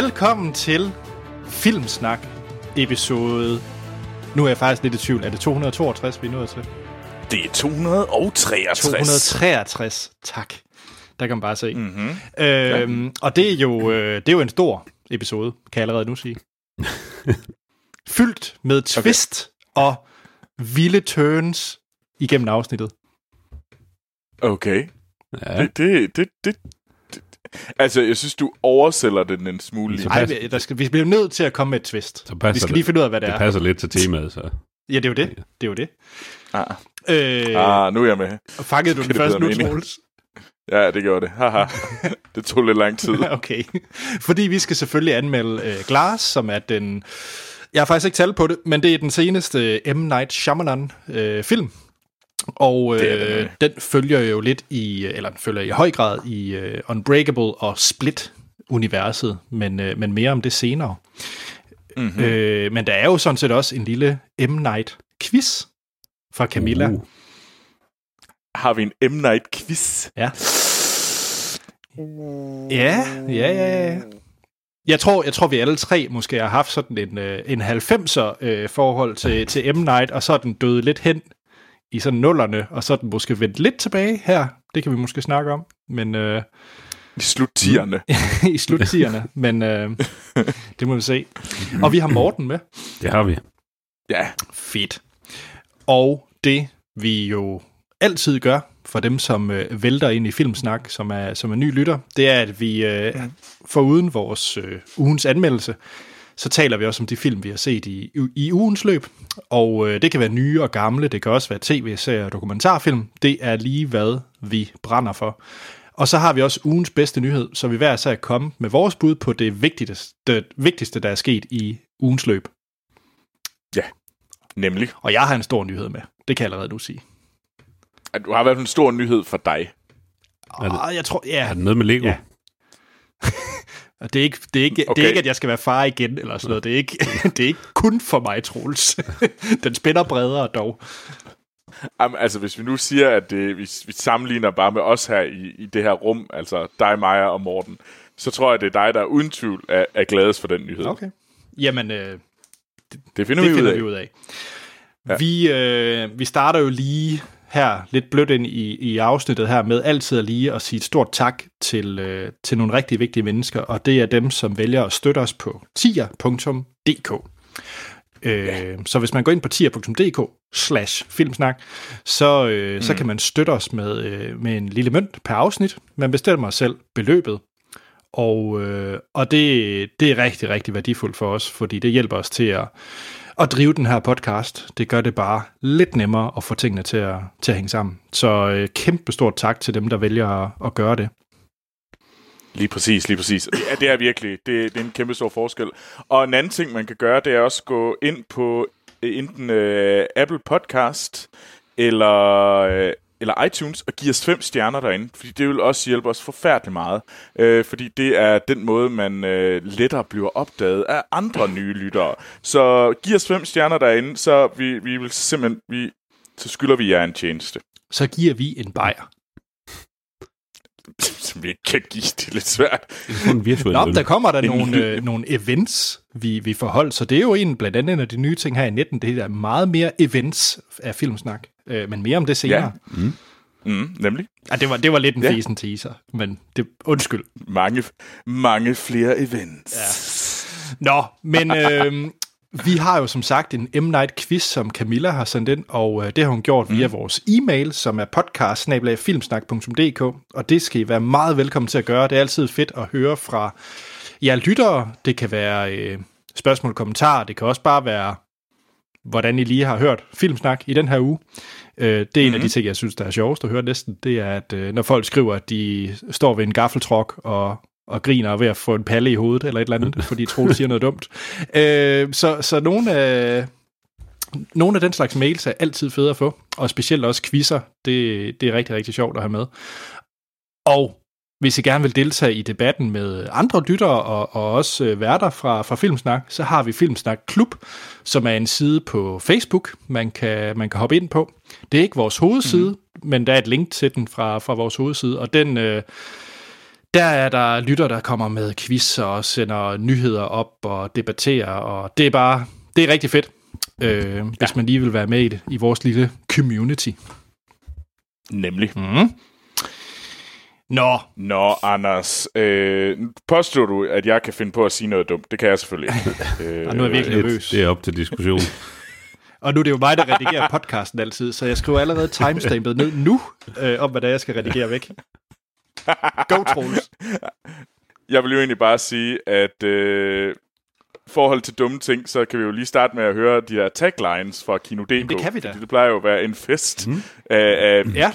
Velkommen til Filmsnak episode... Nu er jeg faktisk lidt i tvivl. Er det 262, vi er nået til? Det er 263. 263, tak. Der kan man bare se. Mm-hmm. Øhm, og det er, jo, øh, det er jo en stor episode, kan jeg allerede nu sige. Fyldt med twist okay. og vilde turns igennem afsnittet. Okay. Ja. Det, det, det, det, det, altså, jeg synes, du oversælger den en smule. lige. Ej, vi- der skal, vi bliver nødt til at komme med et twist. Så passer Vi skal det. lige finde ud af, hvad det, Det er. passer lidt til temaet, så. Ja, det er jo det. Det er jo det. Ah, Øh, ah, nu er jeg med. fangede du den det først bedre nu. Troels? Ja, det gjorde det. Haha. det tog lidt lang tid. Okay. Fordi vi skal selvfølgelig anmelde øh, Glass, som er den... Jeg har faktisk ikke tal på det, men det er den seneste M. Night Shyamalan øh, film. Og Det er det øh, den følger jo lidt i, eller den følger i høj grad i øh, Unbreakable og Split-universet, men, øh, men mere om det senere. Mm-hmm. Øh, men der er jo sådan set også en lille M. Night-quiz fra Camilla. Uh. Har vi en M. Night quiz? Ja. Ja, ja, ja, ja. Jeg tror, jeg tror, vi alle tre måske har haft sådan en, øh, en 90'er øh, forhold til, til M. Night, og så er den døde lidt hen i sådan nullerne, og så den måske vendt lidt tilbage her. Det kan vi måske snakke om, men øh, I sluttierne. i sluttierne. men øh, det må vi se. Og vi har Morten med. Det har vi. Ja. Fedt. Og det vi jo altid gør for dem, som øh, vælter ind i Filmsnak, som er, som er ny lytter, det er, at vi øh, foruden vores øh, ugens anmeldelse, så taler vi også om de film, vi har set i, i ugens løb. Og øh, det kan være nye og gamle, det kan også være tv-serier og dokumentarfilm. Det er lige hvad vi brænder for. Og så har vi også ugens bedste nyhed, så vi hver især komme med vores bud på det vigtigste, det vigtigste, der er sket i ugens løb. Nemlig. Og jeg har en stor nyhed med. Det kan jeg allerede nu sige. At du har i hvert fald en stor nyhed for dig. Er det- Ah, jeg tror, ja. Er det noget med Lego? Ja. Og Det er, ikke, det, er ikke, okay. det er ikke, at jeg skal være far igen, eller sådan noget. Det er ikke, det er ikke kun for mig, Troels. Den spænder bredere dog. Jamen, altså, hvis vi nu siger, at det, vi, vi sammenligner bare med os her i, i det her rum, altså dig, Maja og Morten, så tror jeg, det er dig, der uden tvivl er, er gladest for den nyhed. Okay. Jamen, øh, Det finder det vi ud finder af. vi ud af. Ja. Vi, øh, vi starter jo lige her, lidt blødt ind i, i afsnittet her, med altid at lige at sige et stort tak til, øh, til nogle rigtig vigtige mennesker, og det er dem, som vælger at støtte os på tier.dk. Øh, ja. Så hvis man går ind på tier.dk slash filmsnak, så, øh, mm. så kan man støtte os med, øh, med en lille mønt per afsnit. Man bestemmer selv beløbet, og, øh, og det, det er rigtig, rigtig værdifuldt for os, fordi det hjælper os til at, at drive den her podcast. Det gør det bare lidt nemmere at få tingene til at, til at hænge sammen. Så øh, kæmpe stort tak til dem, der vælger at, at gøre det. Lige præcis, lige præcis. Ja, det er virkelig, det, det er en kæmpe stor forskel. Og en anden ting, man kan gøre, det er også gå ind på øh, enten øh, Apple Podcast eller, øh, eller iTunes og give os fem stjerner derinde, fordi det vil også hjælpe os forfærdeligt meget. Øh, fordi det er den måde, man øh, lettere bliver opdaget af andre nye lyttere. Så giv os fem stjerner derinde, så vi, vi vil simpelthen, vi, så skylder vi jer en tjeneste. Så giver vi en bajer. Som vi ikke kan give, det er lidt svært. Det er en virtuel Nå, der kommer der En nogle, øh, nogle events, vi, vi får holdt, så det er jo en, blandt andet en af de nye ting her i 19, det er meget mere events af filmsnak, øh, men mere om det senere. Ja. Mm, nemlig. Ja, det, var, det var lidt en Ja. fesen teaser, men det, undskyld. Mange, mange flere events. Ja. Nå, men øh, vi har jo som sagt en M. Night quiz, som Camilla har sendt ind, og øh, det har hun gjort via vores e-mail, som er podcast og det skal I være meget velkommen til at gøre. Det er altid fedt at høre fra jer lyttere. Det kan være øh, spørgsmål og kommentarer, det kan også bare være, hvordan I lige har hørt Filmsnak i den her uge. Øh, det er mm-hmm. en af de ting, jeg synes, der er sjovest at høre næsten, det er, at øh, når folk skriver, at de står ved en gaffeltruk og og griner er ved at få en palle i hovedet, eller et eller andet, fordi Troels siger noget dumt. Øh, så, så nogle af, nogle af den slags mails er altid fede at få, og specielt også quizzer. Det, det er rigtig, rigtig sjovt at have med. Og hvis I gerne vil deltage i debatten med andre lyttere og, og også øh, værter fra, fra Filmsnak, så har vi Filmsnak Klub, som er en side på Facebook, man kan, man kan hoppe ind på. Det er ikke vores hovedside, mm. men der er et link til den fra, fra vores hovedside, og den... Øh, der er der lytter, der kommer med quiz og sender nyheder op og debatterer, og det er bare, det er rigtig fedt, øh, hvis ja. man lige vil være med i det, i vores lille community. Nemlig. Mm. Nå, Nå, Anders. Øh, påstår du, at jeg kan finde på at sige noget dumt? Det kan jeg selvfølgelig ikke. øh, og nu er jeg virkelig nervøs. Det er op til diskussion. Og nu er det jo mig, der redigerer podcasten altid, så jeg skriver allerede timestampet ned nu, øh, om hvad der jeg skal redigere væk. Go, Troels. Jeg vil jo egentlig bare sige, at øh, forhold til dumme ting, så kan vi jo lige starte med at høre de her taglines fra Kino.dk. det kan vi da. Det plejer jo at være en fest mm. af, af Ja.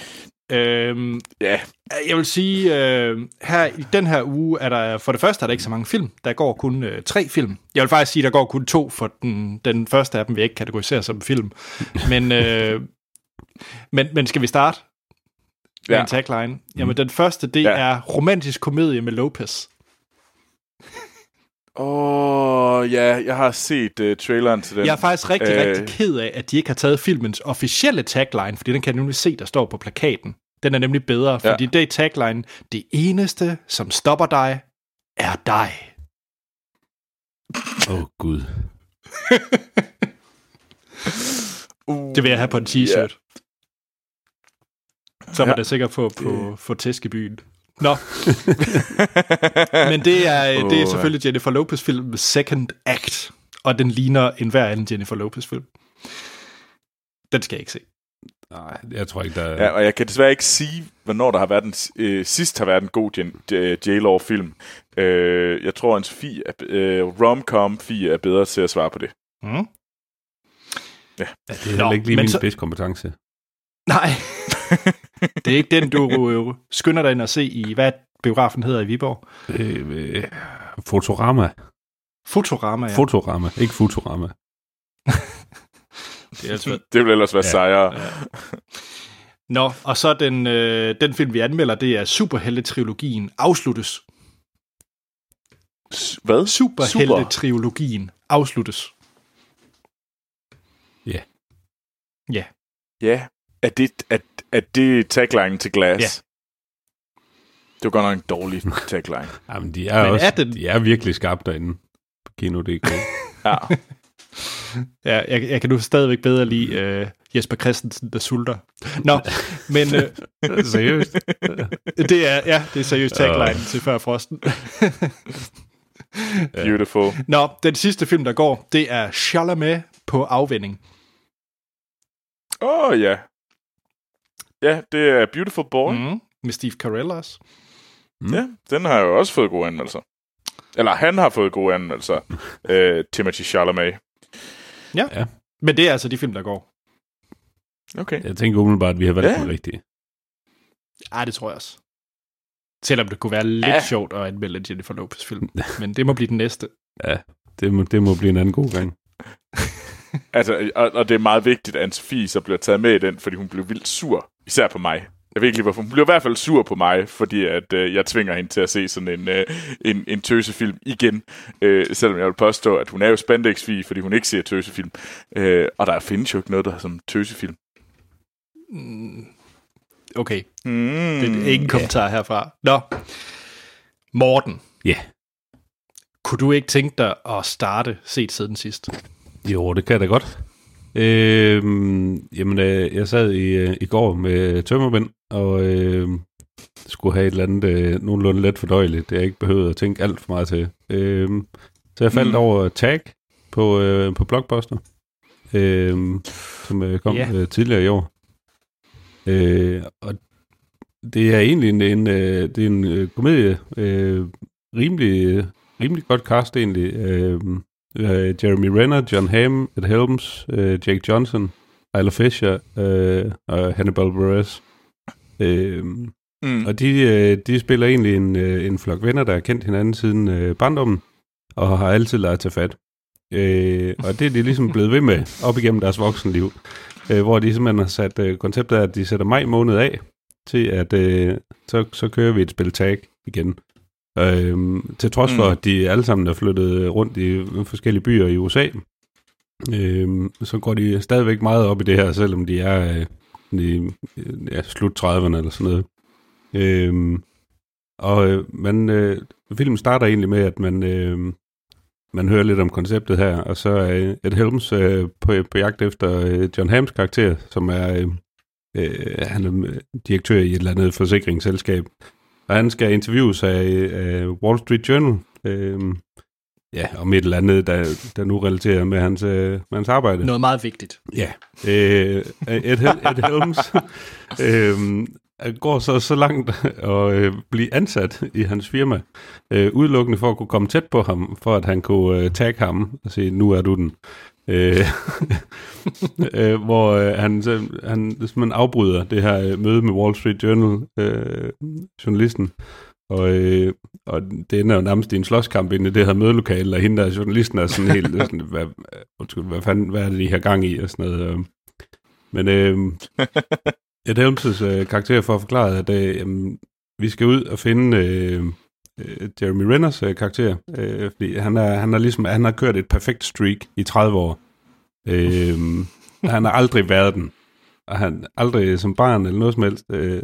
Øhm, ja, jeg vil sige, øh, her i den her uge er der, for det første er der ikke så mange film. Der går kun øh, tre film. Jeg vil faktisk sige, der går kun to, for den, den første af dem vil jeg ikke kategorisere som film. Men, øh, men, men skal vi starte med Ja. en tagline? Jamen, den første, det Ja. er romantisk komedie med Lopez. Åh, oh, ja, jeg har set uh, traileren til den. Jeg er faktisk rigtig, Øh. øh... rigtig ked af, at de ikke har taget filmens officielle tagline, fordi den kan jeg nemlig se, der står på plakaten. Den er nemlig bedre, fordi ja. det er tagline, det eneste, som stopper dig, er dig. Åh, oh, Gud. uh, Det vil jeg have på en t-shirt. Så er man Ja. da sikkert få, på, få tæsk i byen. Nå. Men det er, det er selvfølgelig Jennifer Lopez-film Second Act, og den ligner en hver anden Jennifer Lopez-film. Den skal jeg ikke se. Nej, jeg tror ikke, der er... Ja, og jeg kan desværre ikke sige, hvornår der har været en, øh, sidst har været en god øh, J-Law-film. Øh, jeg tror, en Sofie, er, øh, rom-com Fie er bedre til at svare på det. Mm. Ja, det er Nå, heller ikke lige min så- spidskompetence. Nej, det er ikke den, du øh, skynder dig ind og se i, hvad biografen hedder i Viborg. Øh, øh, Fotorama. Fotorama, ja. Fotorama, ikke Futurama. det er altså, Det vil ellers være Ja. sejere. Ja. Nå, og så den, øh, den film, vi anmelder, det er Superhelte-trilogien Afsluttes. S- Hvad? Superhelte-trilogien Afsluttes. Ja. Ja. Ja. Er det, er, er det tagline til Glass? Ja. Det var godt nok en dårlig tagline. Jamen, de er Men også... er den- De er virkelig skarpe derinde på Kino.dk. Ja. Ja, jeg, jeg kan nu stadigvæk bedre lide øh, Jesper Christensen, der sulter. Nå, men øh, Seriøst? det er, ja, det er seriøst tagline til før frosten. Beautiful. Nå, den sidste film, der går, det er Chalamet på afvinding. Åh, oh, ja. Ja, det er Beautiful Boy. Mm. Mm, med Steve Carell også. Mm. Ja, den har jo også fået gode anmeldelser. Eller han har fået gode anmeldelser. øh, Timothy Chalamet. Men det er altså de film, der går. Okay. Jeg tænker umiddelbart, at vi har valgt Ja. ja. den rigtige. Ej, det tror jeg også. Selvom det kunne være lidt Ja. ja. sjovt at anmelde en Jennifer Lopez-film. Men det må blive den næste. Det må, det må blive en anden god gang. Altså, og, og det er meget vigtigt, at Anne-Sophie så bliver taget med i den, fordi hun blev vildt sur. Især på mig. Jeg ved ikke lige, hvorfor. Hun blev i hvert fald sur på mig, fordi at, øh, jeg tvinger hende til at se sådan en, øh, en, en tøsefilm igen. Øh, selvom jeg vil påstå, at hun er jo spandex fordi hun ikke ser tøsefilm. Øh, og der findes jo ikke noget, der er som tøsefilm. Mm, Okay, Mm. det er ingen kommentar herfra. Nå, Morten. Ja. Kunne du ikke tænke dig at starte set siden sidst? Jo, det kan jeg da godt. Øhm, jamen, øh, jeg sad i, øh, i går med tømmermænd, og øh, skulle have et eller andet øh, nogenlunde let fordøjeligt, det jeg ikke behøvede at tænke alt for meget til. Øhm, så jeg faldt Mm. over Tag på, øh, på Blockbuster, øh, som øh, kom Ja. øh, tidligere i år. Øh, og det er egentlig en, en, øh, det er en øh, komedie, øh, rimelig, rimelig godt cast egentlig. Øh, øh, Jeremy Renner, John Hamm, Ed Helms, øh, Jake Johnson, Isla Fisher øh, og Hannibal Buress. Øh, Mm. og de, øh, de spiller egentlig en, øh, en flok venner, der har kendt hinanden siden øh, barndommen, og har altid ladet tage fat. Øh, og det er de ligesom blevet ved med op igennem deres voksenliv, øh, hvor de simpelthen har sat øh, konceptet af, at de sætter maj måned af til, at øh, så, så kører vi et spil tag igen. Øh, til trods for, Mm. at de alle sammen er flyttet rundt i forskellige byer i USA, øh, så går de stadigvæk meget op i det her, selvom de er øh, i ja, slut 30'erne eller sådan noget. Øhm, og øh, man, øh, filmen starter egentlig med, at man, øh, man hører lidt om konceptet her, og så er Ed Helms øh, på, på jagt efter øh, John Hams karakter, som er, øh, øh, han er direktør i et eller andet forsikringsselskab. Og han skal interviews af, af Wall Street Journal, øh, ja, om et eller andet, der, der nu relaterer med hans, øh, med hans arbejde. Noget meget vigtigt. Ja. Øh, Ed, Hel- Ed Helms øh, går så så langt og øh, blive ansat i hans firma, øh, udelukkende for at kunne komme tæt på ham, for at han kunne øh, tagge ham og sige, nu er du den. Øh, øh, hvor øh, han, så- han simpelthen afbryder det her øh, møde med Wall Street Journal, øh, journalisten, og, øh, og det ender jo nærmest i en slåskamp inde i det her mødelokale, og hende der journalisten er sådan helt, sådan, hvad, undskyld, hvad, fanden, hvad er det, de har gang i, og sådan noget. øh. Men øh, Ed Helms' øh, karakter for at forklare, at øh, jamen, vi skal ud og finde øh, øh, Jeremy Renners øh, karakter, øh, fordi han, er, han, er ligesom, han har kørt et perfekt streak i 30 år. Øh, han har aldrig været den. Og han aldrig som barn eller noget som helst. Øh,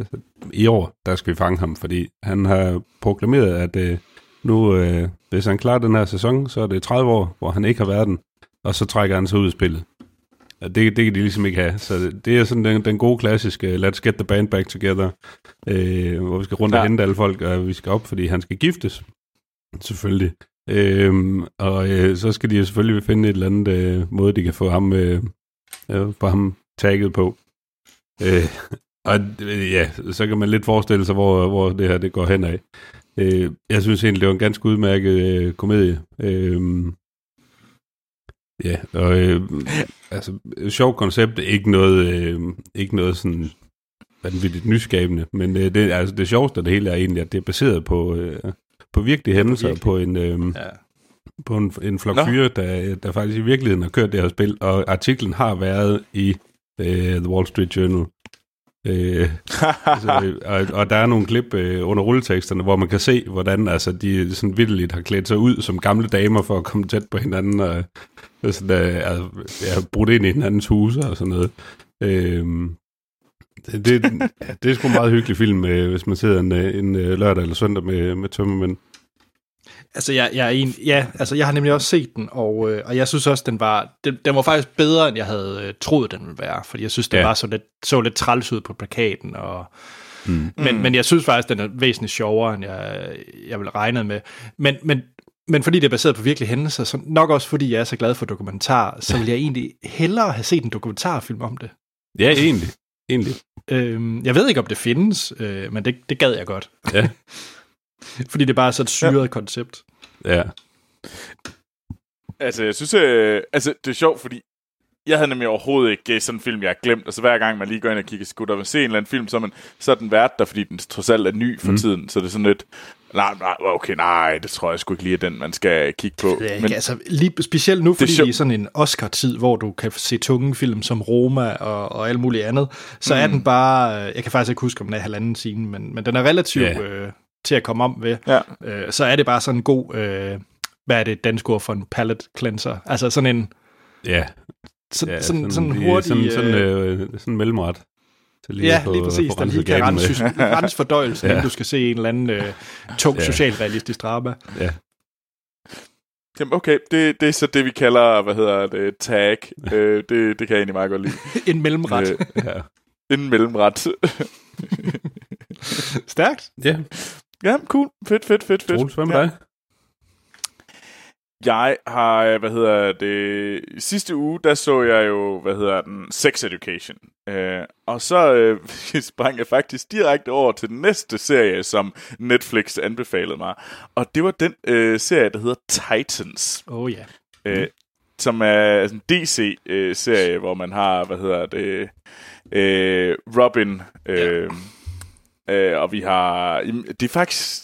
I år, der skal vi fange ham, fordi han har proklameret, at øh, nu, øh, hvis han klarer den her sæson, så er det 30 år, hvor han ikke har været den, og så trækker han sig ud i spillet. Og det, det kan de ligesom ikke have. Så det, er sådan den, den gode klassiske, let's get the band back together, øh, hvor vi skal rundt ja. Ja. og hente alle folk, og vi skal op, fordi han skal giftes. Selvfølgelig. Øhm, og øh, så skal de jo selvfølgelig finde et eller andet øh, måde, de kan få ham, øh, øh, få ham tagget på. Øh, og øh, ja, så kan man lidt forestille sig, hvor, hvor det her det går hen af. Øh, jeg synes egentlig, det var en ganske udmærket øh, komedie. Øh, ja, og øh, altså, sjov koncept, ikke noget, øh, ikke noget sådan vanvittigt nyskabende, men øh, det, altså, det sjoveste af det hele er egentlig, at det er baseret på, øh, på virkelige hændelser, virkelig. på en, øh, Ja. på en, en flok fyre, der, der faktisk i virkeligheden har kørt det her spil, og artiklen har været i øh, The Wall Street Journal. Øh, så, og, og der er nogle klip øh, under rulleteksterne, hvor man kan se, hvordan altså, de sådan vildt har klædt sig ud som gamle damer for at komme tæt på hinanden, og altså, der, altså, ja, brudt ind i hinandens huse og sådan noget. Øh, det, det, det er sgu en meget hyggelig film, øh, hvis man sidder en, øh, en øh, lørdag eller søndag med, med tømmermænd. Altså, jeg, jeg, er en, ja, altså, jeg har nemlig også set den, og, øh, og jeg synes også, den var, den, den var faktisk bedre, end jeg havde øh, troet, den ville være. Fordi jeg synes, den Ja. var så lidt, så lidt træls ud på plakaten. Og, Mm. men, Mm. men jeg synes faktisk, den er væsentligt sjovere, end jeg, jeg ville regne med. Men, men, men fordi det er baseret på virkelige hændelser, så nok også fordi jeg er så glad for dokumentar, så vil jeg egentlig hellere have set en dokumentarfilm om det. Ja, egentlig. egentlig. Øhm, jeg ved ikke, om det findes, øh, men det, det gad jeg godt. Ja. fordi det er bare så et syret ja. koncept. Ja. Altså, jeg synes, øh, altså, det er sjovt, fordi jeg havde nemlig overhovedet ikke sådan en film, jeg har glemt. Altså, hver gang man lige går ind og kigger skudt op og ser en eller anden film, så er, man, så er den vært der, fordi den trods alt er ny for Mm. tiden. Så det er sådan lidt, nej, nej, okay, nej, det tror jeg sgu ikke lige er den, man skal kigge på. Det er ikke, altså, lige specielt nu, fordi sjovt. det er sådan en Oscar-tid, hvor du kan se tunge film som Roma og, og alt muligt andet, så mm. er den bare, øh, jeg kan faktisk ikke huske, om den er halvanden time, men, men den er relativt Ja. øh, til at komme om ved. Ja. Øh, så er det bare sådan en god, øh, hvad er det dansk ord for en palate cleanser? Altså sådan en, Ja, så, ja sådan, sådan, lige- hurtig... Sådan, sådan, øh, øh, sådan en mellemret. Til ja, at få- lige præcis, få der lige kan rense, rense fordøjelsen, ja. inden du skal se en eller anden øh, tung Ja. socialrealistisk drama. Ja. Jamen, okay, det, det er så det, vi kalder, hvad hedder det, tag. øh, det, det kan jeg egentlig meget godt lide. En mellemret. Øh, Ja. en mellemret. Stærkt. ja, ja, cool. Fedt, fedt, fedt, fedt. Troels, hvad med ja. dig? Jeg har, hvad hedder det, sidste uge, der så jeg jo, hvad hedder den, Sex Education. Øh, og så øh, sprang jeg faktisk direkte over til den næste serie, som Netflix anbefalede mig. Og det var den øh, serie, der hedder Titans. Oh ja. Øh, som er en DC-serie, hvor man har, hvad hedder det, øh, Robin, øh, øh, og vi har, det er faktisk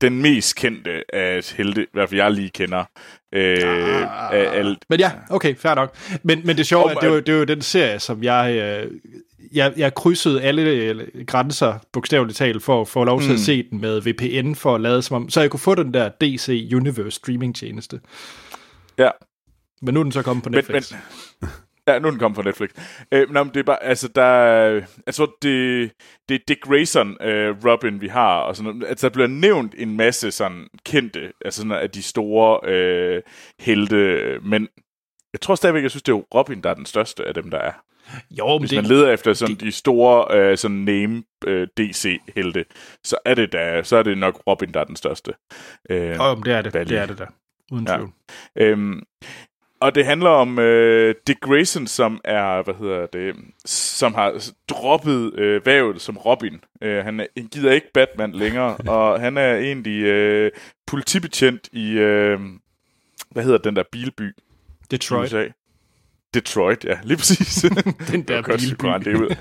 den mest kendte af helte, i hvert fald jeg lige kender, øh, Ah. af alt. Men ja, okay, fair nok. Men, men det sjove er, det var, det var jo den serie, som jeg, øh, jeg, jeg krydsede alle øh, grænser, bogstaveligt talt, for at få lov til Mm. at se den med VPN, for at lade som om, så jeg kunne få den der DC Universe streaming tjeneste. Ja. Men nu er den så kommet på Men, Netflix. men, Ja, nu er den kommet fra Netflix. Øh, men det er bare, altså, der, jeg tror, det, det er Dick Grayson, øh, Robin, vi har, og sådan noget. Altså, der bliver nævnt en masse sådan kendte, altså sådan af de store øh, helte, men jeg tror stadigvæk, jeg synes, det er Robin, der er den største af dem, der er. Jo, men Hvis det, man leder efter sådan det- de store øh, sådan name øh, DC-helte, så er det da, så er det nok Robin, der er den største. Øh, jo, men det er det. Valley. Det er det der. Uden Ja. tvivl. Øhm, og det handler om øh, Dick Grayson, som er, hvad hedder det, som har droppet øh, vævet som Robin. Øh, han, er, han gider ikke Batman længere, og han er egentlig øh, politibetjent i, øh, hvad hedder den der bilby Detroit. USA? Detroit, ja, lige præcis. Den der Du godt bilby. regne det ud.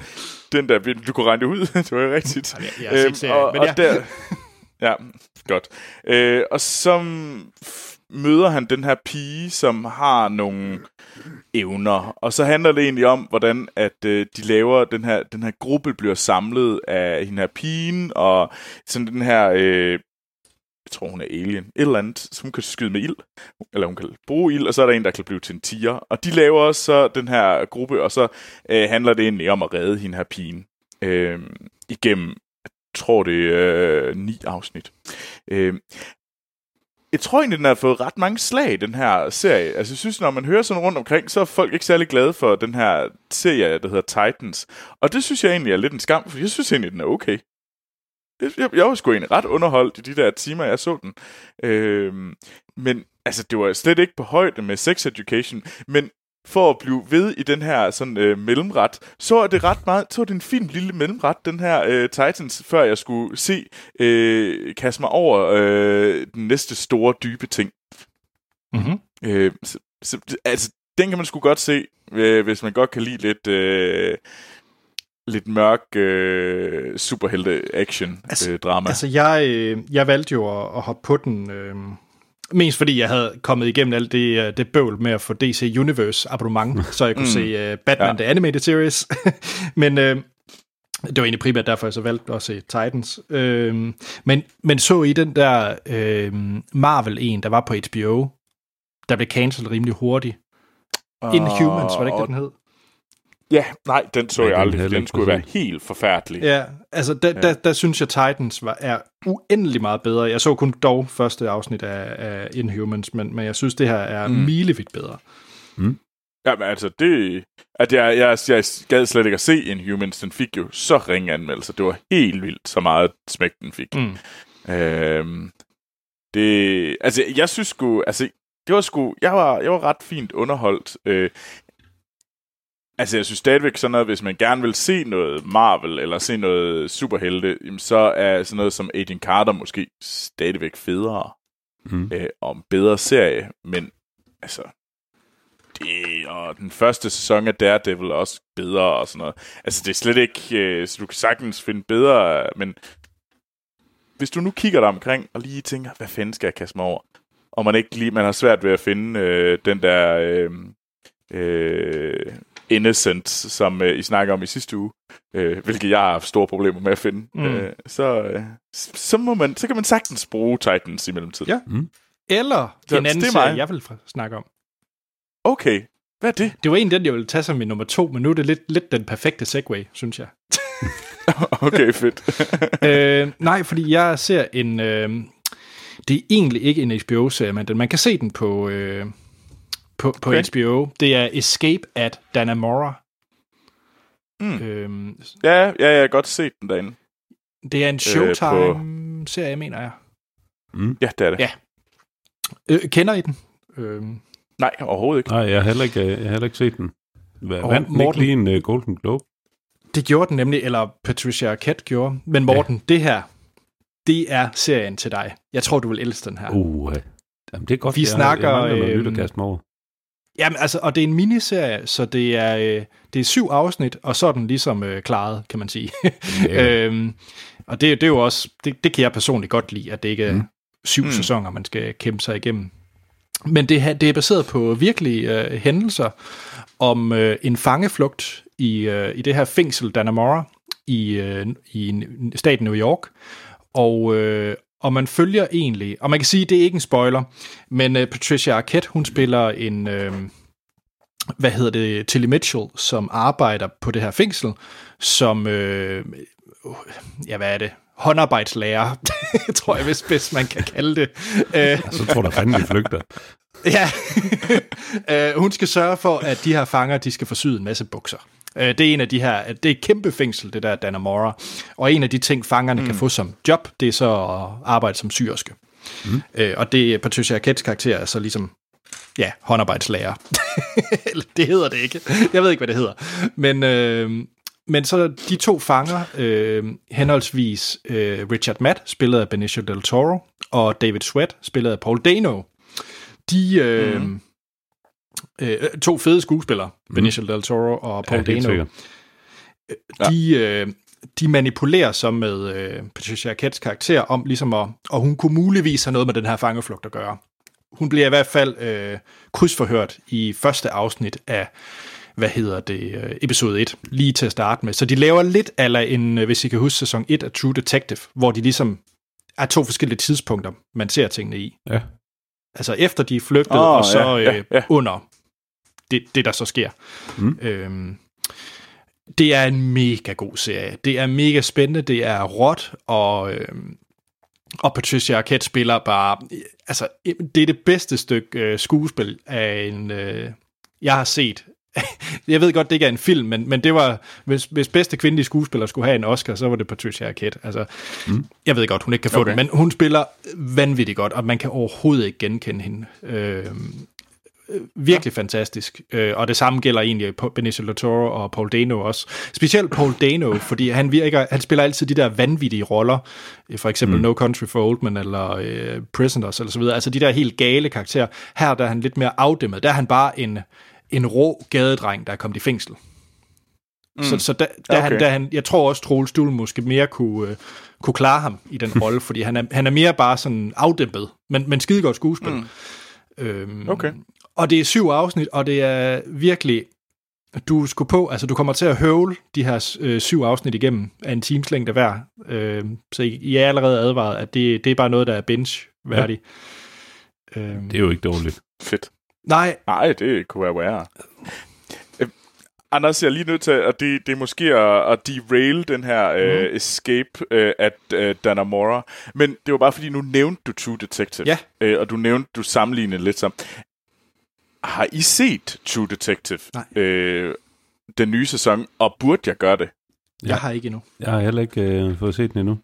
Den der, bil- du kunne regne det ud, det var jo rigtigt. Jeg, jeg serien, og, men og ja. der, ja, godt. Øh, og f- møder han den her pige, som har nogle evner. Og så handler det egentlig om, hvordan at øh, de laver, den her, den her gruppe bliver samlet af hende her pigen, og sådan den her, øh, jeg tror hun er alien, et eller andet, som hun kan skyde med ild, eller hun kan bruge ild, og så er der en, der kan blive til en tiger. Og de laver også så den her gruppe, og så øh, handler det egentlig om at redde hende her pigen øh, igennem, jeg tror det er øh, ni afsnit. Øh, jeg tror egentlig, den har fået ret mange slag, den her serie. Altså, jeg synes, når man hører sådan rundt omkring, så er folk ikke særlig glade for den her serie, der hedder Titans. Og det synes jeg egentlig er lidt en skam, for jeg synes egentlig, den er okay. Jeg, jeg, jeg var sgu egentlig ret underholdt i de der timer, jeg så den. Øh, men altså, det var slet ikke på højde med Sex Education, men for at blive ved i den her sådan øh, mellemret, så er det ret meget, så er det en fin lille mellemret, den her øh, Titans, før jeg skulle se, øh, kaste mig over øh, den næste store, dybe ting. Mm-hmm. Øh, så, så, altså, den kan man sgu godt se, øh, hvis man godt kan lide lidt, øh, lidt mørk øh, superhelte-action-drama. Altså- øh, drama. Altså, jeg, øh, jeg valgte jo at, at hoppe på den, øh, mest fordi jeg havde kommet igennem alt det, øh, det bøvl med at få DC Universe abonnement, så jeg kunne Mm. se øh, Batman Ja. The Animated Series. Men øh, det var egentlig primært derfor, jeg så valgte at se Titans. Øh, men, men så i den der øh, Marvel en, der var på HBO, der blev cancelled rimelig hurtigt. Inhumans, var det ikke det, den hed? Ja, nej, den så Nej, jeg den aldrig, den skulle være helt forfærdelig. Ja, altså der, Ja. Der, der synes jeg, Titans var, er uendelig meget bedre. Jeg så kun dog første afsnit af, af Inhumans, men, men jeg synes, det her er Mm. mm. milevidt bedre. Ja, men altså, det... At jeg, jeg, jeg gad slet ikke at se Inhumans. Den fik jo så ringe anmeldelser. Det var helt vildt, så meget smæk den fik. Mm. Øhm, det... Altså, jeg synes sgu... Altså, det var sgu... Jeg var, jeg var ret fint underholdt. Øh, altså, jeg synes stadigvæk sådan noget, hvis man gerne vil se noget Marvel, eller se noget superhelte, jamen, så er sådan noget som Agent Carter måske stadigvæk federe. Mm. øh, og en bedre serie, men altså, det, og den første sæson af Daredevil er også bedre og sådan noget. Altså, det er slet ikke, øh, så du kan sagtens finde bedre, men hvis du nu kigger dig omkring og lige tænker, hvad fanden skal jeg kaste mig over? Og man ikke lige, man har svært ved at finde øh, den der øh, øh, Innocent, som øh, I snakker om i sidste uge, øh, hvilket jeg har haft store problemer med at finde, Mm. øh, så, øh, så, må man, så kan man sagtens bruge Titans i mellemtiden. Ja. Eller Så en anden det er serie, jeg vil fra- snakke om. Okay, hvad er det? Det var en den, jeg ville tage som min nummer to, men nu er det lidt, lidt den perfekte segue, synes jeg. Okay, fedt. øh, nej, fordi jeg ser en... Øh, det er egentlig ikke en HBO-serie, men den, man kan se den på, øh, på, på Okay. HBO. Det er Escape at Dannemora. Mm. Øh, ja, ja, jeg har godt set den derinde. det er en på- Showtime-serie, mener jeg. Mm. Ja, det er det. Ja. Øh, kender I den? Øh, Nej, overhovedet ikke. Nej, jeg har heller ikke, jeg har heller ikke set den. Hvad, vandt den Morten- ikke lige en uh, Golden Globe? det gjorde den nemlig, eller Patricia Arquette gjorde. Men Morten, ja. det her, det er serien til dig. Jeg tror, du vil elske den her. Uh, jamen, det er godt. Vi jeg, snakker, Jeg mangler noget øhm, nyt at kaste mig over. Jamen, altså, og det er en miniserie, så det er, øh, det er syv afsnit, og så er den ligesom øh, klaret, kan man sige. Ja. øhm, og det, det er jo også, det, det kan jeg personligt godt lide, at det ikke er Mm. syv Mm. sæsoner, man skal kæmpe sig igennem. Men det, det er baseret på virkelige øh, hændelser om øh, en fangeflugt i, øh, i det her fængsel Dannemora i, øh, i staten New York. Og, øh, og man følger egentlig, og man kan sige, det er ikke en spoiler, men øh, Patricia Arquette, hun spiller en, øh, hvad hedder det, Tilly Mitchell, som arbejder på det her fængsel, som, øh, ja, hvad er det, håndarbejdslærer, tror jeg, hvis, hvis man kan kalde det. Øh, Så tror der fandme, de flygter. Ja, øh, hun skal sørge for, at de her fanger, de skal forsyde en masse bukser. Øh, det er en af de her, det er et kæmpe fængsel, det der Danamora. Og en af de ting, fangerne mm. kan få som job, det er så at arbejde som syrske. Mm. Øh, og det Patricia Arquettes karakter er så ligesom, ja, håndarbejdslærer. Det hedder det ikke. Jeg ved ikke, hvad det hedder. Men, øh, men så de to fanger, øh, henholdsvis øh, Richard Matt, spillet af Benicio del Toro, og David Sweat, spillet af Paul Dano, de øh, mm. Øh, to fede skuespillere, mm. Benicio del Toro og Paul Ja, Dano, sikkert. de, øh, de manipulerer så med øh, Patricia Arquettes karakter om ligesom at, og hun kunne muligvis have noget med den her fangeflugt at gøre. Hun bliver i hvert fald øh, krydsforhørt i første afsnit af, hvad hedder det, øh, episode 1, lige til at starte med. Så de laver lidt eller en, øh, hvis I kan huske sæson 1 af True Detective, hvor de ligesom er to forskellige tidspunkter, man ser tingene i. Ja. Altså efter de er flygtet, oh, og så ja, ja, øh, ja. under det, det, der så sker. Mm. Øhm, det er en mega god serie. Det er mega spændende, det er råt, og, øhm, og Patricia Arquette spiller bare... Altså, det er det bedste stykke øh, skuespil af en... Øh, jeg har set. jeg ved godt, det ikke er en film, men, men det var... Hvis, hvis bedste kvindelige skuespiller skulle have en Oscar, så var det Patricia Arquette. Altså, mm. Jeg ved godt, hun ikke kan få Okay. det, men hun spiller vanvittigt godt, og man kan overhovedet ikke genkende hende. Øhm, virkelig ja. fantastisk. Øh, og det samme gælder egentlig på Benicio del Toro og Paul Dano også. Specielt Paul Dano, fordi han virker, han spiller altid de der vanvittige roller. Øh, For eksempel mm. No Country for Old Men eller øh, Prisoners eller så videre. Altså de der helt gale karakterer. Her der er han lidt mere afdæmmet. Der er han bare en, en rå gadedreng, der er kommet i fængsel. Mm. Så, så da, da, okay. han, da han, jeg tror også, Troels Stuhl måske mere kunne, øh, kunne klare ham i den rolle, fordi han er, han er mere bare sådan afdæmpet, men, men skidegodt skuespil. Mm. Øhm, Okay. Og det er syv afsnit, og det er virkelig, du skulle på, altså du kommer til at høvle de her øh, syv afsnit igennem af en times længde hver. Øh, så I, I er allerede advaret, at det, det er bare noget, der er binge-værdigt. Ja. Øhm, Det er jo ikke dårligt. Fedt. nej, Nej, det kunne være værre. Øh, Anders, jeg er lige nødt til, at det, det er måske at, at derail den her øh, Mhm. escape øh, af øh, Danamora. Men det var bare fordi, nu nævnte du True Detective. Ja. Øh, og du nævnte, du sammenlignede lidt som. Har I set True Detective? Nej. Øh, den nye sæson, og burde jeg gøre det? jeg Ja. har ikke endnu. Jeg har heller ikke øh, fået set den endnu.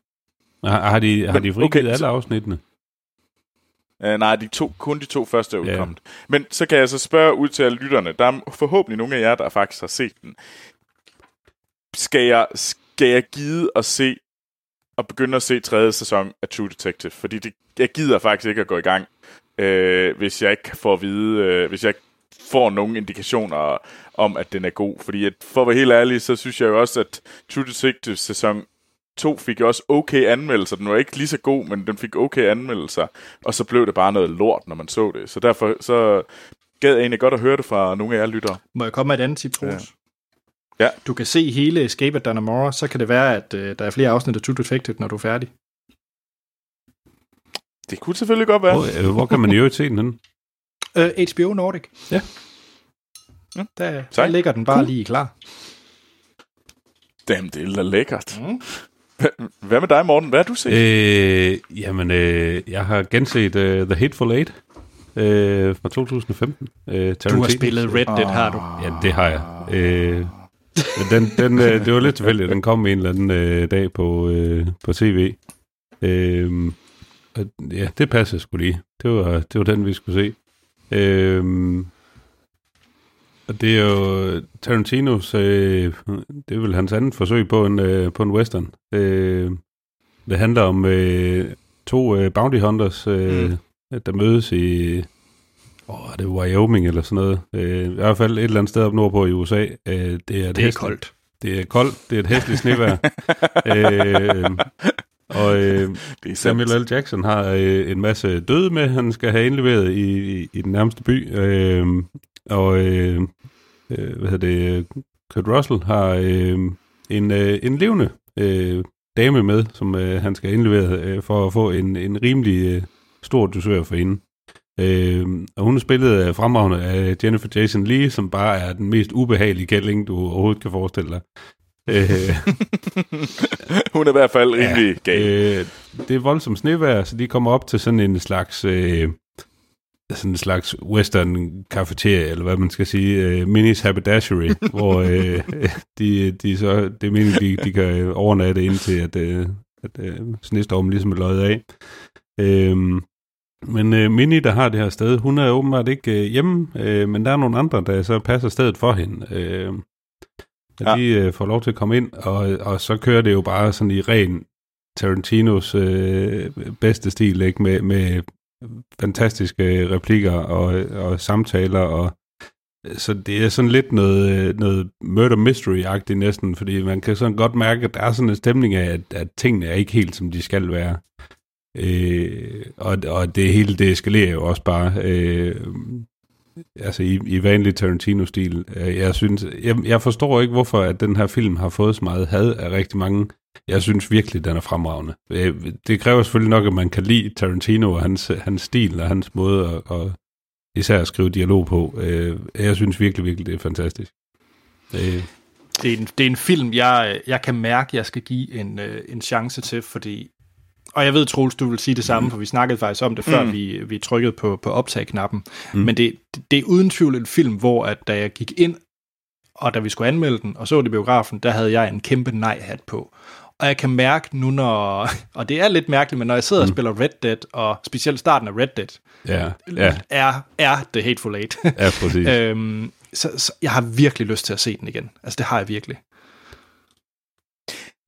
Har, har de, har Men, de frigivet okay, alle så- afsnittene? Uh, nej, de to, kun de to første er udkommet. Men så kan jeg så spørge ud til alle lytterne. Der er forhåbentlig nogle af jer, der faktisk har set den. Skal jeg, skal jeg gide at se og begynde at se tredje sæson af True Detective? Fordi det, jeg gider faktisk ikke at gå i gang, øh, hvis jeg ikke får at vide, øh, hvis jeg ikke får nogle indikationer om, at den er god. Fordi at, for at være helt ærlig, så synes jeg jo også, at True Detective sæson 2 fik også okay anmeldelser. Den var ikke lige så god, men den fik okay anmeldelser. Og så blev det bare noget lort, når man så det. Så derfor så gad jeg egentlig godt at høre det fra nogle af jer lyttere. Må jeg komme med et andet tip, Troels? Ja. Ja. Du kan se hele Escape at Danamora, så kan det være, at øh, der er flere afsnit af True Detective, når du er færdig. Det kunne selvfølgelig godt være. Hvor, øh, hvor kan man i øvrigt se den henne? Øh, HBO Nordic. Ja. Ja, der, der Sejt. ligger den bare Cool. lige klar. Damn, det er da lækkert. Mm. Hvad med dig, Morten? Hvad har du set? Øh, jamen, øh, jeg har genset uh, The Hateful Eight øh, fra 2015. Øh, Du har spillet Red Dead, har du. Ja, det har jeg. Øh, den, den, øh, det var lidt tilfældigt, den kom en eller anden øh, dag på, øh, på tv. Øh, og, ja, det passede sgu lige. Det var, det var den, vi skulle se. Øh, og det er jo Tarantinos, øh, det er vel hans andet forsøg på en, øh, på en western. Øh, det handler om øh, to øh, bounty hunters, øh, mm. der mødes i Åh, det er Wyoming eller sådan noget. Øh, I hvert fald et eller andet sted op nordpå i USA. Øh, det er, et Det er hæsligt- koldt. Det er koldt. Det er et hæsligt snevejr. øh, og øh, det er Samuel. L. Jackson har øh, en masse døde med, han skal have indleveret i, i, i den nærmeste by. Øh, og øh, øh, hvad hedder det, Kurt Russell har øh, en, øh, en levende øh, dame med, som øh, han skal indlevere øh, for at få en, en rimelig øh, stor dusør for hende. Øh, og hun er spillet fremragende af Jennifer Jason Leigh, som bare er den mest ubehagelige kælling, du overhovedet kan forestille dig. Øh, Hun er i hvert fald rimelig ja, gal. Øh, det er voldsomt snevejr, så de kommer op til sådan en slags... Øh, sådan en slags western cafeteria, eller hvad man skal sige, uh, Minis Haberdashery, hvor uh, de, de så, det er meningen, de, de kan overnatte indtil, at, uh, at uh, snestormen ligesom er løjet af. Uh, men uh, Minnie, der har det her sted, hun er åbenbart ikke uh, hjemme, uh, men der er nogle andre, der så passer stedet for hende. Uh, ja. De uh, får lov til at komme ind, og, og så kører det jo bare sådan i ren Tarantinos øh, bedste stil, ikke? Med, med fantastiske replikker og, og samtaler, og så det er sådan lidt noget, noget murder mystery-agtigt næsten, fordi man kan sådan godt mærke, at der er sådan en stemning af, at, at tingene er ikke helt, som de skal være. Øh, og, og det hele, det eskalerer jo også bare. Øh, altså i, i vanlig Tarantino-stil. Øh, jeg synes, jeg, jeg forstår ikke, hvorfor at den her film har fået så meget had af rigtig mange jeg synes virkelig, den er fremragende. Øh, det kræver selvfølgelig nok, at man kan lide Tarantino og hans, hans stil og hans måde at, at især at skrive dialog på. Øh, jeg synes virkelig, virkelig, det er fantastisk. Det, det, er, en, det er en film, jeg, jeg kan mærke, jeg skal give en, en chance til, fordi og jeg ved, Troels, du vil sige det samme, mm. for vi snakkede faktisk om det, før mm. vi, vi trykkede på, på optag-knappen. Mm. Men det, det er uden tvivl en film, hvor at da jeg gik ind, og da vi skulle anmelde den, og så det biografen, der havde jeg en kæmpe nej-hat på. Og jeg kan mærke nu, når... Og det er lidt mærkeligt, men når jeg sidder mm. og spiller Red Dead, og specielt starten af Red Dead, ja, ja. Er, er The Hateful Eight. ja, præcis. øhm, så, så jeg har virkelig lyst til at se den igen. Altså, det har jeg virkelig.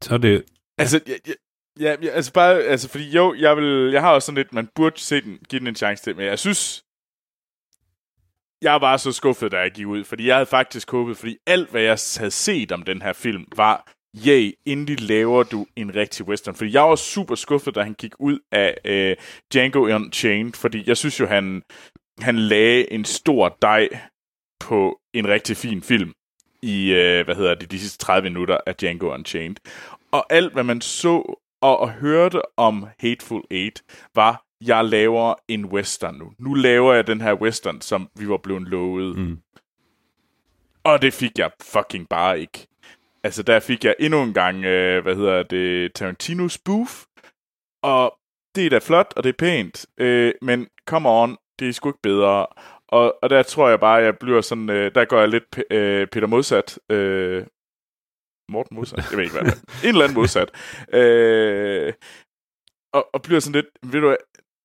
Så er det... Altså, ja, ja, ja, altså bare, altså fordi jo, jeg vil, jeg har også sådan lidt, man burde se den, give den en chance til, men jeg synes, jeg var så skuffet, da jeg gik ud, fordi jeg havde faktisk håbet, fordi alt, hvad jeg havde set om den her film, var yay, endelig laver du en rigtig western. Fordi jeg var super skuffet, da han gik ud af øh, Django Unchained, fordi jeg synes jo, han, han lagde en stor dej på en rigtig fin film i, øh, hvad hedder det, de sidste 30 minutter af Django Unchained. Og alt, hvad man så og, og hørte om Hateful Eight, var, jeg laver en western nu. Nu laver jeg den her western, som vi var blevet lovet. Mm. Og det fik jeg fucking bare ikke. Altså, der fik jeg endnu en gang, øh, hvad hedder det, Tarantino spoof. Og det er da flot, og det er pænt. Øh, men come on, det er sgu ikke bedre. Og, og der tror jeg bare, jeg bliver sådan, øh, der går jeg lidt øh, Peter modsat. Øh, Morten modsat? Jeg ved ikke, hvad det er. En eller anden modsat. Øh, og, og bliver sådan lidt, ved du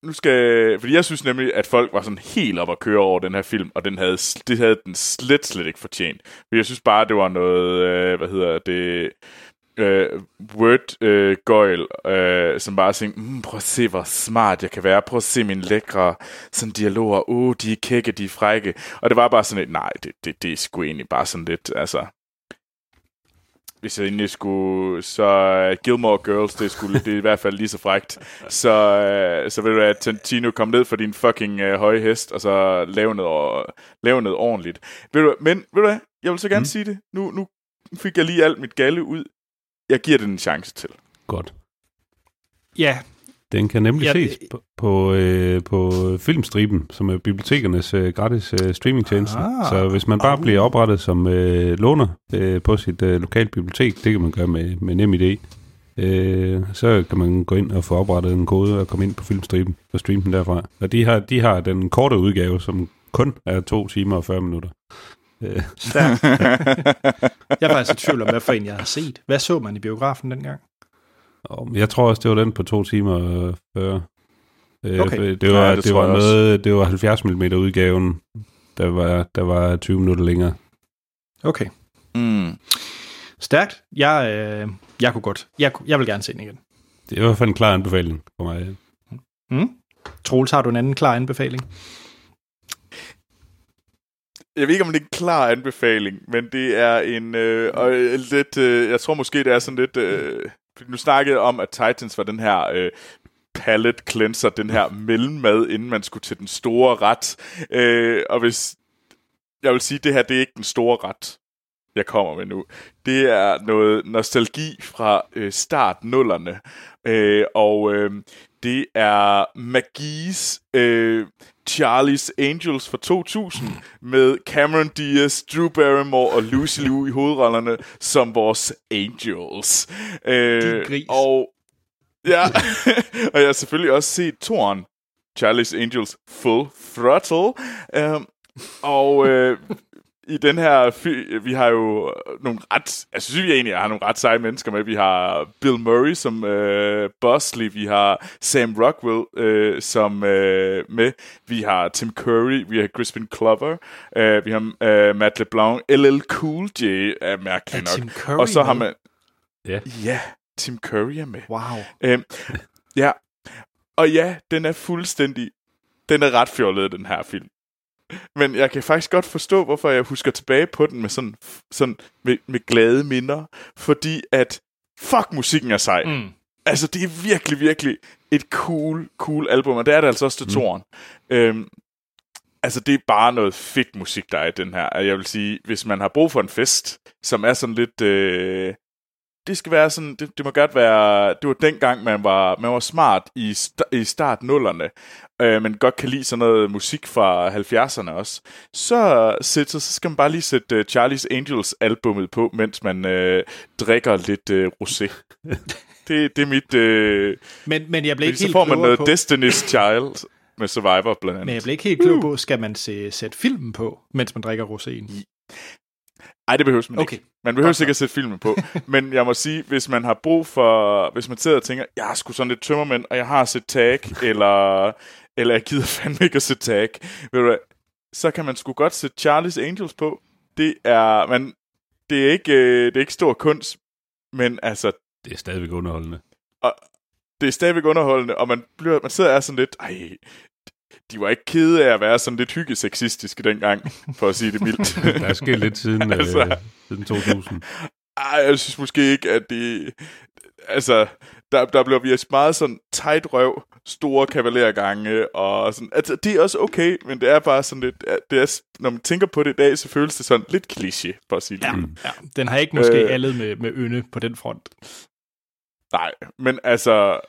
nu skal... Fordi jeg synes nemlig, at folk var sådan helt op at køre over den her film, og den havde, det havde den slet, slet ikke fortjent. For jeg synes bare, det var noget, øh, hvad hedder det, øh, word øh, gøjl, øh, som bare tænkte, mm, prøv at se, hvor smart jeg kan være, prøv at se mine lækre sådan dialoger, oh, de er kække, de er frække. Og det var bare sådan lidt, nej, det, det, det er sgu egentlig bare sådan lidt, altså, hvis jeg egentlig skulle, så uh, Gilmore Girls, det, skulle, det er i hvert fald lige så frægt. Så, uh, så vil du at Tantino kom ned for din fucking uh, høje hest, og så lave noget, lave noget ordentligt. Ved du, men ved du hvad, jeg vil så gerne mm. sige det. Nu, nu fik jeg lige alt mit galle ud. Jeg giver den en chance til. Godt. Ja, den kan nemlig ja, ses på, på, øh, på Filmstriben, som er bibliotekernes øh, gratis øh, streamingtjeneste. Ah, så hvis man bare oh. bliver oprettet som øh, låner øh, på sit øh, lokale bibliotek, det kan man gøre med, med NemID, øh, så kan man gå ind og få oprettet en kode og komme ind på Filmstriben og streame den derfra. Og de har, de har den korte udgave, som kun er 2 timer og 40 minutter. Øh. Stærkt. jeg er faktisk i tvivl om, hvad for en jeg har set. Hvad så man i biografen dengang? Jeg tror også, det var den på to timer og 40. Øh, okay. Det var, ja, det, det var noget, det var 70 mm udgaven, der var, der var 20 minutter længere. Okay. Mm. Stærkt. Jeg, øh, jeg kunne godt. Jeg, jeg vil gerne se den igen. Det er i hvert fald en klar anbefaling for mig. Mm. Troels, har du en anden klar anbefaling? Jeg ved ikke, om det er en klar anbefaling, men det er en... Øh, og lidt, øh, jeg tror måske, det er sådan lidt... Øh, nu snakkede om, at Titans var den her øh, palette cleanser, den her mellemmad, inden man skulle til den store ret. Øh, og hvis jeg vil sige, at det her det er ikke den store ret. jeg kommer med nu, det er noget nostalgi fra øh, start nullerne. Øh, og øh, det er Magis øh, Charlie's Angels fra 2000 med Cameron Diaz, Drew Barrymore og Lucy Liu i hovedrollerne som vores Angels. Øh, gris. og ja, og jeg har selvfølgelig også set Toren, Charlie's Angels Full Throttle. Um, og øh, i den her, vi har jo nogle ret, jeg synes vi egentlig har nogle ret seje mennesker med. Vi har Bill Murray som øh, Bosley, vi har Sam Rockwell øh, som øh, med, vi har Tim Curry, vi har Crispin Glover, øh, vi har øh, Matt LeBlanc, LL Cool J er mærkelig nok. Tim Curry Og så har man... Ja. Ja, Tim Curry er med. Wow. Øhm, ja, og ja, den er fuldstændig... Den er ret fjollet, den her film. Men jeg kan faktisk godt forstå, hvorfor jeg husker tilbage på den med sådan, sådan med, med glade minder. Fordi at, fuck, musikken er sej. Mm. Altså, det er virkelig, virkelig et cool, cool album, og det er det altså også til mm. toren. Øhm, altså, det er bare noget fedt musik, der er i den her. Jeg vil sige, hvis man har brug for en fest, som er sådan lidt... Øh, det skal være sådan, det, det må godt være, det var dengang, man var, man var smart i, st- i start nullerne, øh, men godt kan lide sådan noget musik fra 70'erne også, så, så, så skal man bare lige sætte uh, Charlie's Angels albumet på, mens man øh, drikker lidt øh, rosé. det, det er mit... Øh, men, men jeg blev ikke så helt får man noget på. Destiny's Child med Survivor blandt andet. Men jeg blev ikke helt klog på, skal man se, sætte filmen på, mens man drikker roséen? Nej, det behøver man okay. ikke. Man behøver sikkert sætte filmen på. Men jeg må sige, hvis man har brug for... Hvis man sidder og tænker, jeg har sgu sådan lidt tømmermænd, og jeg har set tag, eller, eller jeg gider fandme ikke at sætte tag, ved du hvad, så kan man sgu godt sætte Charlie's Angels på. Det er... Man, det er ikke, øh, det er ikke stor kunst, men altså... Det er stadigvæk underholdende. Og, det er stadigvæk underholdende, og man, bliver, man sidder og er sådan lidt, ej, de var ikke kede af at være sådan lidt hyggesexistiske dengang, for at sige det mildt. der er sket lidt siden, altså, øh, siden 2000. Ej, jeg synes måske ikke, at det... Altså, der, der bliver vist meget sådan tight røv, store kavalergange, og sådan... Altså, det er også okay, men det er bare sådan lidt... Det er, når man tænker på det i dag, så føles det sådan lidt kliché, for at sige det. Ja, ja. Den har ikke måske øh, allet med, med ynde på den front. Nej, men altså,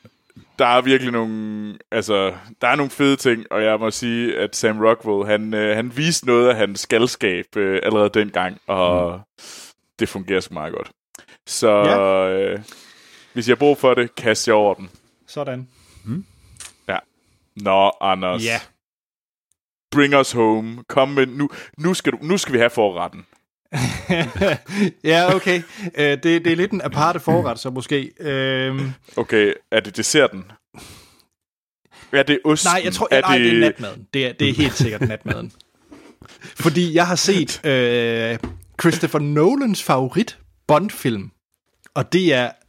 der er virkelig nogle, altså, der er nogle fede ting, og jeg må sige, at Sam Rockwell, han, øh, han viste noget af hans galskab øh, allerede dengang, og mm. det fungerer så meget godt. Så ja. øh, hvis jeg har brug for det, kast jeg over den. Sådan. Mm. Ja. Nå, Anders. Ja. Bring us home. Kom med, nu, nu, skal du, nu skal vi have forretten. ja, okay. Uh, det, det er lidt en aparte forret, så måske. Uh... Okay, er det desserten? Er det osten? Nej, jeg tror, er nej, det... det er natmaden. Det er, det er helt sikkert natmaden. Fordi jeg har set uh, Christopher Nolans favorit Bond-film, og det er...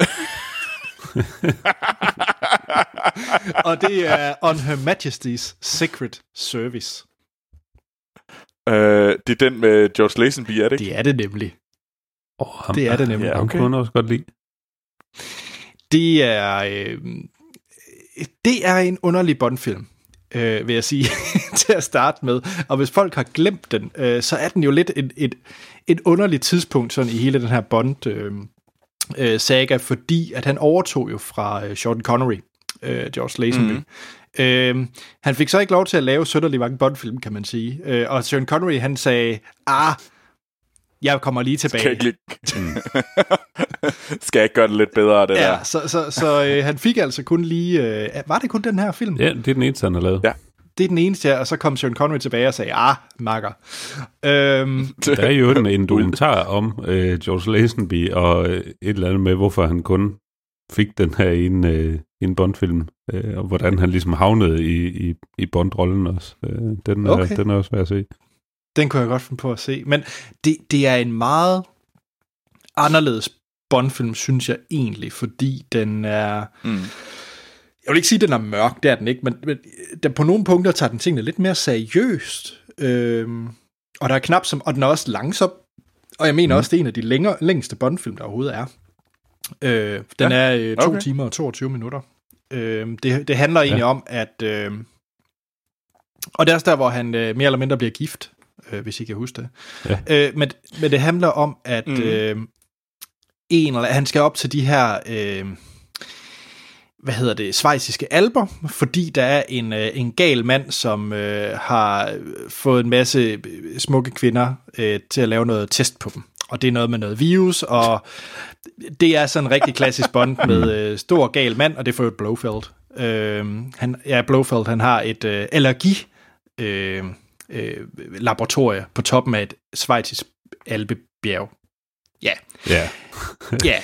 og det er On Her Majesty's Secret Service. Øh, det er den med George Lazenby, er det ikke? Det er det nemlig. Oh, ham, det er det nemlig. Ja, okay. kunne også godt lide. Det er, øh, det er en underlig Bond-film, øh, vil jeg sige, til at starte med. Og hvis folk har glemt den, øh, så er den jo lidt et, et, et underligt tidspunkt sådan i hele den her Bond øh, øh, saga, fordi at han overtog jo fra øh, Sean Connery, øh, George Lazenby. Mm-hmm. Øh, han fik så ikke lov til at lave sønderlig mange Bond-film, kan man sige. Øh, og Sean Connery, han sagde, ah, jeg kommer lige tilbage. Skal jeg ikke. Skal jeg ikke gøre det lidt bedre, det ja, der? så, så, så øh, han fik altså kun lige... Øh, var det kun den her film? Ja, det er den eneste, han har lavet. Ja. Det er den eneste, ja, og så kom Sean Connery tilbage og sagde, ah, makker. Øhm, der er jo en, en dokumentar om øh, George Lazenby og øh, et eller andet med, hvorfor han kun fik den her en, øh, en Bond-film, øh, og hvordan han ligesom havnede i, i, i Bond-rollen også. Øh, den, okay. er, den er også værd at se. Den kunne jeg godt finde på at se. Men det, det er en meget anderledes Bond-film, synes jeg egentlig, fordi den er... Mm. Jeg vil ikke sige, at den er mørk, det er den ikke, men, men den, på nogle punkter tager den tingene lidt mere seriøst. Øhm, og der er knap som... Og den er også langsom. Og jeg mener mm. også, det er en af de længere, længste Bond-film, der overhovedet er. Øh, den ja, er øh, to okay. timer og 22 minutter. Øh, det, det handler egentlig ja. om, at... Øh, og det er også der, hvor han øh, mere eller mindre bliver gift øh, hvis I kan huske det. Ja. Øh, men, men det handler om, at mm. øh, en eller han skal op til de her... Øh, hvad hedder det, svejsiske alber, fordi der er en, øh, en gal mand, som øh, har fået en masse øh, smukke kvinder øh, til at lave noget test på dem. Og det er noget med noget virus, og det er sådan en rigtig klassisk bond med øh, stor gal mand, og det får jo et Blofeld. Øh, han, ja, Blofeld, han har et øh, allergi øh, øh, laboratorie på toppen af et svejsisk alpebjerg. Ja. Ja. Ja.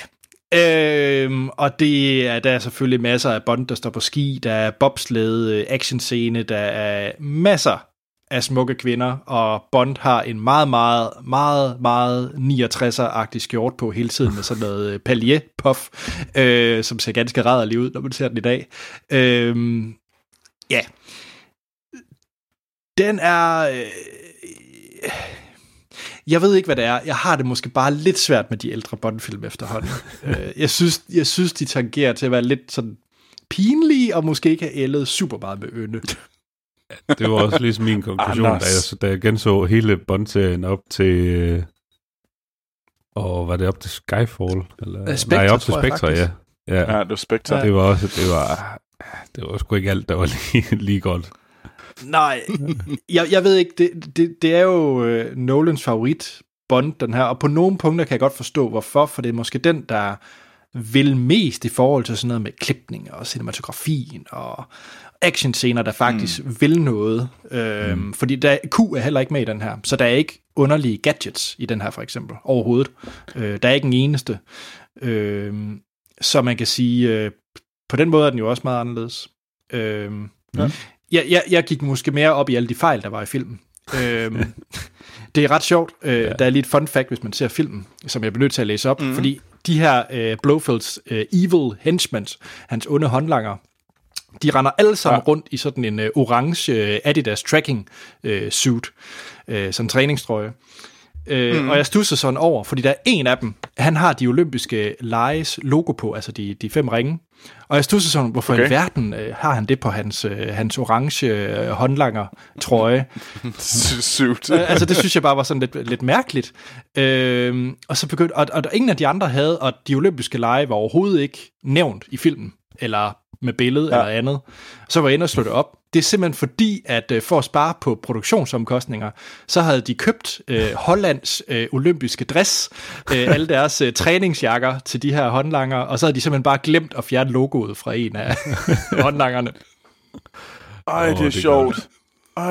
Øhm, og det er, der er selvfølgelig masser af Bond, der står på ski, der er bobsled, øh, actionscene, der er masser af smukke kvinder, og Bond har en meget, meget, meget, meget 69'er-agtig skjort på hele tiden med sådan noget pallier-puff, øh, som ser ganske rædderlig ud, når man ser den i dag. Øhm, ja. Den er... Øh, jeg ved ikke, hvad det er. Jeg har det måske bare lidt svært med de ældre Bond-film efterhånden. øh, jeg, synes, jeg synes, de tangerer til at være lidt sådan pinlige, og måske ikke have ældet super meget med ynde. Det var også ligesom min konklusion, da jeg, da jeg genså hele Bond-serien op til... Øh, og var det op til Skyfall? Eller? Spectre, Nej, op til jeg Spectre, ja. ja. Ja, det var Spectre. Det var også, det var, det var sgu ikke alt, der var lige, lige godt. Nej, jeg, jeg ved ikke, det, det, det er jo øh, Nolans favorit Bond, den her, og på nogle punkter kan jeg godt forstå, hvorfor, for det er måske den, der vil mest i forhold til sådan noget med klipning og cinematografien og actionscener, der faktisk mm. vil noget. Øhm, mm. Fordi der, Q er heller ikke med i den her, så der er ikke underlige gadgets i den her for eksempel, overhovedet. Øh, der er ikke en eneste. Øh, så man kan sige, øh, på den måde er den jo også meget anderledes. Øh, ja. jeg, jeg, jeg gik måske mere op i alle de fejl, der var i filmen. øh, det er ret sjovt. Øh, ja. Der er lige et fun fact, hvis man ser filmen, som jeg bliver nødt til at læse op, mm. fordi de her øh, Blofelds øh, evil henchmen, hans onde håndlanger, de render alle sammen ja. rundt i sådan en øh, orange øh, Adidas tracking øh, suit, øh, sådan en træningstrøje. Øh, mm. Og jeg stusser sådan over, fordi der er en af dem, han har de olympiske lejes logo på, altså de, de fem ringe. Og jeg stusser sådan, hvorfor okay. i verden øh, har han det på hans, øh, hans orange øh, håndlanger trøje? Suit. øh, altså det synes jeg bare var sådan lidt, lidt mærkeligt. Øh, og så begyndte, og, og ingen af de andre havde, og de olympiske lege var overhovedet ikke nævnt i filmen, eller med billede ja. eller andet. Så var jeg inde og slå det op. Det er simpelthen fordi, at øh, for at spare på produktionsomkostninger, så havde de købt øh, Hollands øh, olympiske dress, øh, alle deres øh, træningsjakker til de her håndlanger, og så havde de simpelthen bare glemt at fjerne logoet fra en af håndlangerne. Ej, det er det sjovt. Ej.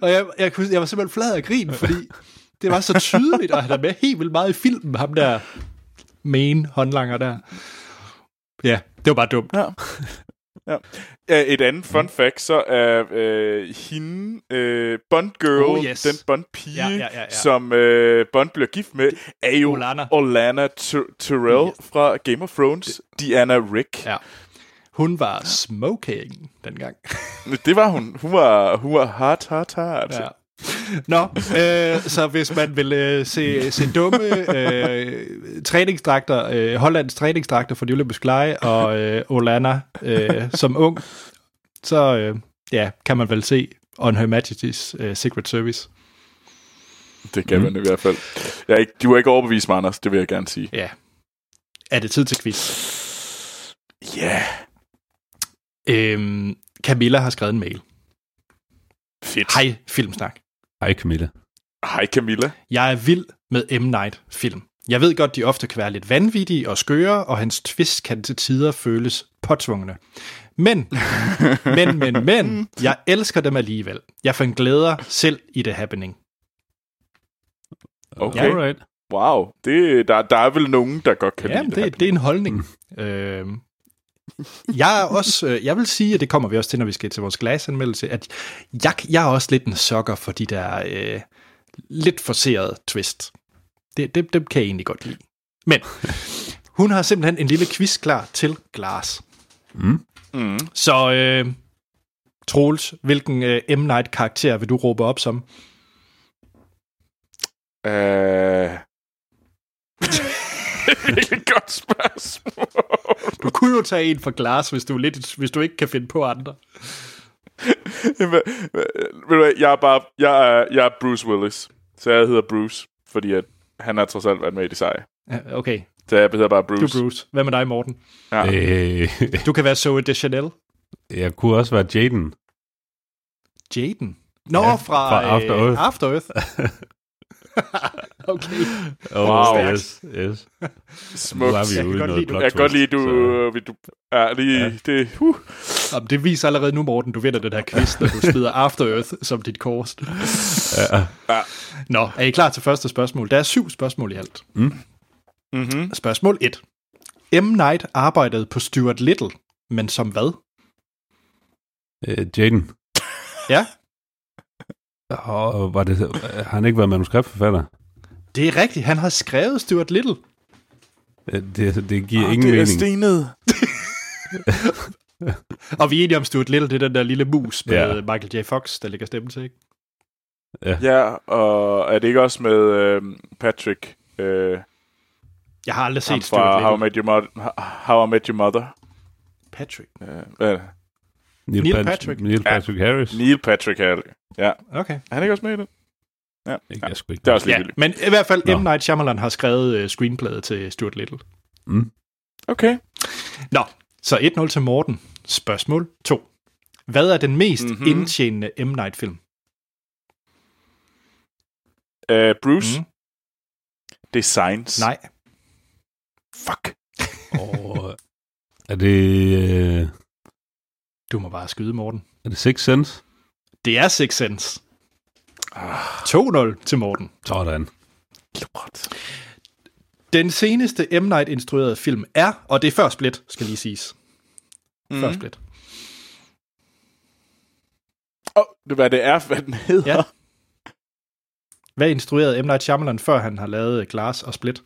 Og jeg, jeg, kunne, jeg var simpelthen flad af grin, fordi det var så tydeligt, og han er med helt vildt meget i filmen, ham der main håndlanger der. Ja, det var bare dumt. Ja. Ja. Et andet fun fact, så er øh, hende, øh, Bond Girl, Oh, yes. den Bond pige, Ja, ja, ja, ja. som øh, Bond bliver gift med, er jo. Olanna Ty- Tyrell Yes. fra Game of Thrones, Diana Rick. Ja. Hun var smoking dengang. Det var hun. Hun var, hun var hot, hot, hot. Ja. Nå, øh, så hvis man vil øh, se, se dumme øh, træningsdragter, øh, Hollands træningsdragter for de olympiske lege, og øh, Olana øh, som ung, så øh, ja, kan man vel se On Her Majesty's øh, Secret Service. Det kan mm. man i hvert fald. Jeg er ikke, du er ikke overbevist mig, Anders. Det vil jeg gerne sige. Ja. Er det tid til quiz? Ja. Yeah. Øhm, Camilla har skrevet en mail. Fedt. Hej, Filmsnak. Hej Camilla. Hej Camilla. Jeg er vild med M. Night-film. Jeg ved godt, de ofte kan være lidt vanvittige og skøre, og hans twist kan til tider føles påtvungne. Men, men, men, men, jeg elsker dem alligevel. Jeg fandt glæder selv i The Happening. Okay. Alright. Wow. Det, der, der er vel nogen, der godt kan Ja, lide det, det. det, det er en holdning. Mm. Øhm, jeg er også, øh, jeg vil sige, og det kommer vi også til, når vi skal til vores glasanmeldelse, at jeg, jeg er også lidt en sokker for de der øh, lidt forserede twist. Det, det, det kan jeg egentlig godt lide. Men hun har simpelthen en lille quiz klar til Glass. Mm. Mm. Så øh, Troels, hvilken øh, M. Night-karakter vil du råbe op som? Uh... Virkelig godt spørgsmål. Du kunne jo tage en for Glass, hvis du, er lidt, hvis du ikke kan finde på andre. Ved du jeg er bare, jeg er, jeg er Bruce Willis. Så jeg hedder Bruce, fordi at han har trods alt været med i de seje. Ja, Okay, Så jeg hedder bare du Bruce. er Bruce. Hvad med dig, Morten? Ja. Øh, Du kan være Zoe Deschanel. jeg kunne også være Jaden. Jaden. Nå, Ja, ja, fra, fra After øh, Earth. After Earth. okay. Oh, Wow. yes, yes. Nu Smukt. er vi Jeg kan godt lide, Jeg kan godt lide, du... vil du ja, lige... Ja. Ja. Det, uh. Jamen, det viser allerede nu, Morten, du vinder den her quiz, når du smider After Earth som dit kors. Så, ja, Nå, er I klar til første spørgsmål? Der er syv spørgsmål i alt. Mm-hmm. Spørgsmål 1. M. Night arbejdede på Stuart Little, men som hvad? øh, Jaden. Ja, Og var det, har han ikke været manuskriptforfatter? Det er rigtigt. Han har skrevet Stuart Little. Det, det giver Oh, ingen det er mening. stenet. Og vi er enige om Stuart Little, det er den der lille mus med Ja. ja. Michael J. Fox, der ligger stemme til, ikke? Ja, og er det ikke også med øh, Patrick... Øh, Jeg har aldrig set Stuart How I, Little. Met Your Mother, How I Met Your Mother? Patrick. Øh, hvad er det? Neil Pat- Patrick. Neil Patrick Harris. Neil Patrick Harris. Ja, Okay. er han ikke også med i det? Ja, Ikke, ja. ikke. det er også Ja, men i hvert fald Nå. M. Night Shyamalan har skrevet uh, screenplayet til Stuart Little. Mm. Okay. Nå, så 1-0 til Morten. Spørgsmål 2. Hvad er den mest Mhm. mm-hmm. indtjenende M. Night-film? Uh, Bruce. Mm. Designs. Nej. Fuck. Og, er det, øh, Du må bare skyde, Morten. er det Six Sense? Det er Six Sense. Ah, 2-0 til Morten. Sådan. lort. Den seneste M. Night-instruerede film er, og det er før Split, skal lige siges. Mm. Før. Split. Oh, det hvad det er, hvad den hedder. Ja. Hvad instruerede M. Night Shyamalan, før han har lavet Glass og Split?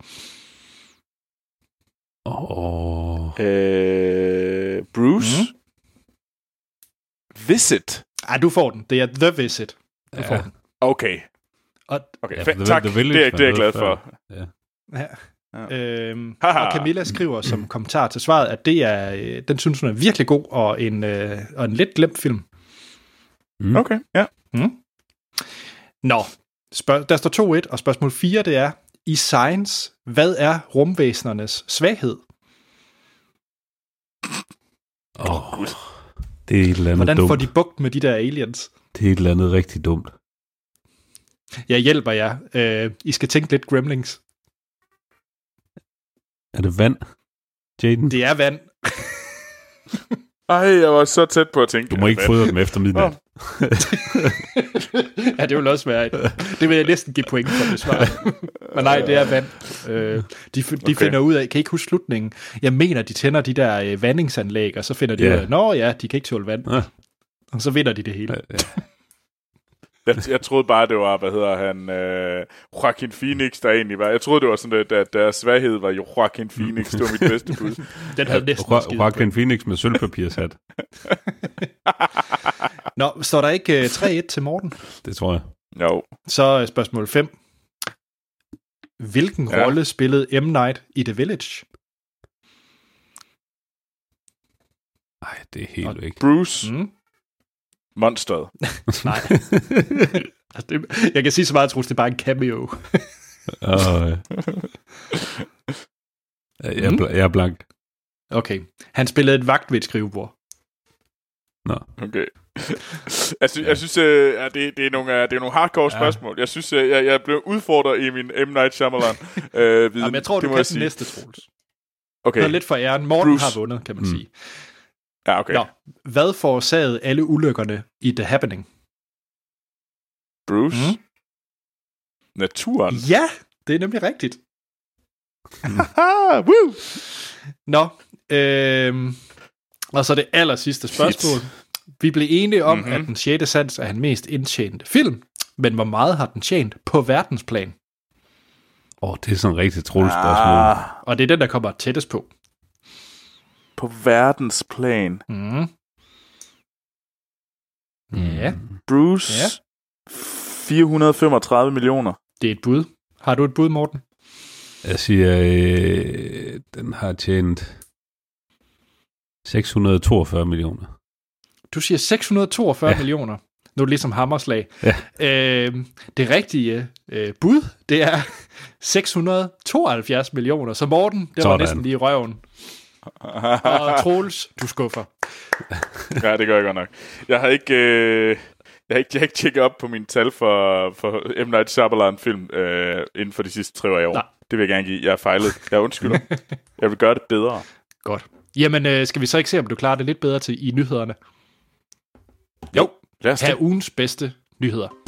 Åh, Øh, Bruce. Mm. Visit. Ej, du får den. Det er The Visit. Du Ja. får den. Okay. Og, Okay, Ja, ja, The- tak. The Village det, er, det er jeg glad for. før. ja. Ja. Øhm, Haha. og Camilla skriver som kommentar til svaret, at det er, øh, den synes hun er virkelig god, og en, øh, og en lidt glemt film. Mm. Okay, ja. Mm. Nå, spørg- der står 2-1, og spørgsmål 4 det er, i science, hvad er rumvæsenernes svaghed? Åh, det er et eller andet Hvordan dumt. får de bugt med de der aliens? Det er et eller andet rigtig dumt. Jeg hjælper jer. Øh, I skal tænke lidt Gremlings. Er det vand? Jaden? Det er vand. Ej, jeg var så tæt på at tænke. Du må ikke fodre dem efter midnat. Ja, det vil også være et, Det vil jeg næsten give point for det svar. Men nej, det er vand. Øh, de de Okay. finder ud af, kan I ikke huske slutningen? Jeg mener, de tænder de der øh, vandingsanlæg, og så finder de Ja. ud af, nå ja, de kan ikke tåle vand. Ja. Og så vinder de det hele. Ja. Jeg, jeg troede bare, det var, hvad hedder han, øh, Joaquin Phoenix, der egentlig var. Jeg troede, det var sådan, at, at deres svaghed var jo Joaquin Phoenix. Det var mit bedste bud. Den havde næsten Jo- Joaquin point. Phoenix med sølvpapirshat. Nå, står der ikke øh, 3-1 til Morten? Det tror jeg. Jo. Så spørgsmål 5. Hvilken ja. rolle spillede M. Night i The Village? Nej, det er helt Og- væk. Bruce, mm. Monsteret. Nej. altså, det, jeg kan sige så meget, at det er bare en cameo. Og, øh, jeg, er Mm. bl- jeg er blank. Okay. Han spillede et vagt ved et skrivebord. Okay. jeg, sy- jeg synes, øh, ja, det, det, er nogle, det er nogle hardcore Ja. spørgsmål. Jeg synes, øh, jeg, jeg blev udfordret i min M. Night Shyamalan øh, viden. Jamen, jeg tror, det du kan den næste, Troels. Okay. Okay. lidt for æren. Morten Bruce. har vundet, kan man Mm. sige. Ja, okay. Nå, hvad forårsagede alle ulykkerne i The Happening? Bruce. Mm. Naturen. Ja, det er nemlig rigtigt. Haha, woo! Nå, øhm, og så det aller sidste spørgsmål. Vi blev enige om, Mhm. mm-hmm. at den 6. sans er den mest indtjente film, men hvor meget har den tjent på verdensplan? Åh, oh, det er sådan en rigtig troligt spørgsmål. Ah, Og det er den, der kommer tættest på. På verdensplan. Mm. Ja, Bruce. Ja. 435 millioner. det er et bud. Har du et bud, Morten? Jeg siger, øh, den har tjent 642 millioner. Du siger 642 ja. millioner. Nu er det ligesom hammerslag. Ja. Øh, det rigtige øh, bud, det er 672 millioner. Så Morten, det var Sådan. næsten lige i røven. Og Troels, du skuffer. Ja, det gør jeg godt nok. Jeg har ikke... Øh, jeg har ikke, jeg har ikke tjekket op på mine tal for, for M. Night Shyamalan-film øh, inden for de sidste tre år. Nej. Det vil jeg gerne give. Jeg er fejlet. Jeg undskylder. jeg vil gøre det bedre. Godt. Jamen, øh, skal vi så ikke se, om du klarer det lidt bedre til i nyhederne? Jo, Lad os er ugens bedste nyheder.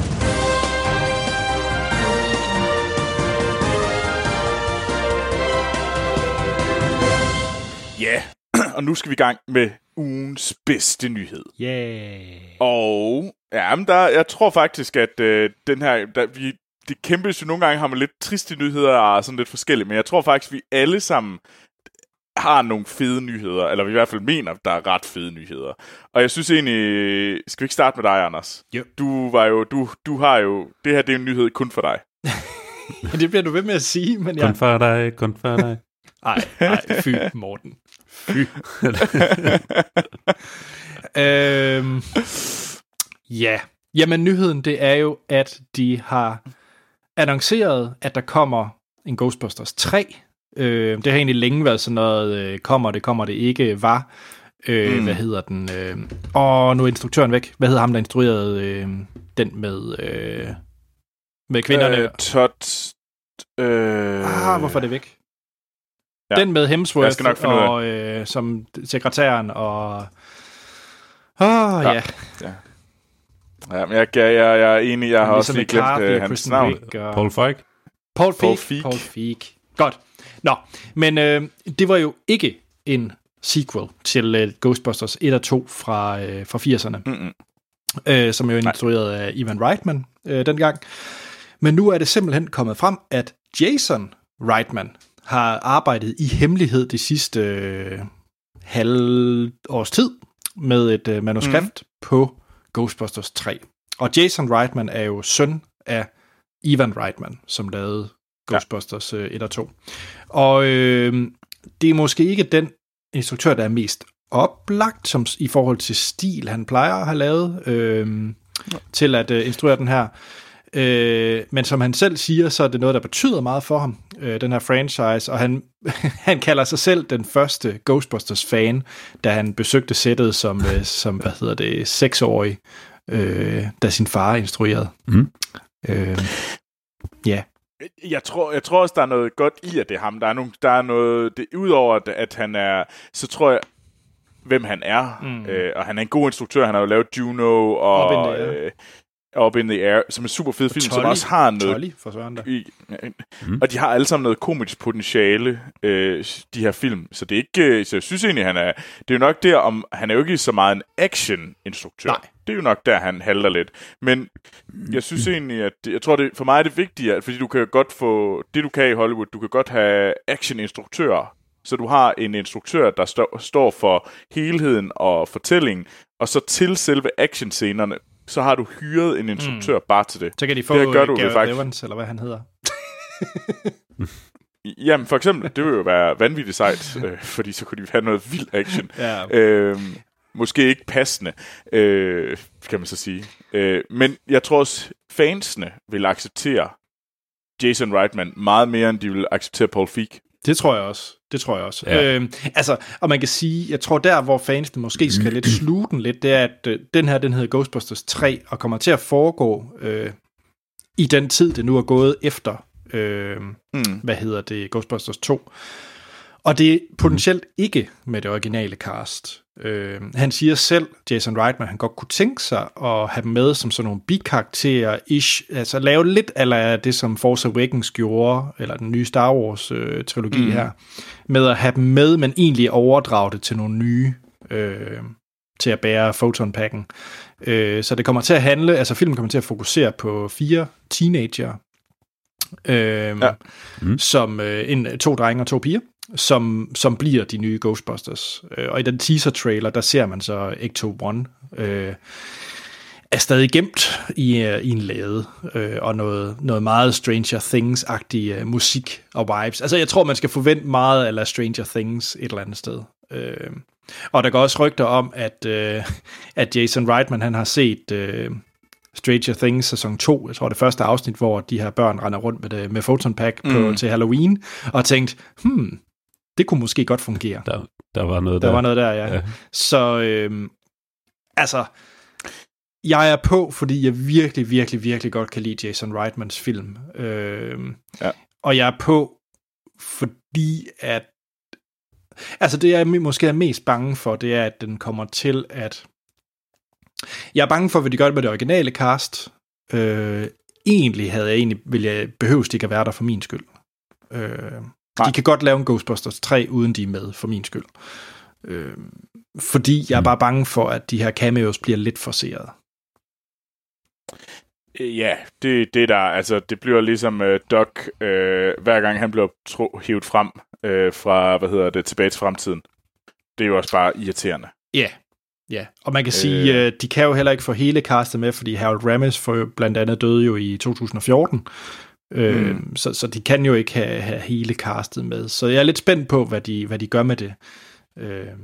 Ja, og nu skal vi i gang med ugens bedste nyhed. Yeah. Og ja, men der, jeg tror faktisk, at øh, den her, der, vi, det kæmpes jo nogle gange, har man lidt triste nyheder og sådan lidt forskellige, men jeg tror faktisk, vi alle sammen har nogle fede nyheder, eller vi i hvert fald mener, der er ret fede nyheder. Og jeg synes egentlig, skal vi ikke starte med dig, Anders? Jo. Du var jo, du, du har jo, det her det er en nyhed kun for dig. Det bliver du ved med at sige, men Kun jeg... for dig, kun for dig. Ej, ej, fy, Morten. Fy. øhm, ja, jamen nyheden det er jo, at de har annonceret, at der kommer en Ghostbusters 3. Øh, det har egentlig længe været sådan noget, øh, kommer det, kommer det ikke, var. Øh, mm. Hvad hedder den? Øh, og nu er instruktøren væk. Hvad hedder ham, der instruerede øh, den med, øh, med kvinderne? Øh, Todd... Øh, ah, hvorfor er det væk? Ja. Den med Hemsworth Jeg skal nok finde ud af og, øh, som sekretæren og... Åh, oh, ja. ja. Ja, men jeg, jeg, jeg, jeg er enig, jeg har også lige glemt McCarthy øh, og hans Kristen navn. Og... Paul Feig. Paul Feig. Paul Feig. Paul Feig. Godt. Nå, men øh, det var jo ikke en sequel til øh, Ghostbusters 1 og 2 fra, øh, fra 80'erne, Mm-mm. øh, som jo er instrueret af Ivan Reitman øh, dengang. Men nu er det simpelthen kommet frem, at Jason Reitman har arbejdet i hemmelighed det sidste øh, halv års tid med et øh, manuskript mm. på Ghostbusters 3. Og Jason Reitman er jo søn af Ivan Reitman, som lavede Ghostbusters øh, 1 og 2. Og øh, det er måske ikke den instruktør, der er mest oplagt som, i forhold til stil, han plejer at have lavet øh, til at øh, instruere den her. Øh, men som han selv siger, så er det noget, der betyder meget for ham, øh, den her franchise, og han, han kalder sig selv den første Ghostbusters-fan, da han besøgte sættet som, øh, som hvad hedder det, seksårig, øh, da sin far instruerede. Mm. Øh, ja, Jeg tror, jeg tror også, der er noget godt i, at det er ham. Der er, nogle, der er noget... Det, udover, at, han er... Så tror jeg, hvem han er. Mm. Øh, og han er en god instruktør. Han har jo lavet Juno og... Øh, Up in the Air, som er en super fed film, som også har noget... Tolly, for søren der. I, mm. Og de har alle sammen noget komisk potentiale, øh, de her film. Så det er ikke... øh, Så jeg synes egentlig, han er... Det er jo nok der, om... Han er jo ikke så meget en action-instruktør. Nej. Det er jo nok der, han halter lidt. Men jeg synes egentlig, at... Jeg tror, det, for mig er det vigtigt, at, fordi du kan godt få... Det, du kan i Hollywood, du kan godt have action-instruktører. Så du har en instruktør, der stå, står for helheden og fortællingen, og så til selve actionscenerne, så har du hyret en instruktør mm. bare til det. Så kan de få Det gør du Gareth faktisk. Evans, eller hvad han hedder. Jamen, for eksempel, det vil jo være vanvittigt sejt, øh, fordi så kunne de have noget vild action. Ja. Øh, måske ikke passende, øh, kan man så sige. Øh, men jeg tror også, fansene vil acceptere Jason Reitman meget mere, end de vil acceptere Paul Feig. Det tror jeg også. Det tror jeg også. Ja. Øhm, altså, og man kan sige, jeg tror der, hvor fansene måske skal lidt sluge den lidt, det er, at øh, den her, den hedder Ghostbusters 3, og kommer til at foregå øh, i den tid, det nu er gået efter, øh, Mm. hvad hedder det, Ghostbusters 2. Og det er potentielt ikke med det originale cast. Øh, han siger selv, Jason Reitman, han godt kunne tænke sig at have dem med som sådan nogle bikarakterer, ish, altså lave lidt af det, som Force Awakens gjorde, eller den nye Star Wars-trilogi mm. her, med at have dem med, men egentlig overdrage det til nogle nye, øh, til at bære photonpakken. Øh, så det kommer til at handle, altså filmen kommer til at fokusere på fire teenager, øh, ja. mm. som øh, en, to drenge og to piger, som, som bliver de nye Ghostbusters. Øh, og i den teaser-trailer, der ser man så Ecto-1 øh, er stadig gemt i, øh, i en lade, øh, og noget, noget meget Stranger Things-agtig øh, musik og vibes. Altså, jeg tror, man skal forvente meget af Stranger Things et eller andet sted. Øh, Og der går også rygter om, at, øh, at Jason Reitman han har set øh, Stranger Things sæson 2, jeg tror det første afsnit, hvor de her børn render rundt med, det, med Photon Pack på, mm. til Halloween, og tænkt, hmm, det kunne måske godt fungere. Der, der var noget der. Der var noget der, ja. ja. Så, øh, altså, jeg er på, fordi jeg virkelig, virkelig, virkelig godt kan lide Jason Reitmans film. Øh, ja. Og jeg er på, fordi at Altså det, jeg måske er mest bange for, det er, at den kommer til at... Jeg er bange for, hvad de gør med det originale cast. Øh, egentlig havde jeg egentlig, vil jeg behøves ikke at være der for min skyld. Øh, de kan godt lave en Ghostbusters 3, uden de er med, for min skyld. Øh, fordi jeg er bare bange for, at de her cameos bliver lidt forseret. Ja, det, det der, altså, det bliver ligesom uh, Doc, uh, hver gang han bliver tro, hivet frem uh, fra, hvad hedder det, tilbage til fremtiden. Det er jo også bare irriterende. Ja, yeah. ja. Yeah. Og man kan sige, uh, de kan jo heller ikke få hele castet med, fordi Harold Ramis for blandt andet døde jo i 2014. Mm. Uh, så, så de kan jo ikke have, have hele castet med. Så jeg er lidt spændt på, hvad de, hvad de gør med det. Uh,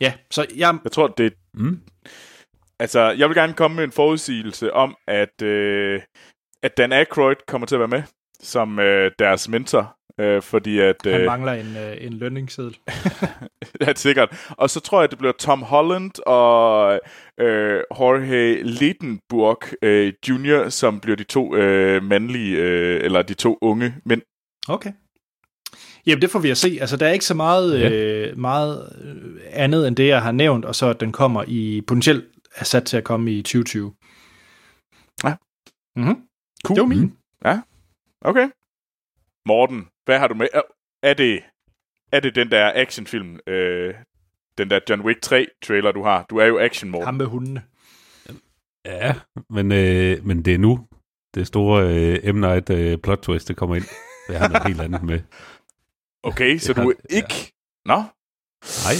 ja, så jeg... Jeg tror, det... Mm. Altså, jeg vil gerne komme med en forudsigelse om, at, øh, at Dan Aykroyd kommer til at være med som øh, deres mentor. Øh, fordi at, øh, Han mangler en, øh, en lønningsseddel. ja, sikkert. Og så tror jeg, at det bliver Tom Holland og øh, Jorge Ledenburg øh, Jr., som bliver de to øh, mandlige, øh, eller de to unge mænd. Okay. Jamen, det får vi at se. Altså, der er ikke så meget, ja. øh, meget øh, andet end det, jeg har nævnt, og så at den kommer i potentielt er sat til at komme i 2020. Ja. Mm-hmm. Cool. Det var min. Mm. Ja. Okay. Morten, hvad har du med? Er det, er det den der actionfilm, øh, den der John Wick 3 trailer, du har? Du er jo action, Morten. Ham med hundene. Ja, men, øh, men det er nu, det store øh, M. Night øh, plot twist, det kommer ind. Det har noget helt andet med. Okay, så du er ikke... Nå? Nej.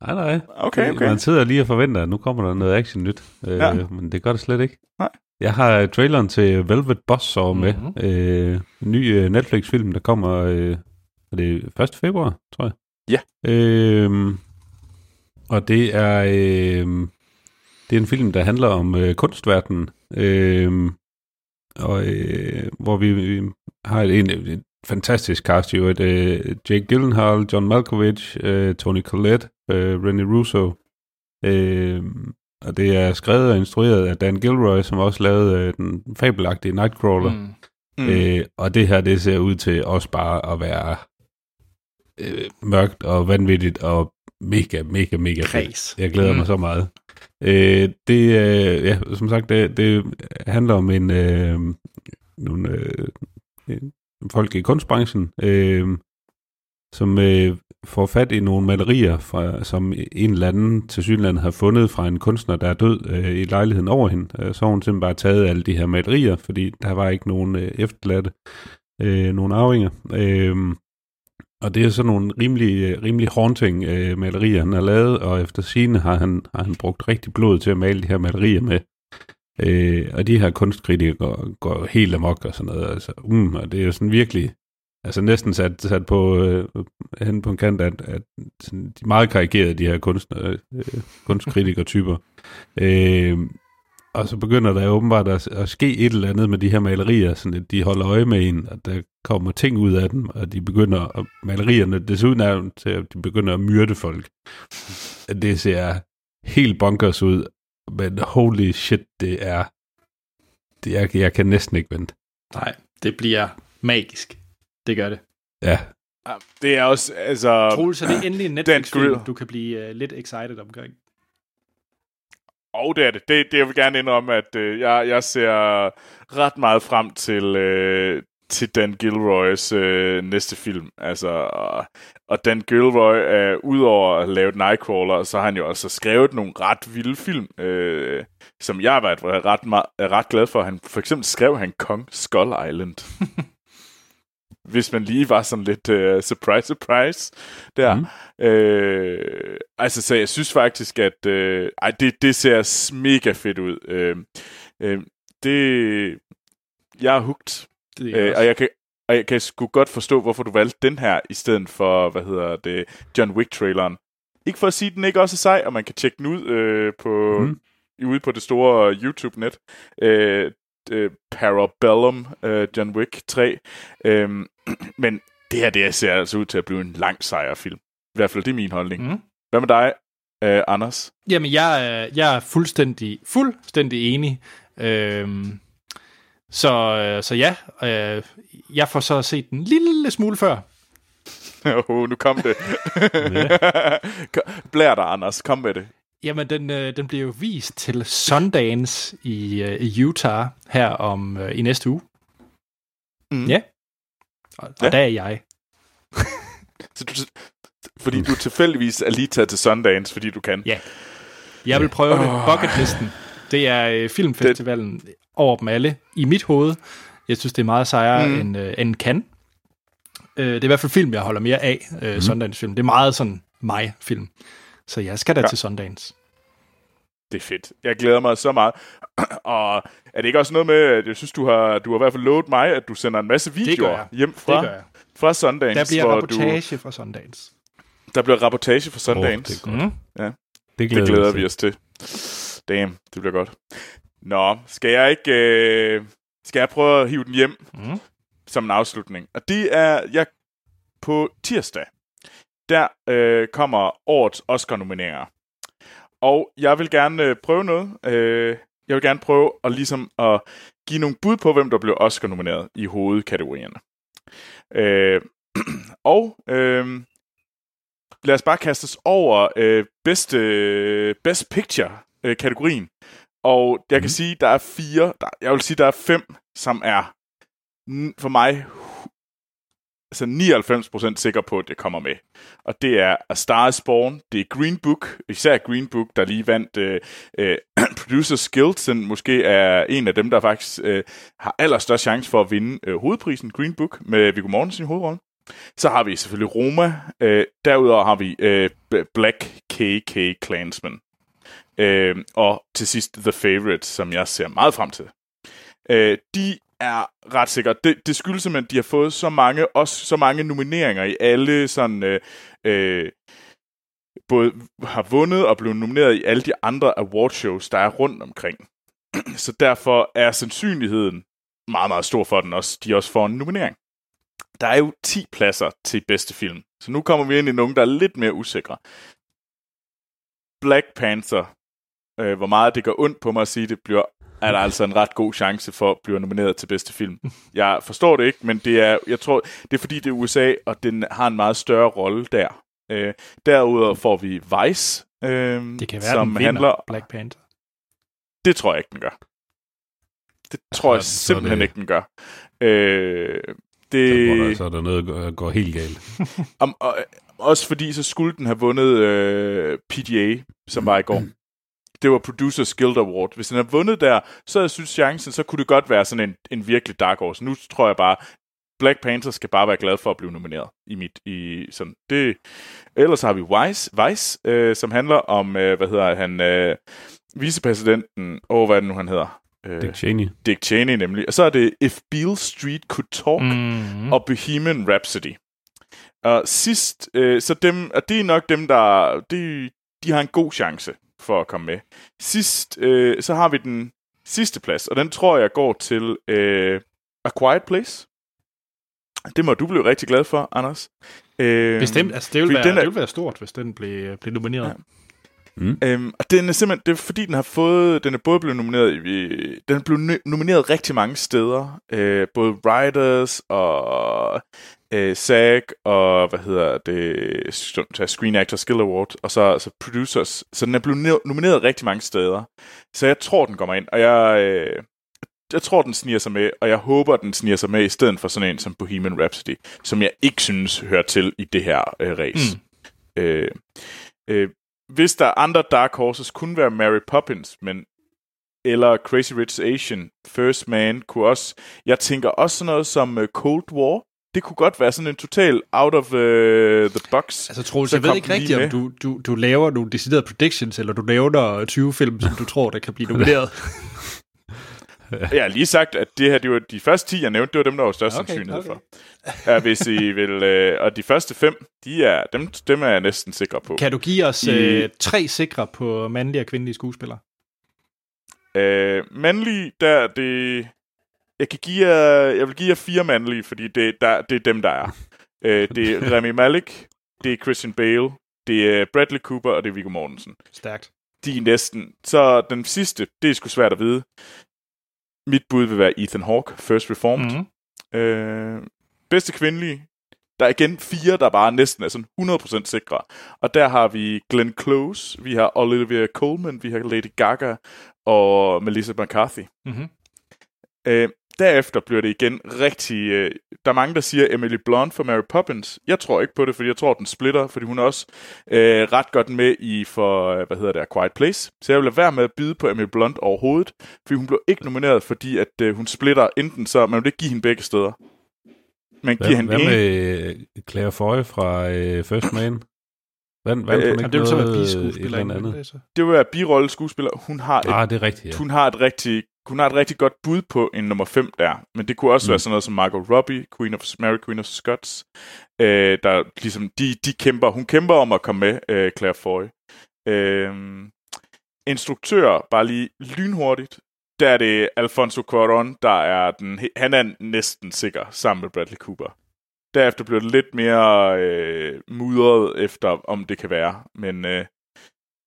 Nej, nej. Okay, okay. Man sidder lige og forventer, at nu kommer der noget action nyt. Øh, ja. Men det gør det slet ikke. Nej. Jeg har traileren til Velvet Buzzsaw med. Mm-hmm. Øh, en ny øh, Netflix-film, der kommer... Øh, er det 1. februar, tror jeg? Ja. Øh, og det er... Øh, det er en film, der handler om øh, kunstverdenen. Øh, og øh, hvor vi, vi har et, et, fantastisk cast jo. Et, uh, Jake Gyllenhaal, John Malkovich, uh, Tony Collette, uh, René Russo. Uh, og det er skrevet og instrueret af Dan Gilroy, som også lavede uh, den fabelagtige Nightcrawler. Mm. Mm. Uh, og det her, det ser ud til også bare at være uh, mørkt og vanvittigt og mega, mega, mega fedt. Jeg glæder mm. mig så meget. Uh, det, uh, ja, som sagt, det, det handler om en, uh, nogle, uh, folk i kunstbranchen, øh, som øh, får fat i nogle malerier, fra, som en eller anden til synland har fundet fra en kunstner, der er død øh, i lejligheden over hende. Øh, så har hun simpelthen bare taget alle de her malerier, fordi der var ikke nogen øh, efterladte, øh, nogen arvinger. Øh, og det er sådan nogle rimelig, øh, rimelig haunting øh, malerier, han har lavet, og efter sine har han, har han brugt rigtig blod til at male de her malerier med. Øh, og de her kunstkritikere går, går helt amok og sådan noget. Altså, um, og det er jo sådan virkelig, altså næsten sat, sat på, øh, hen på en kant, at, at sådan, de meget karikerede, de her kunstner, øh, øh kunstkritiker-typer. Øh, og så begynder der åbenbart at, at ske et eller andet med de her malerier, sådan at de holder øje med en, at der kommer ting ud af dem, og de begynder, at malerierne, desuden er til, at de begynder at myrde folk. Det ser helt bonkers ud, men holy shit, det er... Det er jeg kan næsten ikke vente. Nej, det bliver magisk. Det gør det. Ja. Det er også, altså... Troels, er det endelig en Netflix-film, du kan blive uh, lidt excited omkring? Og oh, det er det. det. Det jeg vil gerne indrømme, at øh, jeg, jeg ser ret meget frem til, øh, til Dan Gilroys øh, næste film. Altså, og, og Dan Gilroy, øh, udover at lave Nightcrawler, så har han jo også skrevet nogle ret vilde film, øh, som jeg har været ret, meget, ret glad for. Han, for eksempel skrev han Kong Skull Island. Hvis man lige var sådan lidt uh, surprise, surprise der. Mm. Uh, altså, så jeg synes faktisk, at uh, ej, det, det ser mega fedt ud. Uh, uh, det... Jeg er hugt det øh, og jeg kan, og jeg kan sgu godt forstå, hvorfor du valgte den her, i stedet for, hvad hedder det, John Wick-traileren. ikke for at sige, at den ikke også er sej, og man kan tjekke den ud øh, på, mm. ude på det store YouTube-net. Øh, øh, Parabellum, øh, John Wick 3. Øh, men det her, det ser altså ud til at blive en lang sejrfilm. I hvert fald, det er min holdning. Mm. Hvad med dig, øh, Anders? Jamen, jeg, er, jeg er fuldstændig, fuldstændig enig. Øhm, så, øh, så ja, øh, jeg får så set den lille smule før. oh, nu kom det. Blær dig, Anders. Kom med det. Jamen, den, øh, den bliver jo vist til Sundance i, øh, i Utah her om øh, i næste uge. Mm. Ja. Og, og ja. der er jeg. så du, fordi du tilfældigvis er lige taget til Sundance, fordi du kan. Ja. Jeg vil prøve oh. det. Bucketlisten. Det er øh, filmfestivalen det... over dem alle. I mit hoved. Jeg synes, det er meget sejere mm. end, øh, end kan. Øh, det er i hvert fald film, jeg holder mere af. Øh, mm. Sundance-film. Det er meget sådan mig-film. Så jeg skal da ja. til Sundance. Det er fedt. Jeg glæder mig så meget. og er det ikke også noget med, at jeg synes, du har, du har i hvert fald lovet mig, at du sender en masse videoer hjem fra, det fra Sundance? Der bliver rapportage du, fra Sundance. Der bliver rapportage fra Sundance. Oh, det er godt. Mm. Ja. Det glæder, det glæder vi os til. Damn, det bliver godt. Nå, skal jeg ikke... Øh, skal jeg prøve at hive den hjem mm. som en afslutning? Og det er... Jeg, på tirsdag, der øh, kommer årets Oscar-nomineringer. Og jeg vil gerne øh, prøve noget. Øh, jeg vil gerne prøve at, ligesom at give nogle bud på, hvem der blev Oscar-nomineret i hovedkategorierne. Øh, og øh, lad os bare kaste os over øh, bedste, øh, Best Picture-kategorien. Og jeg kan mm. sige, der er fire, der, jeg vil sige, der er fem, som er for mig altså 99% sikker på, at det kommer med. Og det er A Star is Born, det er Green Book, især Green Book, der lige vandt øh, øh, Producers Guild, som måske er en af dem, der faktisk øh, har allerstørst chance for at vinde øh, hovedprisen, Green Book, med Viggo Mortensen i hovedrollen. Så har vi selvfølgelig Roma. Øh, derudover har vi øh, Black KK Clansman. Øh, og til sidst The Favorite, som jeg ser meget frem til. Øh, de er ret sikkert. Det, det skyldes simpelthen, at de har fået så mange, også så mange nomineringer i alle sådan... Øh, øh, både har vundet og blevet nomineret i alle de andre awardshows, der er rundt omkring. Så derfor er sandsynligheden meget, meget stor for den også. De også får en nominering. Der er jo 10 pladser til bedste film. Så nu kommer vi ind i nogen, der er lidt mere usikre. Black Panther. Øh, hvor meget det gør ondt på mig at sige, det bliver er der altså en ret god chance for at blive nomineret til bedste film. Jeg forstår det ikke, men det er, jeg tror, det er fordi, det er USA, og den har en meget større rolle der. Øh, derudover får vi Vice, øh, det kan være, som den handler... Black Panther. Det tror jeg ikke, den gør. Det tror altså, jeg simpelthen det... ikke, den gør. Øh, det... Så, er der noget, der går helt galt. Om, og, også fordi, så skulle den have vundet øh, PGA, som var i går det var Producers Guild Award. Hvis den har vundet der, så jeg synes chancen, så kunne det godt være sådan en, en virkelig dark horse. Nu tror jeg bare, Black Panther skal bare være glad for at blive nomineret i mit i sådan det. Ellers har vi Vice, Vice øh, som handler om øh, hvad hedder han øh, vicepræsidenten, og hvad er det nu han hedder? Øh, Dick Cheney. Dick Cheney nemlig. Og så er det If Beale Street Could Talk mm-hmm. og Bohemian Rhapsody. Og sidst, øh, så dem, og det er nok dem, der, de, de har en god chance for at komme med. Sidst, øh, så har vi den sidste plads, og den tror jeg går til øh, A Quiet Place. Det må du blive rigtig glad for, Anders. Øh, Bestemt. Altså, det vil, være, den er, det vil være stort, hvis den blev, blev nomineret. Ja. Mm. Øhm, og den er simpelthen, det er fordi den har fået, den er både blevet nomineret i, den er blevet nomineret rigtig mange steder, øh, både writers og øh, SAG og hvad hedder det, Screen Actor Skill Award, og så altså producers. Så den er blevet nomineret rigtig mange steder. Så jeg tror, den kommer ind, og jeg, øh, jeg tror, den sniger sig med, og jeg håber, den sniger sig med i stedet for sådan en som Bohemian Rhapsody, som jeg ikke synes hører til i det her øh, race. Mm. Øh, øh, hvis der er andre Dark Horses, kunne være Mary Poppins, men eller Crazy Rich Asian, First Man, kunne også... Jeg tænker også sådan noget som uh, Cold War. Det kunne godt være sådan en total out of uh, the box. Altså Troels, jeg ved ikke rigtigt, om du, du, du laver nogle deciderede predictions, eller du laver 20 film, som du tror, der kan blive nomineret. Jeg har lige sagt, at det her, det var de første 10, jeg nævnte, det var dem, der var størst Okay, sandsynlighed okay. for. Ja, hvis I vil, øh, og de første fem, de er, dem, dem er jeg næsten sikker på. Kan du give os I- øh, tre sikre på mandlige og kvindelige skuespillere? Øh, mandlige, der er det... Jeg, kan give jer, jeg vil give jer fire mandlige, fordi det, der, det er dem, der er. Øh, det er Rami Malek, det er Christian Bale, det er Bradley Cooper, og det er Viggo Mortensen. Stærkt. De er næsten... Så den sidste, det er sgu svært at vide. Mit bud vil være Ethan Hawke, First Reformed. Mm. Øh, bedste kvindelige, der er igen fire, der bare næsten er sådan 100% sikre. Og der har vi Glenn Close, vi har Olivia Colman, vi har Lady Gaga og Melissa McCarthy. Mm-hmm. Øh, derefter bliver det igen rigtig... Øh, der er mange, der siger Emily Blunt for Mary Poppins. Jeg tror ikke på det, fordi jeg tror, den splitter, fordi hun er også øh, ret godt med i for, øh, hvad hedder det, A Quiet Place. Så jeg vil lade være med at byde på Emily Blunt overhovedet, fordi hun blev ikke nomineret, fordi at øh, hun splitter enten så, man vil ikke give hende begge steder. Man giver Hvad, hende hvad en, med øh, Claire Foy fra øh, First Man? Vand, vand, Øh, hun det vil så være noget, biskuespiller. andet? andet. det vil være birolle skuespiller. Hun har et Ah, det er rigtigt, ja. hun har et rigtig hun har et rigtig godt bud på en nummer 5 der, men det kunne også. Mm. være sådan noget som Margot Robbie, Queen of Mary Queen of Scots, øh, der ligesom, de, de kæmper, hun kæmper om at komme med, øh, Claire Foy. Øh, instruktør, bare lige lynhurtigt, der er det Alfonso Cuarón, der er den, han er næsten sikker, sammen med Bradley Cooper. Derefter bliver det lidt mere øh, mudret efter, om det kan være, men, øh,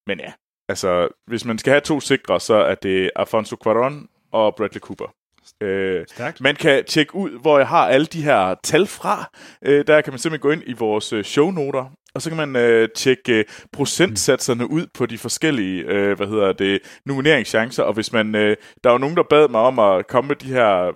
men ja, Altså, hvis man skal have to sikre, så er det Alfonso Cuarón og Bradley Cooper. Øh, Stærkt. man kan tjekke ud, hvor jeg har alle de her tal fra. Øh, der kan man simpelthen gå ind i vores øh, shownoter, og så kan man øh, tjekke øh, procentsatserne ud på de forskellige, øh, hvad hedder det, nomineringschancer. Og hvis man, øh, der var nogen, der bad mig om at komme med de her,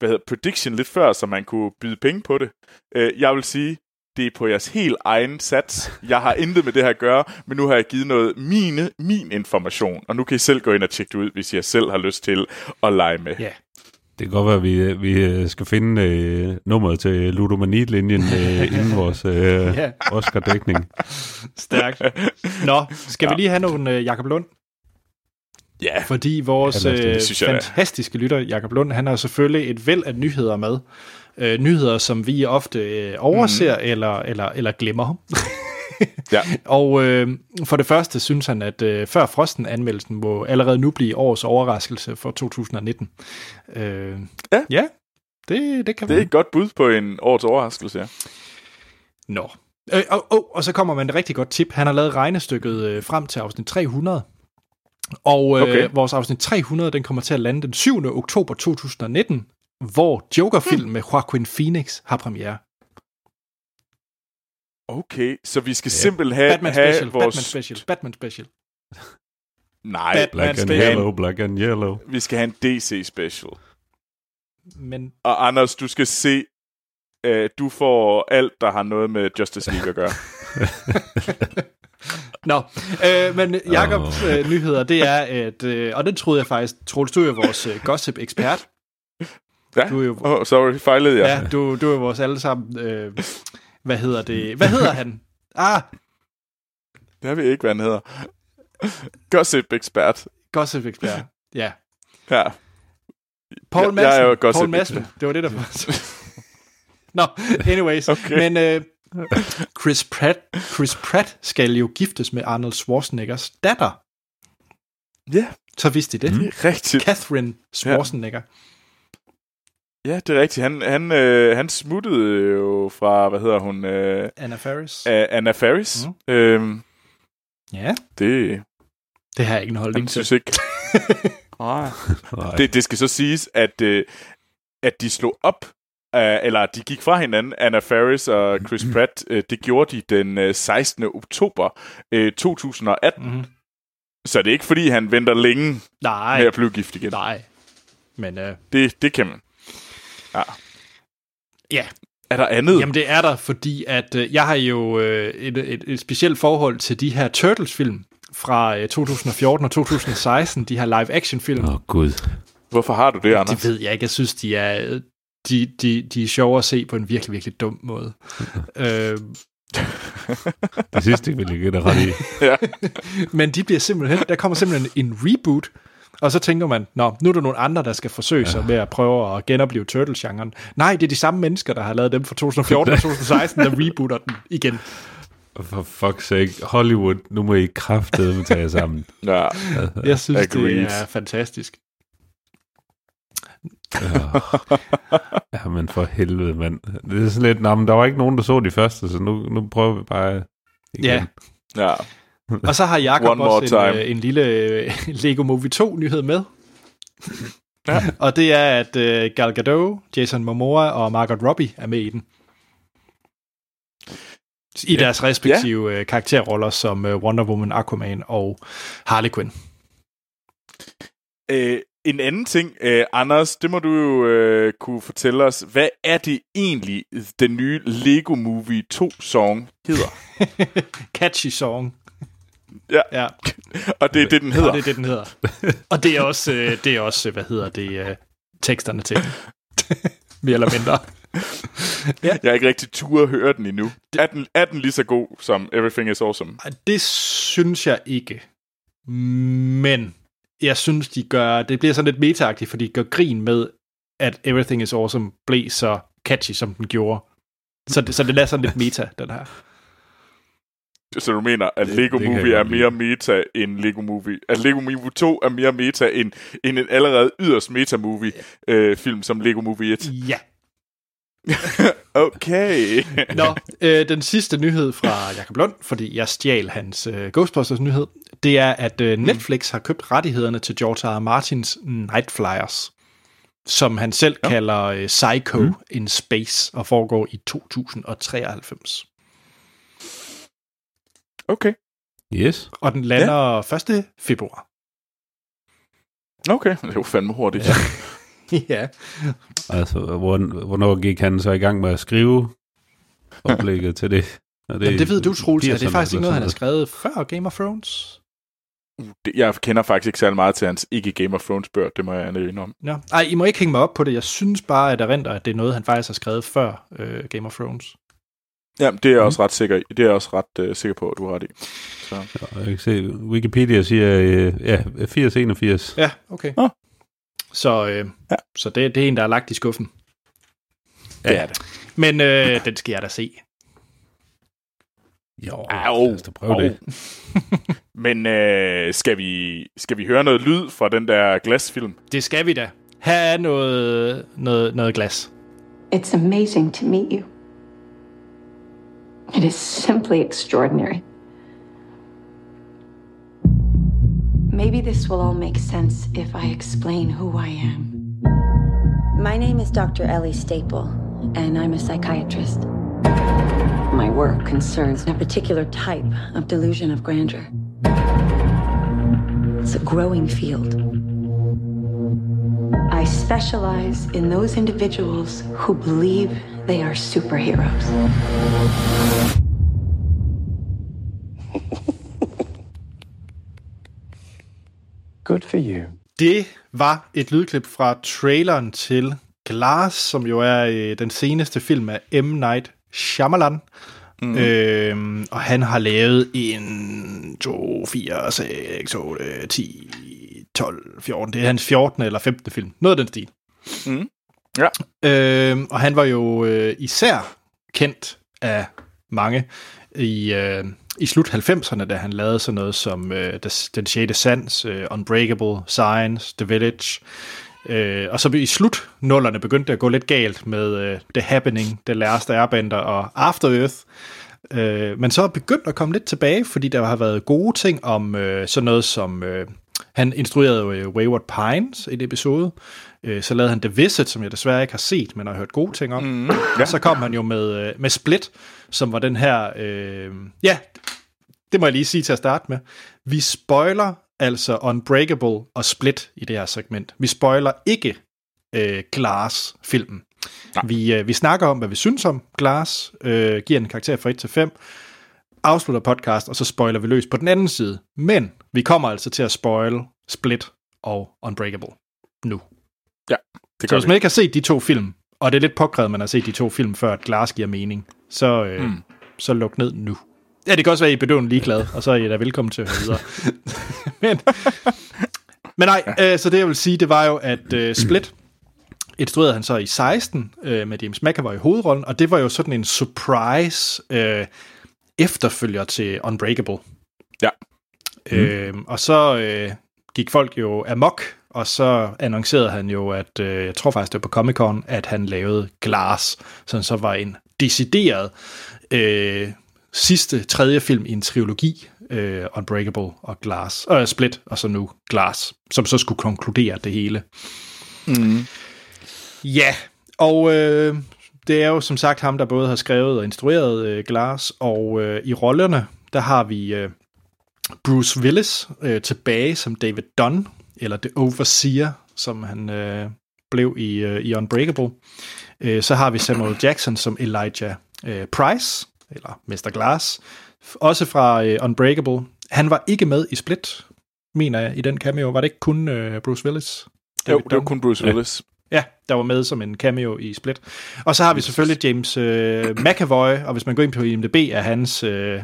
hvad hedder, prediction lidt før, så man kunne byde penge på det. Øh, jeg vil sige, det er på jeres helt egen sats. Jeg har intet med det her at gøre, men nu har jeg givet noget mine, min information, og nu kan I selv gå ind og tjekke det ud, hvis I selv har lyst til at lege med. Ja. Det kan godt være, at vi, vi øh, skal finde øh, nummeret til Ludomani-linjen øh, inden vores øh. Oscar-dækning. Stærkt. Nå, skal ja. vi lige have nogle øh, Jakob Lund? Ja, Fordi vores Ja, det. øh, Det synes jeg fantastiske lytter, Jakob Lund, han har selvfølgelig et væld af nyheder med. Øh, nyheder, som vi ofte øh, overser mm. eller, eller, eller glemmer. ja. Og øh, for det første synes han, at øh, før Frosten-anmeldelsen må allerede nu blive årets overraskelse for 2019. Øh, Ja. ja, det, det kan det er vi. et godt bud på en årets overraskelse, ja. Nå. Øh, og, og, og så kommer man et rigtig godt tip. Han har lavet regnestykket øh, frem til afsnit 300. Og øh, Okay. vores afsnit 300, den kommer til at lande den 7. oktober 2019, hvor Joker-film med Joaquin Phoenix har premiere. Okay, så vi skal Ja. simpelthen have, Batman have Special, vores... Batman Special, Batman Special. Nej, Bat- Black and Special. yellow, black and yellow. vi skal have en DC special. Men Og Anders, du skal se, uh, du får alt, der har noget med Justice League at gøre. Nå, øh, men Jakobs Åh. øh, nyheder, det er, at, øh, og den troede jeg faktisk, Troels, du er jo vores øh, gossip-ekspert. Ja, Du er jo- oh, sorry, fejlede jeg. Ja, du, du er vores alle sammen, øh, hvad hedder det, hvad hedder han? Ah, Det ved jeg ikke, hvad han hedder. Gossip-ekspert. gossip-ekspert. Ja. Ja. Paul Jeg- Madsen. jeg er jo Paul Madsen. Det var det, der var. Nå, anyways. Okay. Men øh, Chris, Pratt, Chris Pratt skal jo giftes med Arnold Schwarzeneggers datter. Ja, Så vidste I det. er rigtigt. Catherine Schwarzenegger. Ja, det er rigtigt. Han, han, øh, han smuttede jo fra, hvad hedder hun, øh, Anna Faris. Anna Faris. Mm. Øhm, Ja, det, det har jeg ikke en holdning til. synes ikke... Nej. Det, det skal så siges, at, øh, at de slog op, øh, eller de gik fra hinanden, Anna Faris og Chris Pratt, øh, det gjorde de den øh, 16. oktober øh, 2018. Mm-hmm. Så det er ikke fordi, han venter længe Nej, med at blive gift igen. nej. Men øh, Det, det kan man. Ja. ja, Er der andet? Jamen det er der, fordi at øh, jeg har jo øh, et, et, et specielt forhold til de her Turtles-film fra øh, 2014 og 2016, de her live-action-film. Åh, oh, Gud. Hvorfor har du det, Anders? Det ved jeg ikke. Jeg synes, de er, de, de, de er sjove at se på en virkelig, virkelig dum måde. øh, Det sidste vil jeg give ret i. ja. men de bliver simpelthen, der kommer simpelthen en reboot Og så tænker man, nå, nu er der nogle andre, der skal forsøge sig med at prøve at genopleve Turtles-genren. Nej, det er de samme mennesker, der har lavet dem fra 2014 og 2016, der rebooter den igen. For fuck's sake, Hollywood, nu må I kraftedeme tage jer sammen. Ja. Jeg synes, Agreed. det er fantastisk. Ja, men for helvede, mand. Det er sådan lidt, nå, men der var ikke nogen, der så de første, så nu, nu prøver vi bare igen. Ja, ja. og så har Jacob One more også en, time. øh, en lille øh, Lego Movie 2-nyhed med. Ja. og det er, at øh, Gal Gadot, Jason Momoa og Margot Robbie er med i den. I Ja. deres respektive øh, karakterroller som Wonder Woman, Aquaman og Harley Quinn. Øh, en anden ting, øh, Anders, det må du jo øh, kunne fortælle os. Hvad er det egentlig, den nye Lego Movie 2-song hedder? Catchy song. Ja. ja. Og det er det, den Og hedder. det er det, den hedder. Og det er også, øh, det er også hvad hedder det, øh, teksterne til. Mere eller mindre. Jeg har ikke rigtig tur at høre den endnu. Er den, er den lige så god som Everything is Awesome? Det synes jeg ikke. Men jeg synes, de gør... Det bliver sådan lidt meta fordi de gør grin med, at Everything is Awesome blev så catchy, som den gjorde. Så det, så det er sådan lidt meta, den her. Så du mener, at Det- Lego det kan Movie er mere meta end Lego Movie? At Lego Movie 2 er mere meta end, end en allerede yderst meta-movie øh, film som Lego Movie 1? Ja. Okay. Nå, øh, den sidste nyhed fra Jakob Lund, fordi jeg stjal hans øh, Ghostbusters nyhed, det er, at øh, Netflix har købt rettighederne til George R. R. Martins Night Flyers, som han selv ja. kalder øh, Psycho mm. in Space, og foregår i 2093. Okay. Yes. Og den lander ja. 1. februar. Okay, det var fandme hurtigt. Ja. ja. Altså, hvor- hvornår gik han så i gang med at skrive oplægget til det? Og Det, det ved du, Troels. Er det 80'erne faktisk ikke noget, han har skrevet før Game of Thrones? Det- Jeg kender faktisk ikke særlig meget til hans ikke Game of Thrones bøger, det må jeg ærligt om. Ja. Ej, I må ikke hænge mig op på det. Jeg synes bare, at erindre, at det er noget, han faktisk har skrevet før øh, Game of Thrones. Ja, det er jeg også ret sikker i. Det er jeg også ret uh, sikker på, at du har ret i. Så. Jeg kan se, Wikipedia siger, øh, ja, 8081. Ja, okay. Nå. Så, øh, Ja. ja. så det, det er en, der er lagt i skuffen. Det er det. Men øh, den skal jeg da se. Jo, Au. lad os da prøve det. Men øh, skal, vi, skal vi høre noget lyd fra den der glasfilm? Det skal vi da. Her er noget, noget, noget glas. It's amazing to meet you. It is simply extraordinary. Maybe this will all make sense if I explain who I am. My name is Dr. Ellie Staple, and I'm a psychiatrist. My work concerns a particular type of delusion of grandeur. It's a growing field. I specialize in those individuals who believe they are superheroes. Good for you. Det var et lydklip fra traileren til Glass, som jo er øh, den seneste film af M. Night Shyamalan. Mm. Øhm, og han har lavet en 2, 4, 6, 8, 10, 12, 14. Det er hans 14. eller 15. film. Noget af den stil. Mm. Ja. Øhm, og han var jo øh, især kendt af mange i, øh, i slut 90'erne, da han lavede sådan noget som øh, Den 6. Sans, øh, Unbreakable, Science, The Village. Øh, og så i slut nullerne begyndte det at gå lidt galt med øh, The Happening, The Last Airbender og After Earth. Øh, men så er begyndt at komme lidt tilbage, fordi der har været gode ting om øh, sådan noget som... Øh, han instruerede jo øh, Wayward Pines i et episode. Øh, så lavede han The Visit, som jeg desværre ikke har set, men har hørt gode ting om. Mm, ja. Så kom han jo med, øh, med Split, som var den her... Øh, ja, det må jeg lige sige til at starte med. Vi spoiler altså Unbreakable og Split i det her segment. Vi spoiler ikke øh, Glass-filmen. Vi, øh, vi snakker om, hvad vi synes om Glass, øh, giver en karakter fra 1 til 5, afslutter podcast, og så spoiler vi løs på den anden side. Men vi kommer altså til at spoil Split og Unbreakable nu. Ja, det Så gør hvis vi. man ikke har set de to film, og det er lidt påkrævet, at man har set de to film, før at Glass giver mening, så, øh, mm. så luk ned nu. Ja, det kan også være, at I er bedøvende ligeglade, og så er I da velkommen til at høre videre. men, Men nej, øh, så det jeg vil sige, det var jo, at øh, Split instruerede han så i 16 øh, med James McAvoy i hovedrollen, og det var jo sådan en surprise øh, efterfølger til Unbreakable. Ja. Øh, og så øh, gik folk jo amok, og så annoncerede han jo, at øh, jeg tror faktisk det var på Comic Con, at han lavede Glass, som så var en decideret øh, sidste tredje film i en trilogi, øh, Unbreakable og Glass, øh, Split, og så nu Glass, som så skulle konkludere det hele. Mm. Ja, og øh, det er jo som sagt ham, der både har skrevet og instrueret øh, Glass, og øh, i rollerne, der har vi øh, Bruce Willis øh, tilbage som David Dunn, eller The Overseer, som han øh, blev i, øh, i Unbreakable. Øh, så har vi Samuel Jackson som Elijah øh, Price, eller Mr. Glass, også fra øh, Unbreakable. Han var ikke med i Split, mener jeg, i den cameo. Var det ikke kun øh, Bruce Willis? Jo, det var kun Bruce Willis. Ja, der var med som en cameo i Split. Og så har vi selvfølgelig James øh, McAvoy, og hvis man går ind på IMDb, er hans... Øh,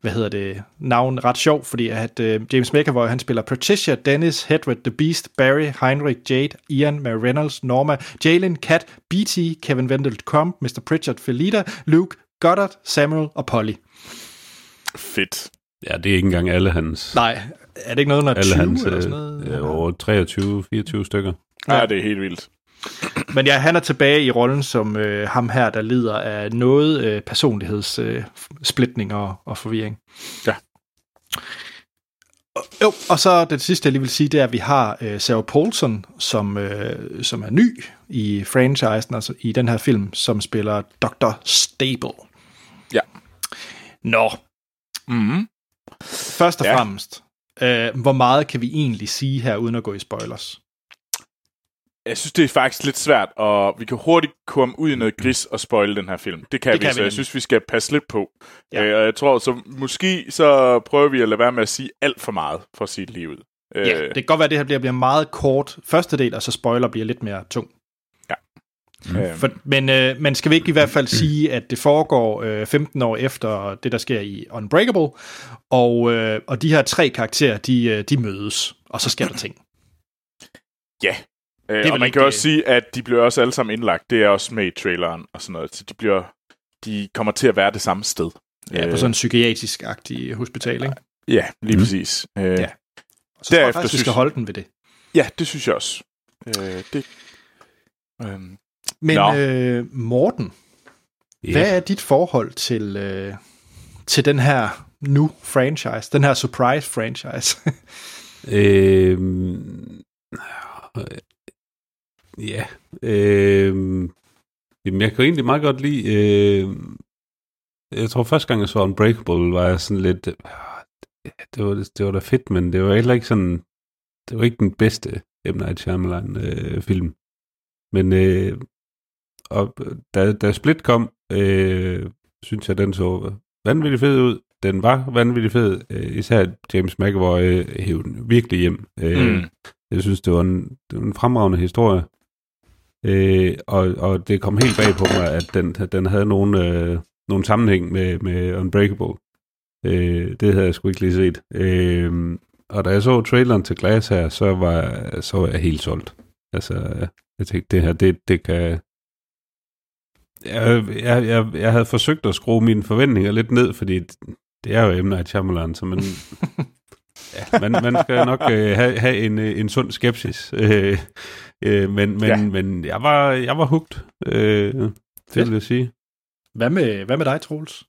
hvad hedder det, navn ret sjov, fordi at uh, James McAvoy, han spiller Patricia, Dennis, Hedward, The Beast, Barry, Heinrich, Jade, Ian, Mary Reynolds, Norma, Jalen, Kat, B.T., Kevin Wendell Crumb, Mr. Pritchard, Felita, Luke, Goddard, Samuel og Polly. Fedt. Ja, det er ikke engang alle hans... Nej, er det ikke noget alle 20 hans, eller sådan noget? Øh, over 23-24 stykker. Ja, ja, det er helt vildt. Men ja, han er tilbage i rollen som øh, ham her, der lider af noget øh, personlighedssplitning øh, og, og forvirring. Ja. Og, jo, og så det sidste, jeg lige vil sige, det er, at vi har øh, Sarah Paulson, som, øh, som er ny i franchisen, altså i den her film, som spiller Dr. Stable. Ja. Nå, Mm-hmm. først og Ja. fremmest, øh, hvor meget kan vi egentlig sige her, uden at gå i spoilers? Jeg synes, det er faktisk lidt svært, og vi kan hurtigt komme ud i noget gris og spoile den her film. Det kan Det vi, kan så vi jeg nemlig. synes, vi skal passe lidt på. Ja. Ja. Øh, og jeg tror, så måske så prøver vi at lade være med at sige alt for meget, for at sige det lige ud. Øh, Ja, det kan godt være, at det her bliver, bliver meget kort første del, og så spoiler bliver lidt mere tung. Øh, For, men, øh, men skal vi ikke i hvert fald sige, at det foregår øh, 15 år efter det, der sker i Unbreakable, og, øh, og de her tre karakterer, de, øh, de mødes, og så sker der ting. ja. Øh, vel og man ikke kan det- også sige, at de bliver også alle sammen indlagt. Det er også med i traileren og sådan noget. Så de, bliver, de kommer til at være det samme sted. Ja, på sådan en psykiatrisk-agtig hospital, ikke? Ja, lige mm. præcis. Øh, Ja. Og så tror jeg Derefter faktisk, vi synes skal jeg- holde den ved det. ja, det synes jeg også. Øh, det, øh, Men Nå. øh, Morten, Ja. hvad er dit forhold til, øh, til den her nu franchise, den her surprise franchise? Øhm, ja. Øhm, jamen, jeg kan egentlig meget godt lide... Øh, jeg tror, første gang jeg så Unbreakable, var jeg sådan lidt... Øh, det, var, det var da fedt, men det var heller ikke sådan... Det var ikke den bedste M. Night Shyamalan øh, film. Men øh, og, da, da Split kom, øh, synes jeg, den så vanvittigt fed ud. Den var vanvittigt fed. Øh, især James McAvoy øh, hævde den virkelig hjem. Øh, Mm. Jeg synes, det var en, det var en fremragende historie. Øh, og, og det kom helt bag på mig, at den, den havde nogen, øh, nogen sammenhæng med, med Unbreakable. Øh, det havde jeg sgu ikke lige set. Øh, og da jeg så traileren til Glass her, så var, så var jeg helt solgt. Altså, jeg tænkte, det her, det, det kan... Jeg, jeg, jeg, jeg havde forsøgt at skrue mine forventninger lidt ned, fordi det er jo M. Night Shyamalan, så man, ja, man, man skal nok øh, have, have en, øh, en sund skepsis. Øh, øh, men men, Ja. men jeg var, jeg var hugt, øh, det Fedt. vil jeg sige. hvad, med, hvad med dig, Troels?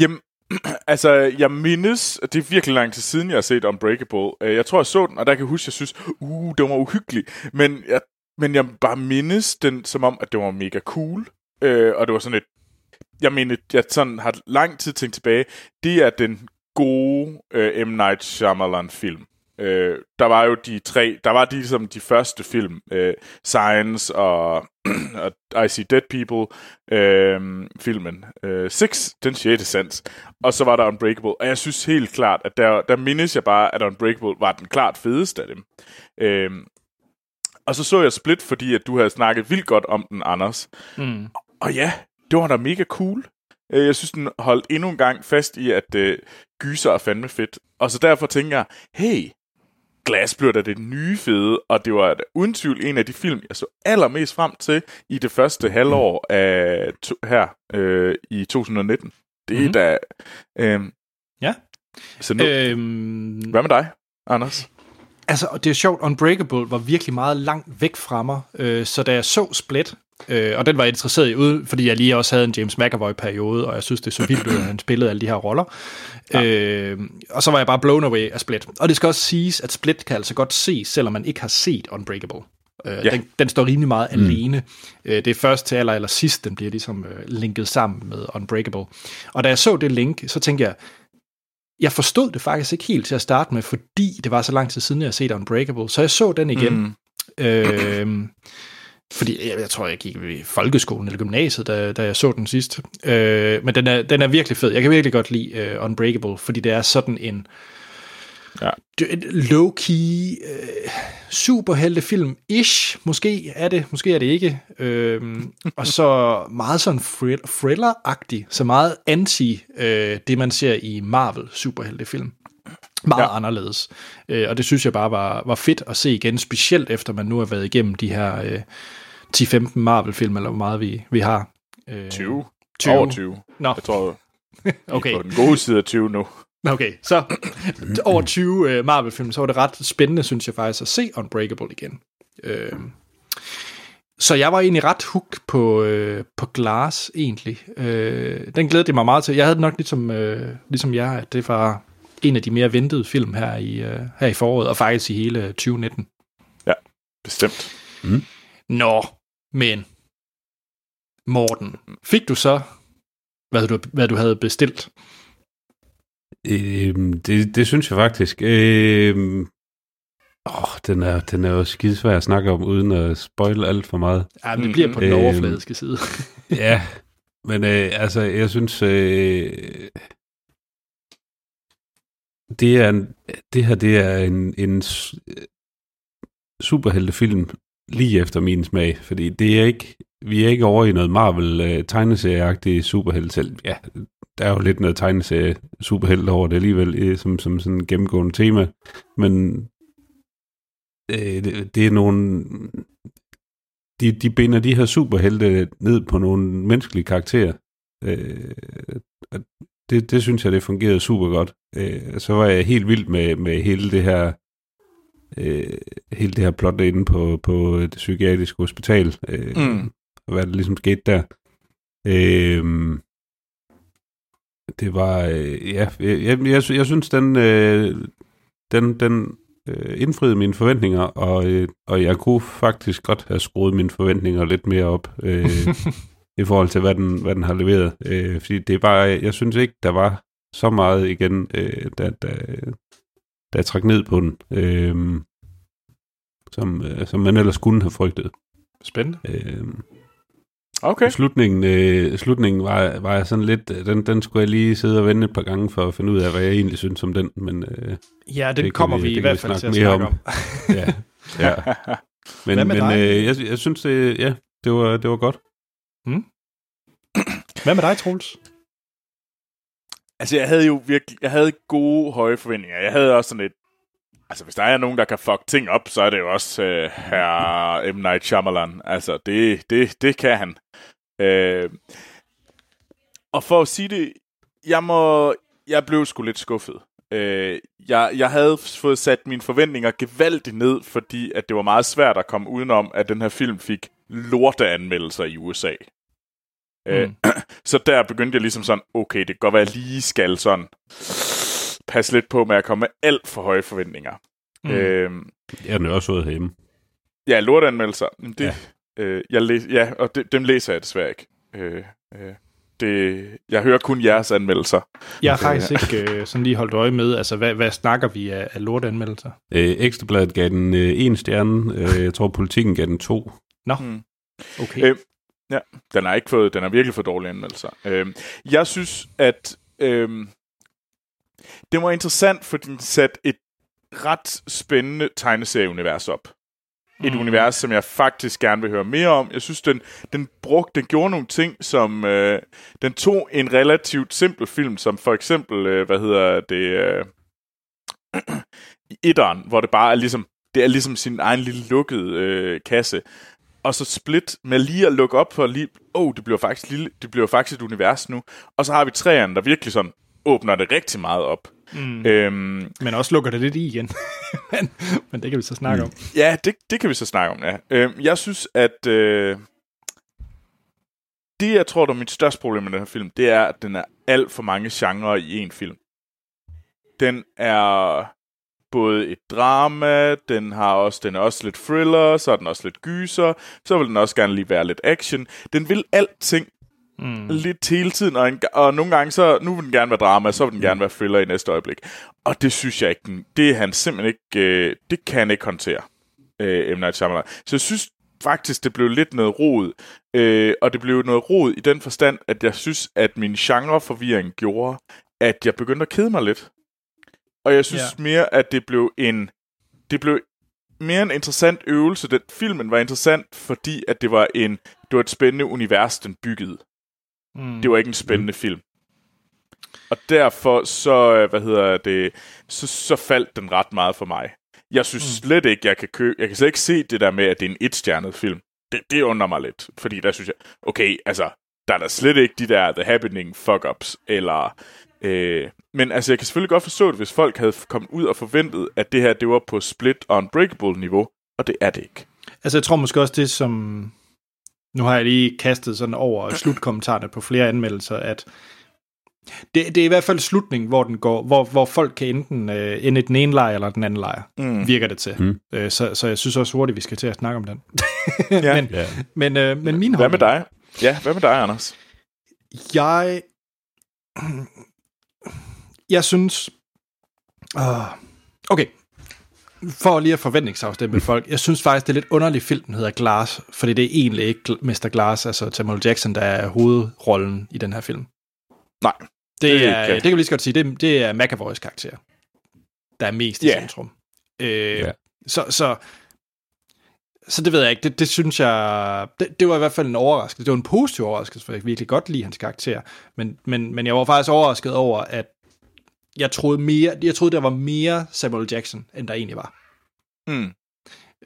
Jamen, altså, jeg mindes, det er virkelig lang tid siden, jeg har set Unbreakable. Øh, Jeg tror, jeg så den, og der kan jeg huske, at jeg synes, uh, den var uhyggelig. Men jeg, men jeg bare mindes den, som om, at det var mega cool. Øh, og det var sådan et... Jeg mener, jeg sådan har lang tid tænkt tilbage. Det er den gode øh, M. Night Shyamalan-film. Øh, der var jo de tre, der var de, ligesom de første film, øh, Science og, og I See Dead People, øh, filmen øh, Six, den sjette sans, og så var der Unbreakable, og jeg synes helt klart, at der, der mindes jeg bare, at Unbreakable var den klart fedeste af dem. Øh, og så så jeg Split, fordi at du havde snakket vildt godt om den, Anders. Mm. Og ja, det var da mega cool. Øh, Jeg synes, den holdt endnu en gang fast i, at øh, gyser er fandme fedt. Og så derfor tænker jeg, hey, Glass blev da det nye fede, og det var uden tvivl en af de film, jeg så allermest frem til i det første halvår af to, her øh, i 2019. Det er Mhm. mm-hmm. da... Øh, Ja. så nu, øh, Øhm, hvad med dig, Anders? Altså, og det er sjovt, Unbreakable var virkelig meget langt væk fra mig, øh, så da jeg så Split, øh, og den var jeg interesseret i, ud, fordi jeg lige også havde en James McAvoy-periode, og jeg synes, det er så vildt, ud, at han spillede alle de her roller. Ja. Øh, og så var jeg bare blown away af Split. Og det skal også siges, at Split kan altså godt ses, selvom man ikke har set Unbreakable. Øh, ja. den, den står rimelig meget mm. alene. Øh, det er først til aller, aller sidst, den bliver ligesom øh, linket sammen med Unbreakable. Og da jeg så det link, så tænkte jeg, jeg forstod det faktisk ikke helt til at starte med, fordi det var så lang tid siden, jeg havde set Unbreakable. Så jeg så den igen. Mm. Øh, fordi jeg, jeg tror, jeg gik i folkeskolen eller gymnasiet, da, da jeg så den sidst. Øh, men den er, den er virkelig fed. Jeg kan virkelig godt lide uh, Unbreakable, fordi det er sådan en Ja. low-key øh, superheltefilm-ish. Måske er det, måske er det ikke. Øhm, og så meget sådan thrill- thriller-agtig, så meget anti øh, det, man ser i Marvel-superheltefilm. Meget ja. Anderledes. Øh, og det synes jeg bare var, var fedt at se igen, specielt efter man nu har været igennem de her øh, 10-15 Marvel-film, eller hvor meget vi, vi har. Øh, 20? 20. Over 20. Nå, Jeg tror, okay. okay. på den gode side af 20 nu. Okay, så over 20 øh, Marvel-film, så var det ret spændende, synes jeg faktisk, at se Unbreakable igen. Øh, så jeg var egentlig ret hooked på, øh, på Glass, egentlig. Øh, den glædede jeg mig meget til. Jeg havde nok ligesom, øh, ligesom jer, at det var en af de mere ventede film her i, øh, her i foråret, og faktisk i hele 2019. Bestemt. Nå, men Morten, fik du så, hvad du, hvad du havde bestilt? Øhm, det, det synes jeg faktisk. Øhm, åh, den, er, den er jo skidesvær at snakke om, uden at spoil alt for meget. Ja, men det bliver på den Øhm, overfladiske side. ja, men øh, altså, jeg synes, øh, det, er en, det her det er en, en øh, superheltefilm lige efter min smag, fordi det er ikke, vi er ikke over i noget Marvel øh, tegneserieagtigt superhelt selv. Ja, der er jo lidt noget tegneserie superhelt over det alligevel, øh, som, som sådan gennemgående tema, men øh, det, det er nogle de, de binder de her superhelte ned på nogle menneskelige karakterer. Øh, det, det synes jeg, det fungerede super godt. Øh, så var jeg helt vild med, med hele det her øh, hele det her plot inde på, på det psykiatriske hospital. Øh, Mm. Og hvad der ligesom skete der. Øh, det var, øh, ja, jeg, jeg, jeg, jeg synes, den, øh, den, den øh, indfriede mine forventninger, og, øh, og jeg kunne faktisk godt have skruet mine forventninger lidt mere op, øh, i forhold til, hvad den, hvad den har leveret. Øh, fordi det er bare, jeg synes ikke, der var så meget igen, øh, da, da, da jeg trak ned på den, øh, som, øh, som man ellers kunne have frygtet. Spændende. Øh, Okay. Slutningen, øh, slutningen var, var jeg sådan lidt, den, den skulle jeg lige sidde og vende et par gange for at finde ud af, hvad jeg egentlig synes om den, men øh, Ja, Det kan kommer vi- vi, det i hvert fald til at snakke om. om. ja. ja. Men, men dig? øh, jeg, jeg synes, det, ja, det var, det var godt. Hmm? Hvad med dig, Troels? Altså, jeg havde jo virkelig, jeg havde gode, høje forventninger. Jeg havde også sådan et, altså hvis der er nogen, der kan fuck ting op, så er det jo også øh, her M. Night Shyamalan. Altså, det, det, det kan han. Øh, og for at sige det, jeg må, jeg blev sgu lidt skuffet. Øh, jeg, jeg havde fået sat mine forventninger gevaldigt ned, fordi at det var meget svært at komme udenom, at den her film fik lorteanmeldelser i USA. Øh, så der begyndte jeg ligesom sådan, okay, det kan godt være, at jeg lige skal sådan passe lidt på med at komme med alt for høje forventninger. Mm. Mm. Øh, Jeg har den også fået hjemme. ja, lorteanmeldelser. men Det, Ja. ja. Øh, jeg læs, ja, og det, dem læser jeg desværre ikke. Øh, øh, det, jeg hører kun jeres anmeldelser. Jeg har faktisk ikke øh, sådan lige holdt øje med, altså hvad, hvad snakker vi af, af lortanmeldelser? Øh, Ekstrabladet gav den øh, en stjerne. Øh, jeg tror, politikken gav den to. Nå, Mm. okay. Øh, Ja, den har ikke fået, den har virkelig fået dårlige anmeldelser. Øh, jeg synes, at øh, det var interessant, fordi den satte et ret spændende tegneserieunivers op. Et Mm. univers, som jeg faktisk gerne vil høre mere om. Jeg synes, den, den brugte, den gjorde nogle ting, som øh, den tog en relativt simpel film, som for eksempel, øh, hvad hedder det, øh, i etteren, hvor det bare er ligesom, det er ligesom sin egen lille lukkede øh, kasse. Og så Split med lige at lukke op for lige, oh, det bliver faktisk lille, det bliver faktisk et univers nu. Og så har vi træerne, der virkelig sådan åbner det rigtig meget op. Mm. Øhm, Men også lukker det lidt i igen. men, men det kan vi så snakke mm. om. Ja, det, det kan vi så snakke om, ja. Øhm, jeg synes, at øh, det, jeg tror, der er mit største problem med den her film, det er, at den er alt for mange genrer i en film. Den er både et drama, den har også, den er også lidt thriller, så er den også lidt gyser, så vil den også gerne lige være lidt action. Den vil alting mm. lidt hele tiden, og, en, og nogle gange så, nu vil den gerne være drama, så vil den gerne være thriller i næste øjeblik. Og det synes jeg ikke, det er han simpelthen ikke, øh, det kan han ikke håndtere, øh, M. Night Shyamalan. Så jeg synes faktisk, det blev lidt noget rod, øh, og det blev noget rod i den forstand, at jeg synes, at min genreforvirring gjorde, at jeg begyndte at kede mig lidt. Og jeg synes ja. mere, at det blev en det blev mere en interessant øvelse. Den filmen var interessant, fordi at det var en det var et spændende univers, den byggede. Mm. Det var ikke en spændende mm. film. Og derfor så, øh, hvad hedder det, så, så faldt den ret meget for mig. Jeg synes mm. slet ikke, jeg kan købe, jeg kan slet ikke se det der med, at det er en etstjernet film. Det, det undrer mig lidt, fordi der synes jeg, okay, altså, der er der slet ikke de der The Happening fuck-ups, eller Øh, men altså, jeg kan selvfølgelig godt forstå det, hvis folk havde kommet ud og forventet, at det her, det var på split og unbreakable-niveau, og det er det ikke. Altså, jeg tror måske også det, som... Nu har jeg lige kastet sådan over slutkommentarerne på flere anmeldelser, at det, det er i hvert fald slutningen, hvor den går, hvor, hvor folk kan enten øh, ende i den ene lejr eller den anden lejr, mm. virker det til. Mm. Øh, så, så jeg synes også hurtigt, vi skal til at snakke om den. ja. men, ja. men, øh, men min Hvad med dig? Ja, hvad med dig, Anders? Jeg jeg synes... Uh, okay, for lige at forventningsafstemme folk, jeg synes faktisk, det er lidt underligt film, den hedder Glass, fordi det er egentlig ikke Mr. Glass, altså Samuel Jackson, der er hovedrollen i den her film. Nej. Det, det, er, det kan vi lige så godt sige, det, det er McAvoy's karakter, der er mest i yeah. centrum. Øh, yeah. så, så, så det ved jeg ikke, det, det synes jeg, det, det var i hvert fald en overraskelse, det var en positiv overraskelse, for jeg virkelig godt lide hans karakter, men, men, men jeg var faktisk overrasket over, at jeg troede mere, jeg troede, der var mere Samuel Jackson, end der egentlig var. Mm.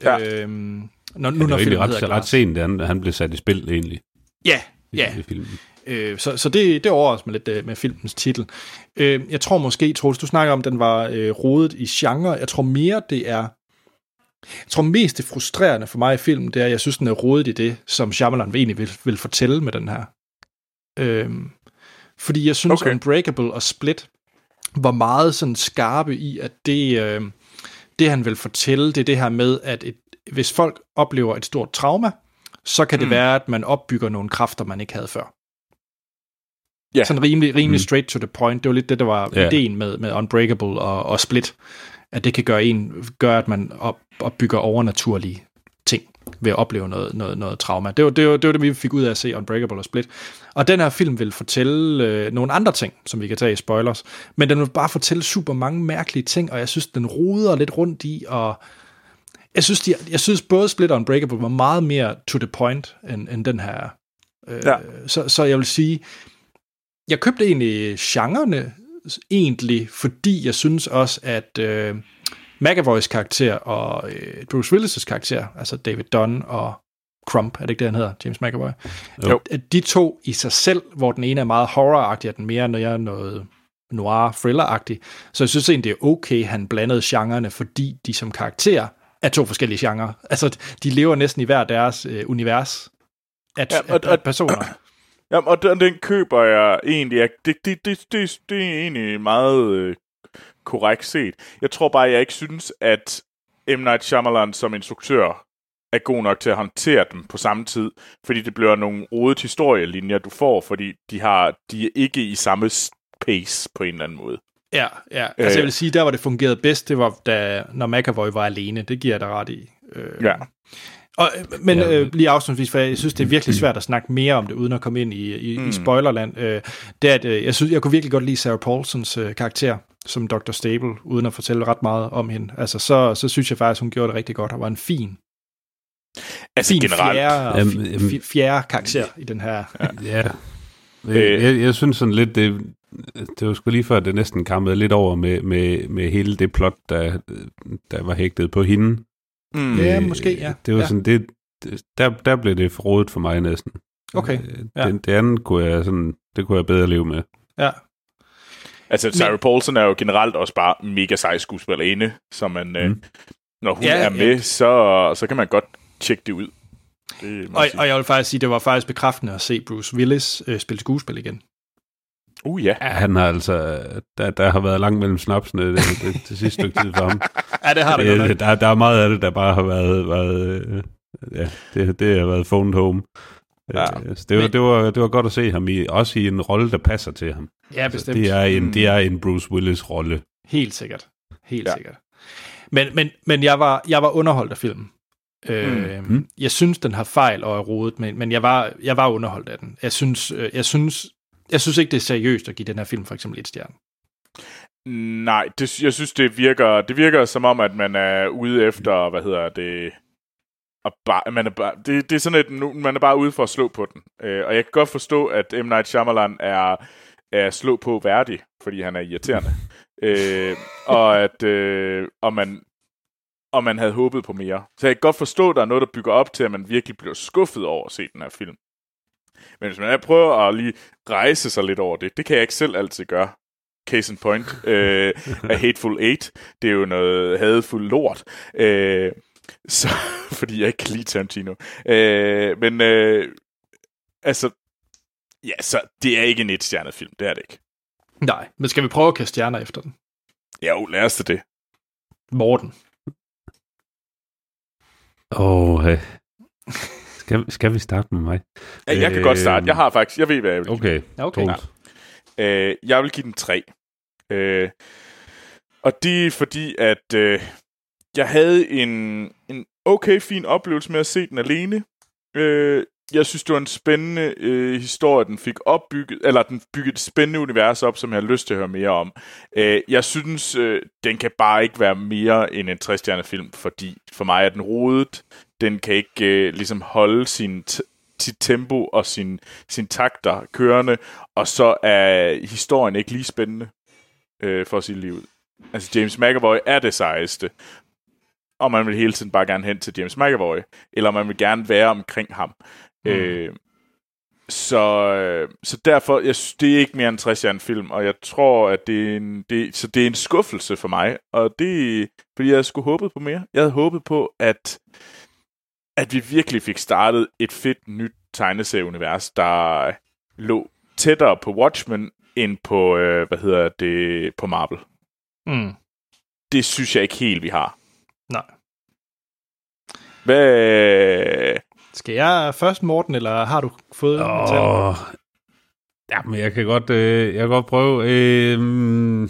Ja. Øhm, når, nu, ja, når det er ret, ret sent, da han, blev sat i spil, egentlig. Ja, ja. I, i filmen. Øh, så så det, det overrasker mig lidt øh, med filmens titel. Øh, jeg tror måske, Troels, du snakker om, at den var øh, rodet i genre. Jeg tror mere, det er... Jeg tror mest det frustrerende for mig i filmen, det er, at jeg synes, den er rodet i det, som Shyamalan egentlig vil, vil fortælle med den her. Øh, fordi jeg synes, okay. Unbreakable og Split var meget sådan skarpe i, at det, øh, det han vil fortælle, det er det her med, at et, hvis folk oplever et stort trauma, så kan det mm. være, at man opbygger nogle kræfter, man ikke havde før. Yeah. Sådan rimelig, rimelig mm. straight to the point. Det var lidt det, der var yeah. ideen med, med Unbreakable og, og Split. At det kan gøre, en, gøre at man op, opbygger overnaturlige ved at opleve noget, noget, noget trauma. Det var, det, var, det var det, vi fik ud af at se Unbreakable og Split. Og den her film vil fortælle øh, nogle andre ting, som vi kan tage i spoilers, men den vil bare fortælle super mange mærkelige ting, og jeg synes, den roder lidt rundt i, og jeg synes, de, jeg synes både Split og Unbreakable var meget mere to the point, end, end den her. Øh, ja. så, så jeg vil sige, jeg købte egentlig genrerne, egentlig, fordi jeg synes også, at øh, McAvoy's karakter og øh, Bruce Willis' karakter, altså David Dunn og Crump, er det ikke det, han hedder? James McAvoy. Jo. At de to i sig selv, hvor den ene er meget horror-agtig, og den mere når jeg er noget noir thriller Så jeg synes egentlig, det er okay, han blandede genrerne, fordi de som karakter er to forskellige genrer. Altså, de lever næsten i hver deres øh, univers af, ja, og, af personer. Ja, og den, den køber jeg egentlig. Det, det, det, det, det er egentlig meget øh, korrekt set. Jeg tror bare, jeg ikke synes, at M. Night Shyamalan som instruktør er god nok til at håndtere dem på samme tid, fordi det bliver nogle rodet historielinjer, du får, fordi de, har, de er ikke i samme pace på en eller anden måde. Ja, ja. Altså jeg vil sige, der hvor det fungerede bedst, det var, da, når McAvoy var alene. Det giver jeg dig ret i. Øh, ja. Og, men ja. øh, lige afslutningsvis, for jeg synes, det er virkelig svært at snakke mere om det, uden at komme ind i, i, mm. i spoilerland, øh, det er, at øh, jeg, synes, jeg kunne virkelig godt lide Sarah Paulsons øh, karakter som Dr. Stable, uden at fortælle ret meget om hende. Altså, så, så synes jeg faktisk, hun gjorde det rigtig godt, og var en fin Altså fin generelt. Fjerde, um, fjerde karakter i den her. Ja. ja. Øh, jeg, jeg synes sådan lidt, det, det var sgu lige før, det næsten kammede lidt over med, med, med hele det plot, der, der var hægtet på hende. Mm. Ja, Øh, måske, ja. Det var Ja. sådan, det, der, der blev det forrådet for mig næsten. Okay, Øh, ja. Det, det andet kunne jeg sådan, det kunne jeg bedre leve med. Ja. Altså, Sarah Paulson er jo generelt også bare mega sej skuespillerinde, så man, mm. øh, når hun Ja, er med, ja. så, så kan man godt tjekke det ud. Det må Og, og jeg vil faktisk sige, det var faktisk bekræftende at se Bruce Willis øh, spille skuespil igen. uh, ja. Ja, han har altså, der, der har været langt mellem snapsene det, det, det sidste stykke tid for ham. Ja, det har det det, der, der er meget af det, der bare har været, været øh, ja, det, det har været phoned home. Ja. Ja. Så det, var, det, var, det var godt at se ham i, også i en rolle, der passer til ham. Ja, bestemt. Det er en, Mm. det er en Bruce Willis rolle. Helt sikkert. Helt Ja. sikkert. Men, men, men jeg, var, jeg var underholdt af filmen. Øh, Mm. Jeg synes, den har fejl og er rodet, men, men jeg, var, jeg var underholdt af den. Jeg synes, øh, jeg, synes, jeg synes ikke, det er seriøst at give den her film for eksempel et stjerne. Nej, det, jeg synes, det virker, det virker som om, at man er ude efter, hvad hedder det, og bare, man er bare, det, det er sådan et, man er bare ude for at slå på den. Øh, og jeg kan godt forstå, at M. Night Shyamalan er, er slå på værdig, fordi han er irriterende. øh, og at øh, og man, og man havde håbet på mere. Så jeg kan godt forstå, at der er noget, der bygger op til, at man virkelig bliver skuffet over at se den her film. Men hvis man prøver at lige rejse sig lidt over det, det kan jeg ikke selv altid gøre. Case in point øh, af Hateful Eight. Det er jo noget hadefuld lort. Øh, så, fordi jeg ikke kan lide Tarantino. Øh, men øh, altså, ja, så det er ikke en et film. Det er det ikke. Nej, men skal vi prøve at kaste stjerner efter den? Jo, lad os det. Morten. Åh, oh, hey. skal, skal vi starte med mig? Ja, jeg kan godt starte. Jeg har faktisk, jeg ved, hvad jeg vil. Okay, Ja, okay. Troels. Øh, jeg vil give den 3. Øh, og det er fordi, at øh, jeg havde en, en okay fin oplevelse med at se den alene. Øh, jeg synes, det var en spændende øh, historie, den fik opbygget, eller den byggede et spændende univers op, som jeg har lyst til at høre mere om. Øh, jeg synes, øh, den kan bare ikke være mere end en 60 film, fordi for mig er den rodet. Den kan ikke øh, ligesom holde sin t- sit tempo og sin, sin takter kørende, og så er historien ikke lige spændende øh, for sit liv. Altså, James McAvoy er det sejeste, og man vil hele tiden bare gerne hen til James McAvoy, eller man vil gerne være omkring ham. Mm. Øh, så, så derfor, jeg synes, det er ikke mere end 60 en film, og jeg tror, at det er en, det, så det er en skuffelse for mig, og det fordi jeg skulle håbet på mere. Jeg havde håbet på, at, at vi virkelig fik startet et fedt nyt tegneserieunivers, der lå tættere på Watchmen, end på, øh, hvad hedder det, på Marvel. Mm. Det synes jeg ikke helt, vi har. Nej. Hvad, Skal jeg først, Morten, eller har du fået oh. Åh, ja, men jeg kan godt, øh, jeg kan godt prøve. Øh,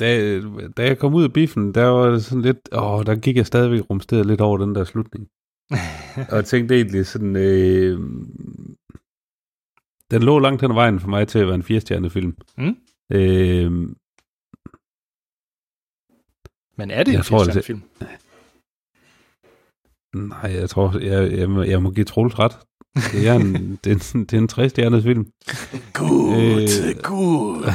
da, da jeg kom ud af biffen, der var det sådan lidt, åh, der gik jeg stadigvæk rumsteret lidt over den der slutning. og jeg tænkte egentlig sådan, øh, den lå langt hen ad vejen for mig til at være en firestjernet film. Mm. Øh, Men er det Jeg en tror, det- film? nej, jeg tror, jeg, jeg, må, jeg må give Troels ret. Det er en, det er en, det er en tre-stjernet film. Good, Øh, good.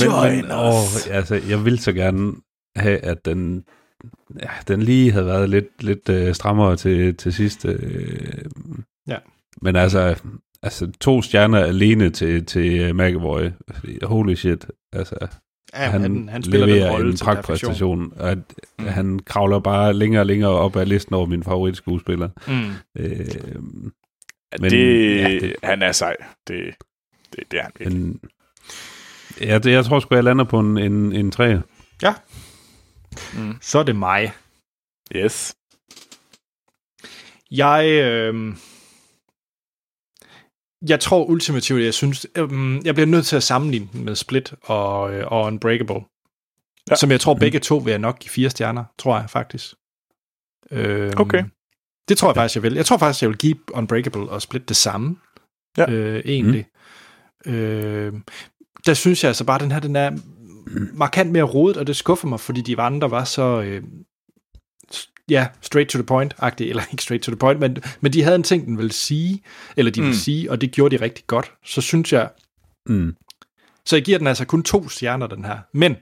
Men, men åh, altså, jeg vil så gerne have, at den, ja, den lige havde været lidt, lidt øh, strammere til, til sidst. Øh, Ja. Men altså, altså, to stjerner alene til, til McAvoy. Holy shit. Altså, Ja, han, han, han spiller den rolle en til perfektion. pragtpræstation. Og at, mm. han kravler bare længere og længere op ad listen over min favoritskuespiller. Mm. Øh, Men, det, ja, det, det- han er sej. Det, det, det er han virkelig. en, jeg, jeg tror sgu, jeg lander på en, en, en træer. Ja. Mm. Så er det mig. Yes. Jeg, øh, jeg tror ultimativt, jeg synes, øh, jeg bliver nødt til at sammenligne den med Split og, øh, og Unbreakable. Ja. Som jeg tror begge to vil jeg nok give fire stjerner, tror jeg faktisk. Øh, Okay. Det tror jeg faktisk, jeg vil. Jeg tror faktisk, jeg vil give Unbreakable og Split det samme. Ja. Øh, egentlig. Mm. Øh, der synes jeg altså bare, at den her, den er markant mere rodet, og det skuffer mig, fordi de andre var så... Øh, ja, straight to the point-agtig, eller ikke straight to the point, men, men de havde en ting, den ville sige, eller de ville Mm. sige, og det gjorde de rigtig godt. Så synes jeg, Mm. Så jeg giver den altså kun to stjerner, den her. Men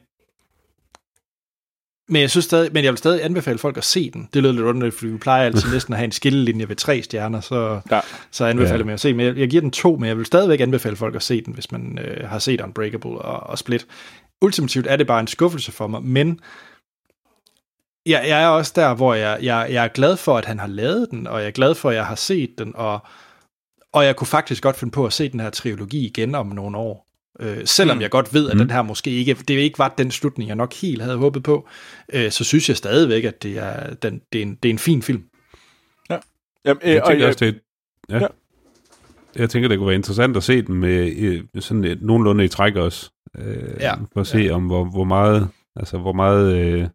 men jeg, synes stadig, men jeg vil stadig anbefale folk at se den. Det lyder lidt underligt, fordi vi plejer altid næsten at have en skillelinje ved tre stjerner, så, Ja. så jeg anbefaler Ja. ja. at se. Men jeg, jeg giver den to, men jeg vil stadigvæk anbefale folk at se den, hvis man øh, har set Unbreakable og, og Split. Ultimativt er det bare en skuffelse for mig, men jeg, jeg er også der, hvor jeg, jeg, jeg er glad for, at han har lavet den, og jeg er glad for, at jeg har set den, og, og jeg kunne faktisk godt finde på at se den her trilogi igen om nogle år. Øh, selvom mm. jeg godt ved, at mm. den her måske ikke, det ikke var den slutning, jeg nok helt havde håbet på, øh, så synes jeg stadigvæk, at det er, den, det er, en, det er en fin film. Jamen, øh, Jeg og, tænker jeg, også, det, ja. Ja. ja. Jeg tænker, det kunne være interessant at se den med øh, sådan et, nogenlunde i træk også. Øh, Ja. For at se, ja. om hvor, hvor meget, altså, hvor meget øh,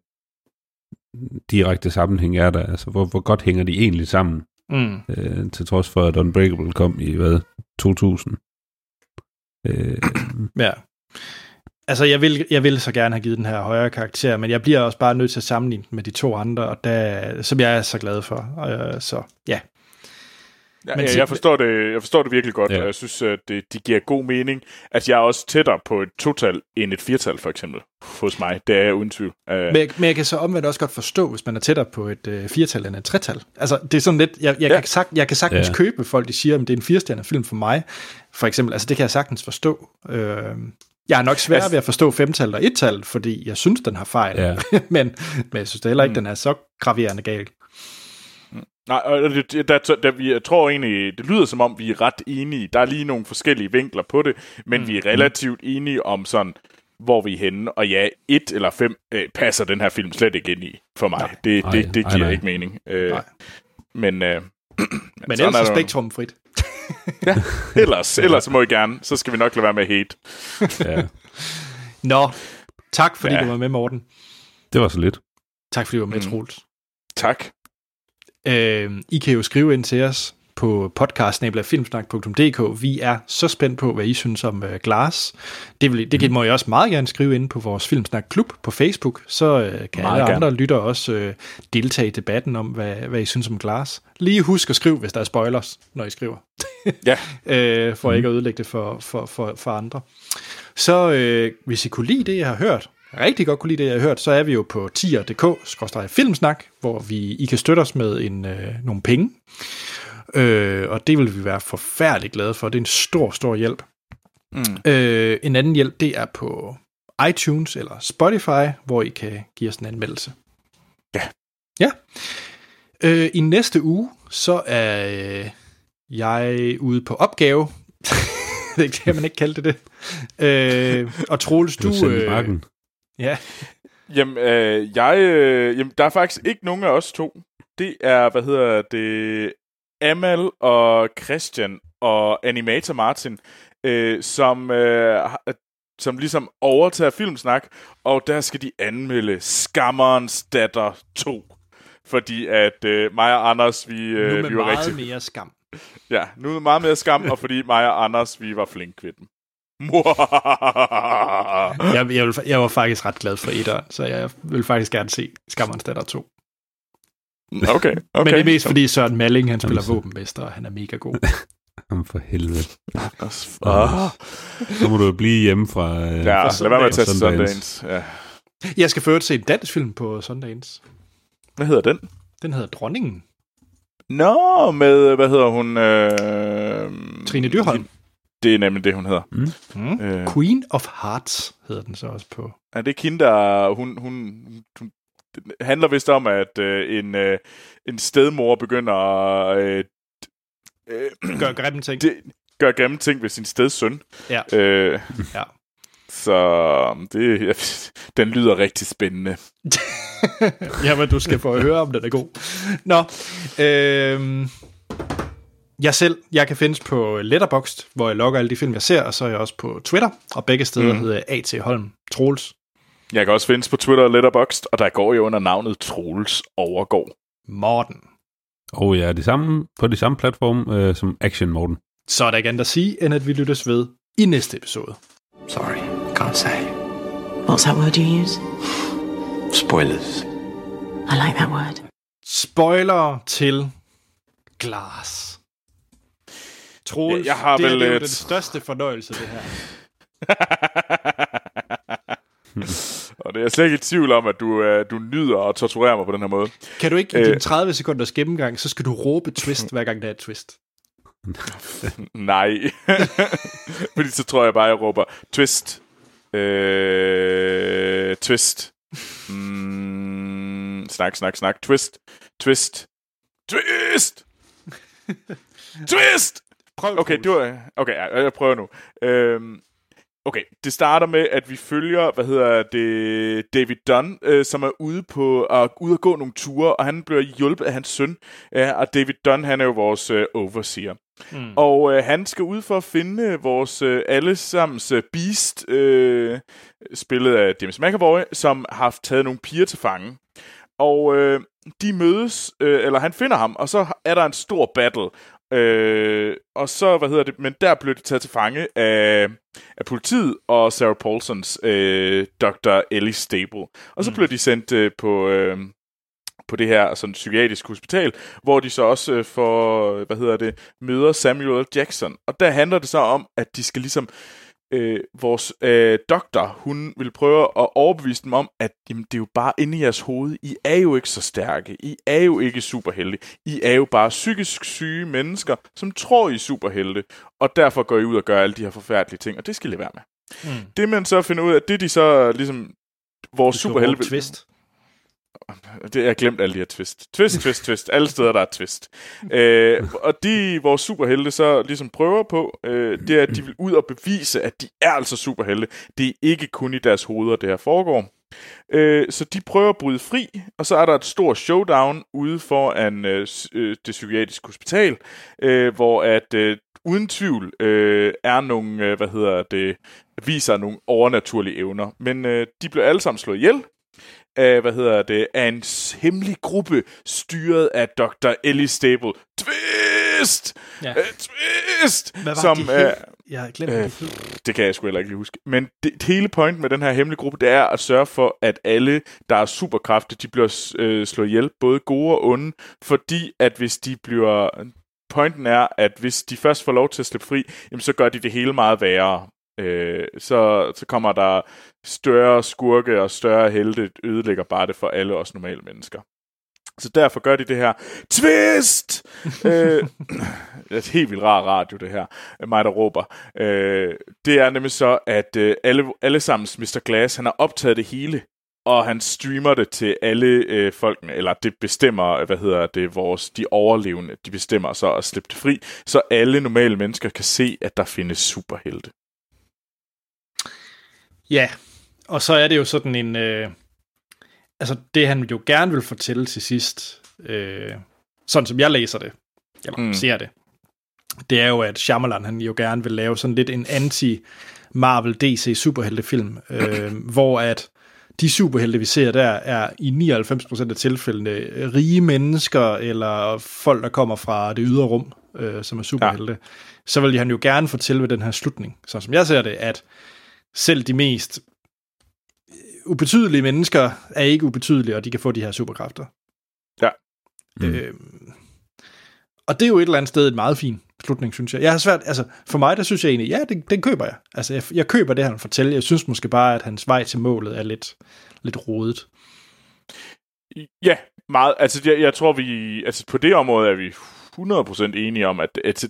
direkte sammenhæng er der. Altså, hvor, hvor godt hænger de egentlig sammen. Mm. Øh, til trods for, at Unbreakable kom i, hvad, 2000. Øh, Ja. Altså, jeg vil, jeg vil så gerne have givet den her højere karakter, men jeg bliver også bare nødt til at sammenligne den med de to andre, og der, som jeg er så glad for. Øh, så ja. Ja, Men ja, jeg, forstår det, jeg forstår det virkelig godt, ja. Og jeg synes, at det, det giver god mening, at jeg er også tættere på et total end et firtal, for eksempel, hos mig. Det er jeg uden tvivl. Uh, Men, jeg- men jeg kan så omvendt også godt forstå, hvis man er tættere på et øh, firtal end et tretal. Altså, det er sådan lidt, jeg, jeg, Ja. kan, sagt, jeg kan sagtens Ja. købe folk, de siger, at det er en firestjernet film for mig, for eksempel. Altså, det kan jeg sagtens forstå. Øh, jeg har nok svært Altså- ved at forstå femtal og ettal, fordi jeg synes, den har fejl. Ja. men, men jeg synes da heller ikke, Mm. den er så graverende gal. Nej, og det, det- der, der, vi, jeg tror egentlig, det lyder som om, vi er ret enige. Der er lige nogle forskellige vinkler på det, men mm. vi er relativt enige om sådan, hvor vi er henne. Og ja, et eller fem øh, passer den her film slet ikke ind i for mig. Nej. Det, Nej, det, det nej, giver nej. ikke mening. Øh, Nej. men øh, Men sådan ellers er der jo- spektrum frit. ellers, ellers må I gerne. Så skal vi nok lade være med at hate. ja, Nå, tak fordi Ja. ja. du var med, Morten. det var så lidt. Tak fordi du var med, mm. Troels. Tak. Øh, I kan jo skrive ind til os på podcast.filmsnak.dk. Vi er så spændt på, hvad I synes om øh, Glass. Det, vil, det kan, må I også meget gerne skrive ind på vores Filmsnak Klub på Facebook. Så øh, kan Meget alle gerne. andre lyttere også øh, deltage i debatten om, hvad, hvad I synes om Glass. Lige husk at skrive, hvis der er spoilers, når I skriver. Ja. øh, for mm. ikke at ødelægge det for, for, for, for andre. Så øh, hvis I kunne lide det, jeg har hørt, rigtig godt kunne lide det, jeg har hørt, så er vi jo på tier.dk-filmsnak, hvor vi, I kan støtte os med en, øh, nogle penge. Øh, og det vil vi være forfærdeligt glade for. Det er en stor, stor hjælp. Mm. Øh, en anden hjælp, det er på iTunes eller Spotify, hvor I kan give os en anmeldelse. Ja. Ja. Øh, I næste uge, så er øh, jeg ude på opgave. det kan man ikke kalde det det. Øh, og Troels, Du, du... Øh. Ja, Jamen, øh, jeg, øh, jamen, der er faktisk ikke nogen af os to. Det er, hvad hedder det, Amal og Christian og Animator Martin, øh, som, øh, som ligesom overtager Filmsnak, og der skal de anmelde Skammerens Datter 2. Fordi at øh, mig og Anders, vi, nu øh, med vi var meget rigtig... mere skam. Ja, nu er meget mere skam, og fordi mig og Anders, vi var flink ved dem. Jeg, jeg, vil, jeg var faktisk ret glad for etteren, så jeg vil faktisk gerne se Skammerens Datter 2. okay, okay. Men det er mest fordi Søren Malling, han spiller våbenmester, og han er mega god. Jamen for helvede. Ah. Så må du jo blive hjemme fra... Øh, Ja, fra lad være med at tage Sundance. Sundance. Ja. Jeg skal først se en dansk film på Sundance. Hvad hedder den? Den hedder Dronningen. Nå, med, hvad hedder hun? Øh, Trine Dyrholm. Det er nemlig det, hun hedder. Mm. Øh, Queen of Hearts hedder den så også på. er det ikke hende, der... Hun, hun, hun, det handler vist om, at øh, en, øh, en stedmor begynder at øh, øh, Gør grimme ting. det, gøre grimme ting ved sin stedsøn. Ja. Øh, Ja. Så det, den lyder rigtig spændende. Jamen, du skal få at høre, om den er god. Nå, øhm, jeg selv, jeg kan findes på Letterboxd, hvor jeg logger alle de film, jeg ser, og så er jeg også på Twitter, og begge steder Mm. hedder jeg A.T. Holm Troels Jeg kan også findes på Twitter og Letterboxd, og der går jo under navnet Troels Overgård. Morten. Og jeg er det samme, på de samme platform øh, som Action Morten. Så er der ikke andet at sige, end at vi lyttes ved i næste episode. Sorry, can't say. What's that word you use? Spoilers. I like that word. Spoiler til Glass. Troels, jeg har det, vel det er jo den største fornøjelse, det her. og det er jeg slet ikke i tvivl om, at du, øh, du nyder at torturere mig på den her måde. Kan du ikke i Øh. din 30 sekunders gennemgang, så skal du råbe twist, hver gang der er et twist. Nej. Fordi så tror jeg bare, jeg råber twist. Øh, twist. Mm, snak, snak, snak. Twist. Twist. Twist! Twist! Prøv, Okay, var... Okay, jeg, jeg prøver nu. Øhm, okay, det starter med, at vi følger, hvad hedder det, David Dunn, øh, som er ude på at ude at gå nogle ture, og han bliver hjulpet af hans søn. Ja, og David Dunn, han er jo vores øh, overseer. Mm. Og øh, han skal ud for at finde vores øh, allesammens øh, Beast, øh, spillet af James McAvoy, som har taget nogle piger til fange. Og øh, de mødes, øh, eller han finder ham, og så er der en stor battle. Øh, og så, hvad hedder det, men der blev de taget til fange af, af politiet og Sarah Paulsons øh, Dr. Ellie Stable. Og så mm. blev de sendt øh, på... Øh, på det her sådan psykiatrisk hospital, hvor de så også øh, får, hvad hedder det, møder Samuel L. Jackson. Og der handler det så om, at de skal ligesom øh, vores øh, doktor, hun vil prøve at overbevise dem om, at jamen, det er jo bare inde i jeres hoved. I er jo ikke så stærke. I er jo ikke superhelte. I er jo bare psykisk syge mennesker, som tror, I er superhelte. Og derfor går I ud og gør alle de her forfærdelige ting, og det skal I lade være med. Mm. Det man så finder ud af, det de så ligesom vores superhelte... twist. Det, jeg har glemt alle de her twist. Twist, twist, twist. Alle steder, der er twist. Øh, og de, vores superhelte så ligesom prøver på, øh, det er, at de vil ud og bevise, at de er altså superhelte. Det er ikke kun i deres hoveder, det her foregår. Øh, så de prøver at bryde fri, og så er der et stort showdown ude foran øh, en, øh, det psykiatriske hospital, øh, hvor at øh, uden tvivl øh, er nogle, øh, hvad hedder det, viser nogle overnaturlige evner. Men øh, de bliver alle sammen slået ihjel, af, hvad hedder det, af en hemmelig gruppe, styret af Dr. Ellie Stable. Twist! Ja. Øh, twist! Hvad var som, det øh? Jeg har glemt, øh, det det kan jeg sgu heller ikke huske. Men det, det hele point med den her hemmelige gruppe, det er at sørge for, at alle, der er superkræfter, de bliver øh, slået ihjel, både gode og onde, fordi at hvis de bliver... Pointen er, at hvis de først får lov til at slippe fri, jamen, så gør de det hele meget værre. Øh, så, så kommer der større skurke og større helte, ødelægger bare det for alle os normale mennesker. Så derfor gør de det her. Twist! øh, det er et helt vildt rar radio, det her. Mig, der råber. Øh, det er nemlig så, at øh, alle, alle sammen, Mr. Glass, han har optaget det hele, og han streamer det til alle øh, folkene, eller det bestemmer, hvad hedder det, vores, de overlevende, de bestemmer så at slippe det fri, så alle normale mennesker kan se, at der findes superhelte. Ja, og så er det jo sådan en... Øh, altså, det han jo gerne vil fortælle til sidst, øh, sådan som jeg læser det, eller Mm. ser det, det er jo, at Shyamalan, han jo gerne vil lave sådan lidt en anti-Marvel DC superheltefilm, øh, hvor at de superhelte, vi ser der, er i 99% af tilfældene rige mennesker, eller folk, der kommer fra det ydre rum, øh, som er superhelte. Ja. Så vil han jo gerne fortælle ved den her slutning, så som jeg ser det, at selv de mest ubetydelige mennesker er ikke ubetydelige, og de kan få de her superkræfter. Ja. Mm. Øh, og det er jo et eller andet sted en meget fin slutning, synes jeg. Jeg har svært, altså for mig, der synes jeg egentlig, ja, den, den køber jeg. Altså jeg, jeg køber det, han fortæller. Jeg synes måske bare, at hans vej til målet er lidt, lidt rodet. Ja, meget. Altså, jeg, jeg tror, vi... Altså, på det område er vi 100% enige om, at, at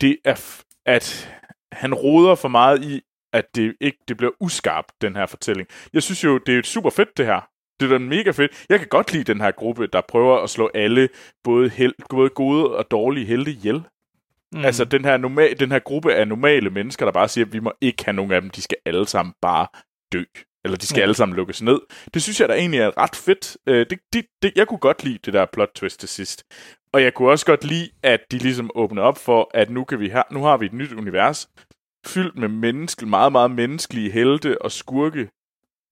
det er... At han roder for meget i, at det ikke det bliver uskarpt, den her fortælling. Jeg synes jo, det er super fedt, det her. Det er da mega fedt. Jeg kan godt lide den her gruppe, der prøver at slå alle, både, hel, både gode og dårlige helte ihjel. Mm. Altså, den her, normal, den her gruppe af normale mennesker, der bare siger, at vi må ikke have nogen af dem, de skal alle sammen bare dø. Eller de skal Ja. alle sammen lukkes ned. Det synes jeg da egentlig er ret fedt. Øh, det, det, det, jeg kunne godt lide det der plot twist til sidst. Og jeg kunne også godt lide, at de ligesom åbner op for, at nu, kan vi ha- nu har vi et nyt univers, fyldt med menneske, meget, meget menneskelige helte og skurke,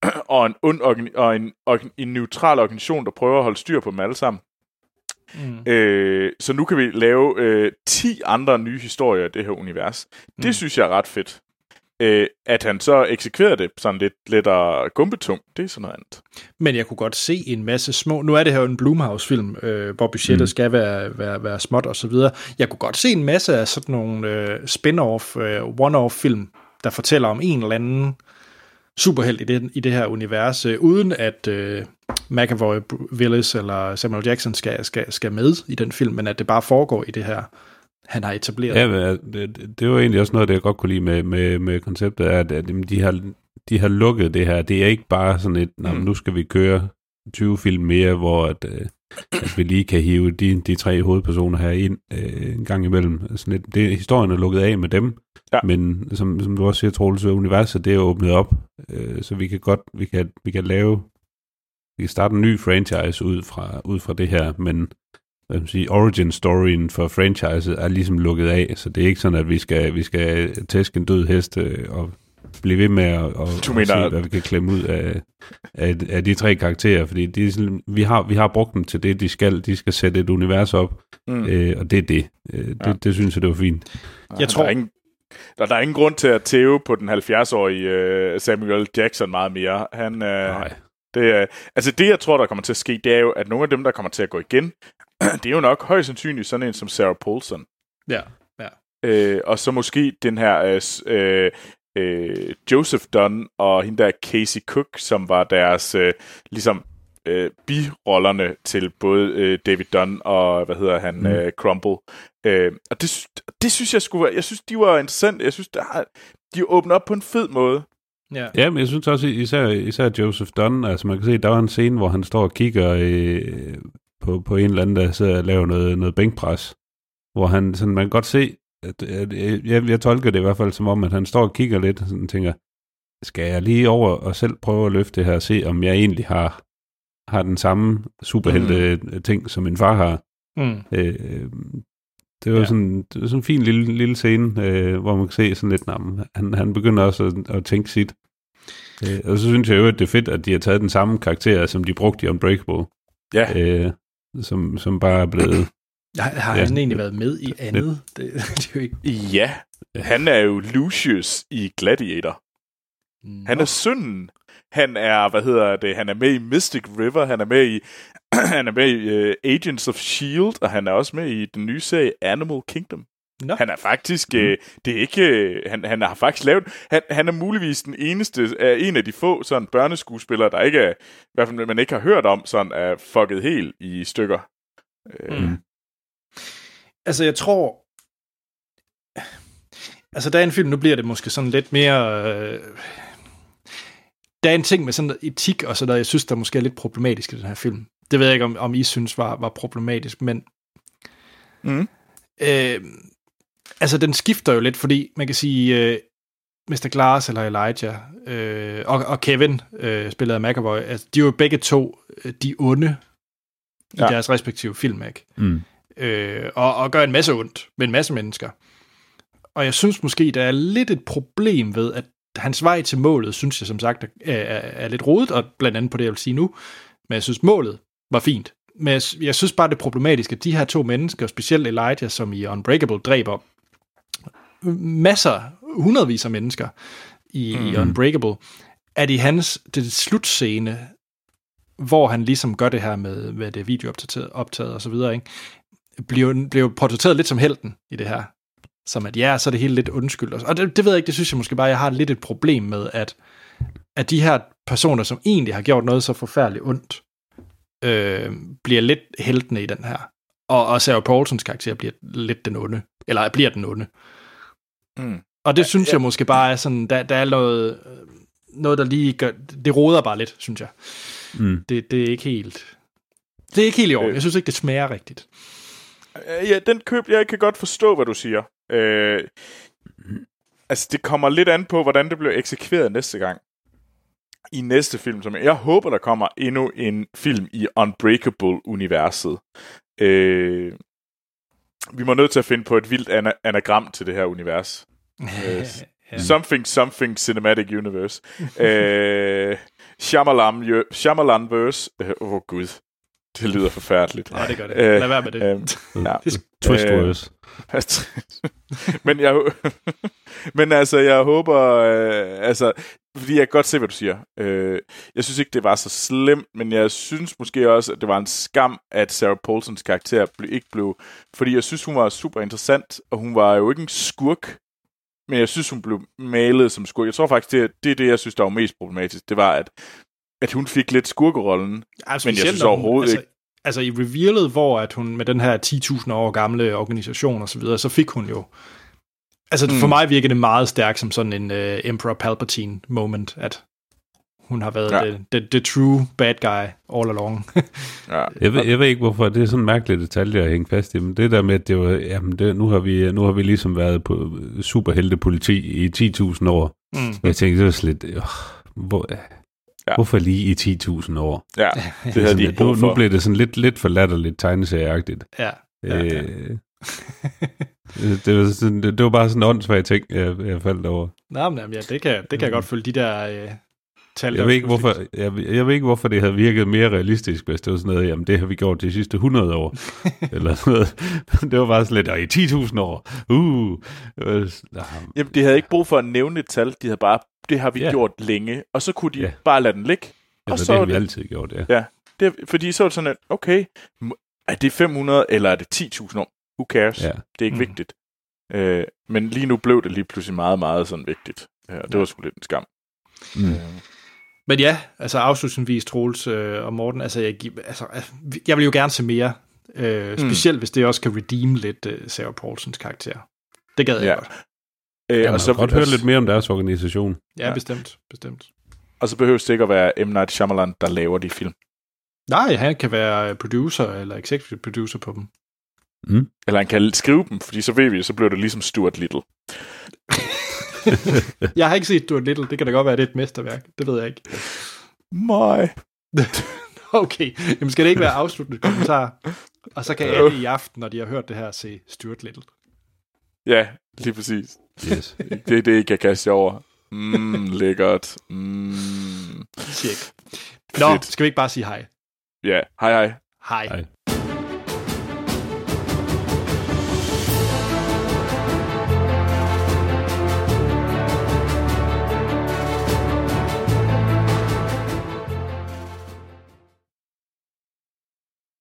og en, ond organi- og en, organ- en neutral organisation, der prøver at holde styr på dem alle sammen. Mm. Øh, så nu kan vi lave øh, 10 andre nye historier i det her univers. Det Mm. synes jeg er ret fedt. Øh, at han så eksekverer det sådan lidt lettere gumbetung, det er sådan noget andet. Men jeg kunne godt se en masse små... Nu er det her jo en Blumhouse-film, øh, hvor budgettet mm. skal være, være, være småt og så videre. Jeg kunne godt se en masse af sådan nogle øh, spin-off, øh, one-off-film, der fortæller om en eller anden superhelt i det, i det her univers, øh, uden at øh, McAvoy, Willis eller Samuel Jackson skal, skal, skal med i den film, men at det bare foregår i det her, han har etableret. Ja, det, det var egentlig også noget, det jeg godt kunne lide med, med, med konceptet, er, at, at de, har, de har lukket det her. Det er ikke bare sådan et, mm. nu skal vi køre 20 film mere, hvor at, øh, at vi lige kan hive de, de tre hovedpersoner her ind øh, en gang imellem. Sådan et, det, historien er lukket af med dem, ja. men som, som du også siger, Troels, universet det er åbnet op, øh, så vi kan godt, vi kan, vi kan lave, vi kan starte en ny franchise ud fra, ud fra det her, men hvad man sige, origin storyen for franchiset er ligesom lukket af, så det er ikke sådan, at vi skal, vi skal tæske en død hest øh, og blive ved med at, og, Du mener- se, hvad vi kan klemme ud af, af, af de tre karakterer, fordi de, er sådan- vi, har, vi har brugt dem til det, de skal. De skal sætte et univers op, mm. øh, og det er det. Øh, det, ja. det synes jeg, det var fint. Jeg tror, Der er ingen, der, der er ingen grund til at tæve på den 70-årige uh, Samuel Jackson meget mere. Han, uh, Nej. Det, er, altså det, jeg tror, der kommer til at ske, det er jo, at nogle af dem, der kommer til at gå igen, det er jo nok højst sandsynligt sådan en som Sarah Paulson. ja, ja. Øh, og så måske den her øh, øh, øh, Joseph Dunn og hende der Casey Cook, som var deres øh, ligesom øh, birollerne til både øh, David Dunn og hvad hedder han, mm. øh, Crumble. Øh, og det, det synes jeg skulle være, jeg synes, de var interessant. Jeg synes, der de åbner op på en fed måde. Ja. Ja, men jeg synes også især, især Joseph Dunn, altså man kan se, der var en scene, hvor han står og kigger øh, på, på en eller anden, der sidder og laver noget, noget bænkpres, hvor han, sådan, man kan godt se, at, at, at jeg, jeg tolker det i hvert fald som om, at han står og kigger lidt og sådan tænker, skal jeg lige over og selv prøve at løfte det her og se, om jeg egentlig har, har den samme superhelte mm. ting, som min far har. Mm. Øh, det var, Ja. sådan, det var sådan en fin lille, lille scene, øh, hvor man kan se sådan lidt, nah, han, han begynder også at, at tænke sit. Øh, og så synes jeg jo, at det er fedt, at de har taget den samme karakter, som de brugte i Unbreakable, Ja, øh, som, som bare er blevet... Har, har Ja. han egentlig været med i andet? Det, det er jo ikke... ja. Han er jo Lucius i Gladiator. Han er sønnen. Han er, hvad hedder det, han er med i Mystic River, han er med i, han er med i uh, Agents of S.H.I.E.L.D., og han er også med i den nye serie Animal Kingdom. Nå. Han er faktisk, øh, det er ikke, øh, han, han har faktisk lavet, han, han er muligvis den eneste, er en af de få sådan børneskuespillere, der ikke er, i hvert fald man ikke har hørt om, sådan er fucket helt i stykker. Øh, Mm. Altså, jeg tror... Altså, der er en film, nu bliver det måske sådan lidt mere... Øh... Der er en ting med sådan etik og sådan noget, jeg synes, der måske er lidt problematisk i den her film. Det ved jeg ikke, om, om I synes var, var problematisk, men... Mm. Øh, altså, den skifter jo lidt, fordi man kan sige... Øh, Mr. Glass eller Elijah øh, og, og Kevin, øh, spillet af McAvoy, altså, de er jo begge to øh, de onde i Ja. deres respektive film, ikke? Mm. øh, og, og gør en masse ondt med en masse mennesker. Og jeg synes måske, der er lidt et problem ved, at hans vej til målet, synes jeg som sagt, er, er, er lidt rodet, og blandt andet på det, jeg vil sige nu. Men jeg synes, målet var fint. Men jeg, jeg synes bare, det er problematisk, at de her to mennesker, specielt Elijah, som i Unbreakable dræber masser, hundredvis af mennesker i, mm. i Unbreakable, at i hans det slutscene, hvor han ligesom gør det her med, med det videooptaget optaget og så videre, ikke? Bliver, bliver portrætteret lidt som helten i det her. Som at ja, så er det hele lidt undskyld. Og det, det ved jeg ikke, det synes jeg måske bare, jeg har lidt et problem med, at, at de her personer, som egentlig har gjort noget så forfærdeligt ondt, øh, bliver lidt heltene i den her. Og, og Sarah Paulsons karakter bliver lidt den onde. Eller bliver den onde. Mm. Og det synes jeg måske bare er sådan, der, der er noget, øh, noget, der lige gør, det roder bare lidt, synes jeg. Mm. Det, det er ikke helt, det er ikke helt i orden. Jeg synes ikke, det smager rigtigt. Øh, Ja, den køb, jeg kan godt forstå, hvad du siger. Øh, altså, det kommer lidt an på, hvordan det bliver eksekveret næste gang. I næste film, som jeg, håber, der kommer endnu en film i Unbreakable-universet. Øh, vi må nødt til at finde på et vildt ana- anagram til det her univers. Ja. Something, something cinematic universe. øh, Shyamalan, jo- Shyamalan-verse. Åh, øh, oh, gud. Det lyder forfærdeligt. Ja, det gør det. Øh, Lad være med det. Øh, ja. Twist words. men jeg men altså jeg håber øh, altså fordi jeg kan godt se hvad du siger. Øh, jeg synes ikke det var så slemt, men jeg synes måske også at det var en skam at Sarah Paulsons karakter ble, ikke blev fordi jeg synes hun var super interessant og hun var jo ikke en skurk, men jeg synes, hun blev malet som skurk. Jeg tror faktisk, det er det, er det jeg synes, der var mest problematisk. Det var, at, at hun fik lidt skurkerollen. Altså, Men jeg synes overhovedet altså, ikke- Altså i revealet, hvor at hun med den her 10.000 år gamle organisation og så videre, så fik hun jo... Altså mm. for mig virker det meget stærkt som sådan en uh, Emperor Palpatine moment, at hun har været Ja. ja. the, the, the true bad guy all along. Ja. Jeg ved, jeg ved ikke, hvorfor det er sådan en mærkelig detalje at hænge fast i, men det der med, at det var, jamen det, nu, har vi, nu har vi ligesom været på superheltepoliti i 10.000 år. mm. Jeg tænkte, det var slet, øh, hvor, Ja. ja. hvorfor lige i 10.000 år? ja, det havde de nu, nu blev det sådan lidt, lidt for latterligt tegneserieagtigt. Ja. Ja, ja. Øh, det, var sådan, det, det var bare sådan en åndssvagt ting, jeg, jeg faldt over. Nå, men jamen, ja, det kan, det kan jeg godt følge, de der øh, tal. der Jeg ved, ikke, hvorfor, jeg, jeg ved ikke, hvorfor det havde virket mere realistisk, hvis det var sådan noget, jamen det har vi gjort de sidste 100 år. eller noget. Det var bare sådan lidt, og i 10.000 år. Uh. Øh, Jamen, de havde ikke brug for at nævne et tal. De havde bare, det har vi Ja. gjort længe. Og så kunne de Ja. bare lade den ligge. Og altså, så det har vi det- altid gjort, ja. Ja, det, fordi så er det sådan, at okay, er det 500 eller er det 10.000 år? Who cares? Ja. Det er ikke Mm. mm. vigtigt. Øh, men lige nu blev det lige pludselig meget, meget sådan vigtigt. Ja, og det var sgu lidt en skam. Mm. Øh, Men ja, altså afslutningsvis, Troels øh, og Morten, altså jeg, altså øh, jeg vil jo gerne se mere, øh, specielt hvis det også kan redeem lidt øh, Sarah Paulsons karakter. Det gad jeg Ja. godt. Øh, Jeg og, så, godt høre lidt mere om deres organisation. Ja, Ja. ja, bestemt, bestemt. og så behøver det ikke at være M. Night Shyamalan, der laver de film. Nej, han kan være producer eller executive producer på dem. Eller han kan skrive dem, fordi så ved vi, så bliver det ligesom Stuart Little. Jeg har ikke set Stuart Little, det kan da godt være, det er et mesterværk. Det ved jeg ikke. Nej. Okay, jamen skal det ikke være afsluttende kommentar? Og så kan alle i aften, når de har hørt det her, se Stuart Little. Ja, lige præcis. Yes. Det er det, I kan kaste jer over. Mm, lækkert. Mm. Tjek. Nå, Fedt. skal vi ikke bare sige hej? Ja, hej hej. Hej. Hej.